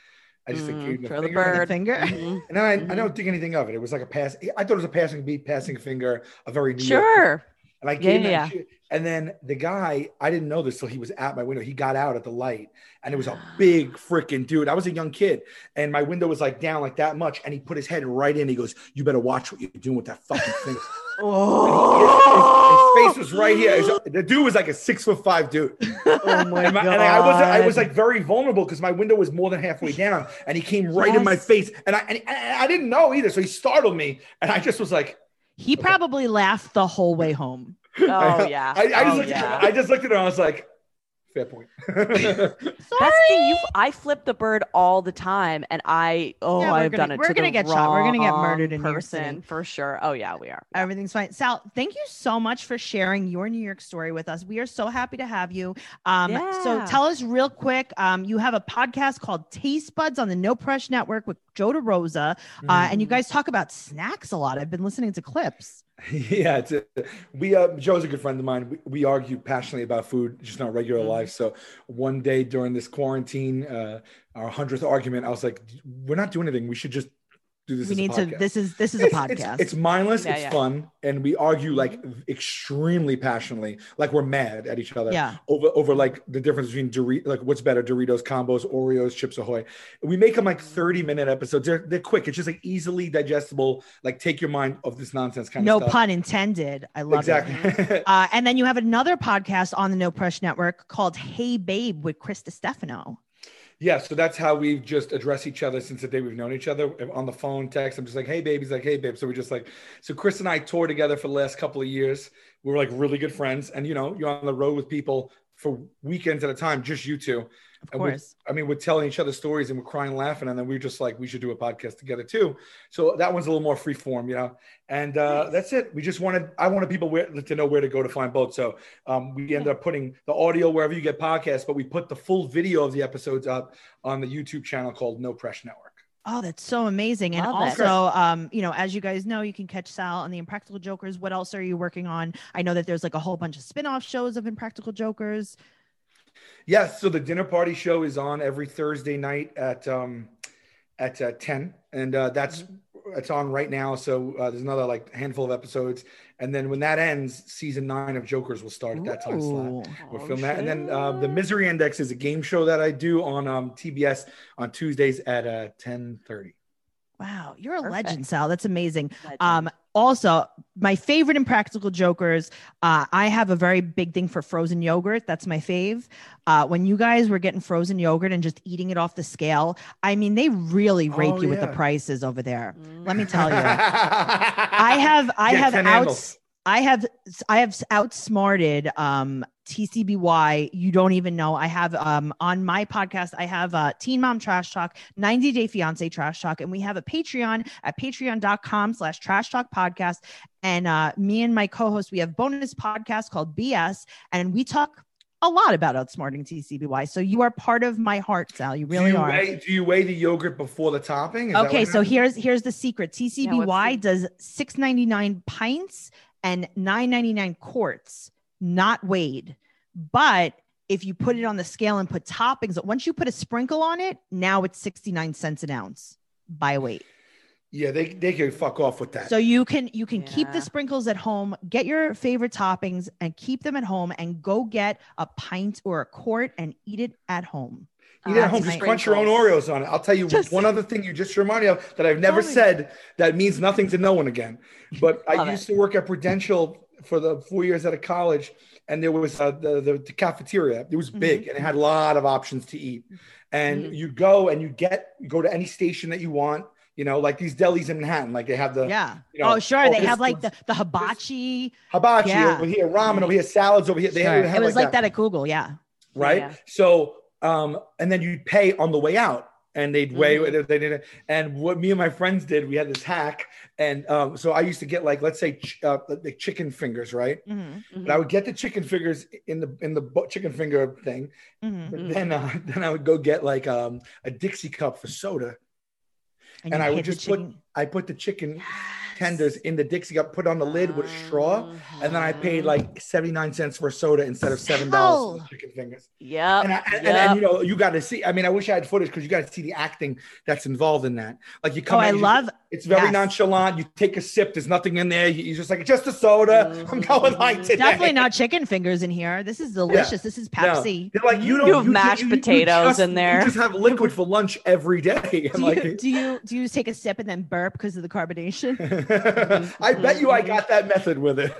I just Mm, gave him the throw the finger, and bird. Finger. Mhm. and I, I Mhm. don't think anything of it. It was like a pass. I thought it was a passing beat, passing finger, a very New York- Sure. And I Yeah, gave yeah, that. And then the guy, I didn't know this till he was at my window. He got out at the light, and it was a [GASPS] big freaking dude. I was a young kid, and my window was like down like that much. And he put his head right in. He goes, "You better watch what you're doing with that fucking thing." [LAUGHS] Oh. his, his face was right here. Was- the dude was like a six foot five dude. [LAUGHS] oh my And, my- and I was I was like very vulnerable because my window was more than halfway down, and he came right in my face, and I and, and I didn't know either, so he startled me, and I just was like, He probably laughed the whole way home. [LAUGHS] Oh yeah. I, I just oh, looked yeah. at I just looked at him, I was like, fair point. [LAUGHS] That's the thing. You, I flip the bird all the time, and I oh, Yeah, we're I've gonna- done it. we're to gonna the get shot. We're gonna get murdered in person for sure. Oh yeah, we are. Yeah. Everything's fine. Sal, thank you so much for sharing your New York story with us. We are so happy to have you. Um, So tell us real quick. Um, you have a podcast called Taste Buds on the No Press Network with Joe DeRosa, uh, and you Mhm. guys talk about snacks a lot. I've been listening to clips. [LAUGHS] yeah, it's a, we uh, Joe's a good friend of mine. We, we argue passionately about food, just in our regular Mhm. life. So one day during this quarantine, uh, our hundredth argument, I was like, "We're not doing anything. We should just do this." we as a need to. This is this is a podcast. It's, it's mindless. Yeah, it's yeah. fun, and we argue like Mm-hmm. extremely passionately, like we're mad at each other. yeah. Over over like the difference between Dorito, like what's better, Doritos combos, Oreos, Chips Ahoy. We make them like thirty minute episodes. They're they're quick. It's just like easily digestible. Like take your mind off this nonsense kind No of stuff. pun intended. I love it. exactly. [LAUGHS] Uh, and then you have another podcast on the No Press Network called Hey Babe with Chris Distefano. Yeah, so that's how we've just addressed each other since the day we've known each other on the phone, text. I'm just like, hey, babe. He's like, hey, babe. So we're just like, so Chris and I toured together for the last couple of years. We were like really good friends. And, you know, you're on the road with people for weekends at a time, just you two. Of And course. I mean, we're telling each other stories and we're crying, laughing. And then we're just like, we should do a podcast together too. So that one's a little more free form, you know? And uh, Nice. that's it. We just wanted, I wanted people where, to know where to go to find both. So um, we ended up putting the audio wherever you get podcasts, but we put the full video of the episodes up on the YouTube channel called No Press Network. Oh, that's so amazing. And Love it. also, um, you know, as you guys know, you can catch Sal on the Impractical Jokers. What else are you working on? I know that there's like a whole bunch of spin-off shows of Impractical Jokers. Yes, so the dinner party show is on every Thursday night at um, at uh, ten, and uh, that's it's on right now. So uh, there's another like handful of episodes, and then when that ends, season nine of Jokers will start at that time slot. Oh, filming that, and then uh, the. Misery Index is a game show that I do on um, TBS on Tuesdays at uh, ten thirty. Wow, you're a Perfect. legend, Sal. That's amazing. Legend. Um, also, my favorite Impractical Jokers. Uh, I have a very big thing for frozen yogurt. That's my fave. Uh, when you guys were getting frozen yogurt and just eating it off the scale, I mean, they really rape Oh, you with the prices over there. Let me Mm. tell you. I [LAUGHS] I have I have ten outs handles. I have I have outsmarted um TCBY. You don't even know. I have um on my podcast, I have uh Teen Mom Trash Talk, 90 Day Fiance Trash Talk, and we have a Patreon at patreon.com slash trash talk podcast. And uh me and my co-host, we have bonus podcast called BS, and we talk a lot about outsmarting TCBY. So you are part of my heart, Sal. You really do you are. Weigh, do you weigh the yogurt before the topping? Is Okay, so happens? here's here's the secret. what's TCBY the- does 6.99 pints and 9.99 quarts, not weighed. But if you put it on the scale and put toppings, once you put a sprinkle on it, now it's 69 cents an ounce by weight. yeah, they they can fuck off with that. So you can you can keep the sprinkles at home, get your favorite toppings and keep them at home and go get a pint or a quart and eat it at home. Eat it at Uh, home. Just crunch your own. Oreos on it. I'll tell you [LAUGHS] Just- one other thing you just reminded me of that I've never Tell me. said that means nothing to no one again. But I Love used to work at Prudential for the four years out of college, and there was uh, the, the the cafeteria. It was big and it had a lot of options to eat. And Mhm. you go and you get you go to any station that you want. You know, like these delis in Manhattan, like they have the yeah. you know, oh, sure. oh, They this- have like the, the hibachi. hibachi Yeah. over here, ramen over here, salads over here. They Sure. have, It was like that at Google. Yeah. right? Yeah. So, um, and then you'd pay on the way out. and they'd weigh mm-hmm. they did and what me and my friends did we had this hack and um, so i used to get like let's say ch- uh, the chicken fingers right mm-hmm. Mm-hmm. i would get the chicken fingers in the in the chicken finger thing mm-hmm. but then uh, [LAUGHS] then i would go get like um, a dixie cup for soda and, and i would just put i put the chicken tenders in the Dixie cup, put on the lid with a straw, and then I paid like 79 cents for soda instead of seven dollars for chicken fingers. Yeah. And, and, yep. and, and, you know, you got to see. I mean, I wish I had footage because you got to see the acting that's involved in that. Like you come. Oh, I love. it's very yes. nonchalant. You take a sip. There's nothing in there. You're just like just a soda. Mm-hmm. I'm going like today. Definitely not [LAUGHS] chicken fingers in here. This is delicious. Yeah. This is Pepsi. No. They're like you don't. You have you, mashed potatoes just, in there. You just have liquid for lunch every day. [LAUGHS] do, like, you, do you do you take a sip and then burp because of the carbonation? [LAUGHS] [LAUGHS] I bet you I mm-hmm. got that method with it.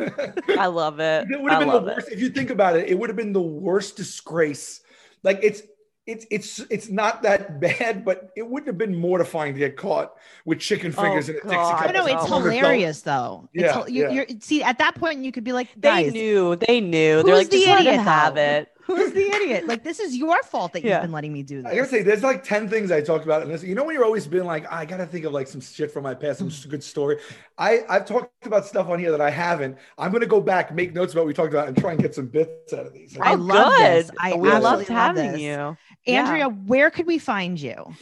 I love it. It would have been the worst. It. If you think about it, it would have been the worst disgrace. Like it's it's it's it's not that bad, but it wouldn't have been mortifying to get caught with chicken oh, fingers oh, in a Dixie cup. No, it's hilarious though. Yeah, it's, you, yeah. see, at that point, you could be like, they knew, they knew. They're like, the just idiot have it. Who's the idiot? Like, this is your fault that yeah. you've been letting me do this. I gotta say, there's like 10 things I talked about. And this, you know, when you're always been like, I gotta think of like some shit from my past, some mm. good story. I, I've talked about stuff on here that I haven't. I'm gonna go back, make notes about what we talked about, and try and get some bits out of these. I oh, love good. this. I we loved having this. you. Andrea, yeah. where could we find you?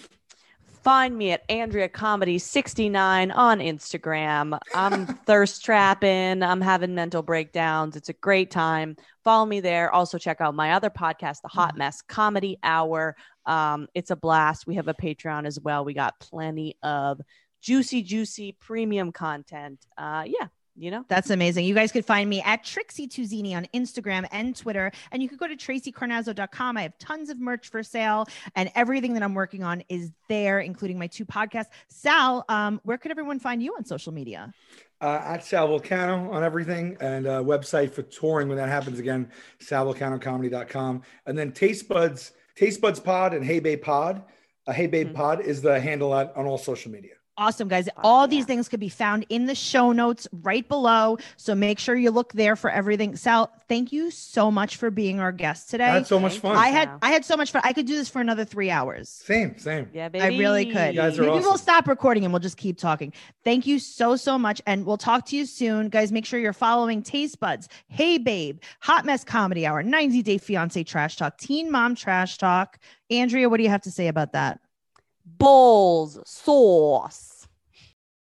Find me at Andrea Comedy 69 on Instagram. I'm [LAUGHS] thirst trapping. I'm having mental breakdowns. It's a great time. Follow me there. Also, check out my other podcast, The Hot Mess Comedy Hour. Um, it's a blast. We have a Patreon as well. We got plenty of juicy, juicy premium content. Uh, yeah, you know that's amazing you guys could find me at trixie tuzini on instagram and twitter and you could go to tracycarnazzo.com i have tons of merch for sale and everything that i'm working on is there including my two podcasts sal um, where could everyone find you on social media uh, at Sal Vulcano on everything and uh, website for touring when that happens again, salvulcanocomedy.com. And then Taste Buds, Taste Buds Pod and Hey Babe Pod. Uh, hey Babe mm-hmm. Pod is the handle on, on all social media. Awesome, guys. All yeah. these things could be found in the show notes right below. So make sure you look there for everything. Sal, thank you so much for being our guest today. I had so much fun. I had I had so much fun. I could do this for another three hours. Same, same. Yeah, baby. I really could. You guys are Maybe awesome. we'll stop recording and we'll just keep talking. Thank you so, so much. And we'll talk to you soon. Guys, make sure you're following Taste Buds, Hey Babe, Hot Mess Comedy Hour, 90 Day Fiance Trash Talk, Teen Mom Trash Talk. Andrea, what do you have to say about that? Bowls, sauce.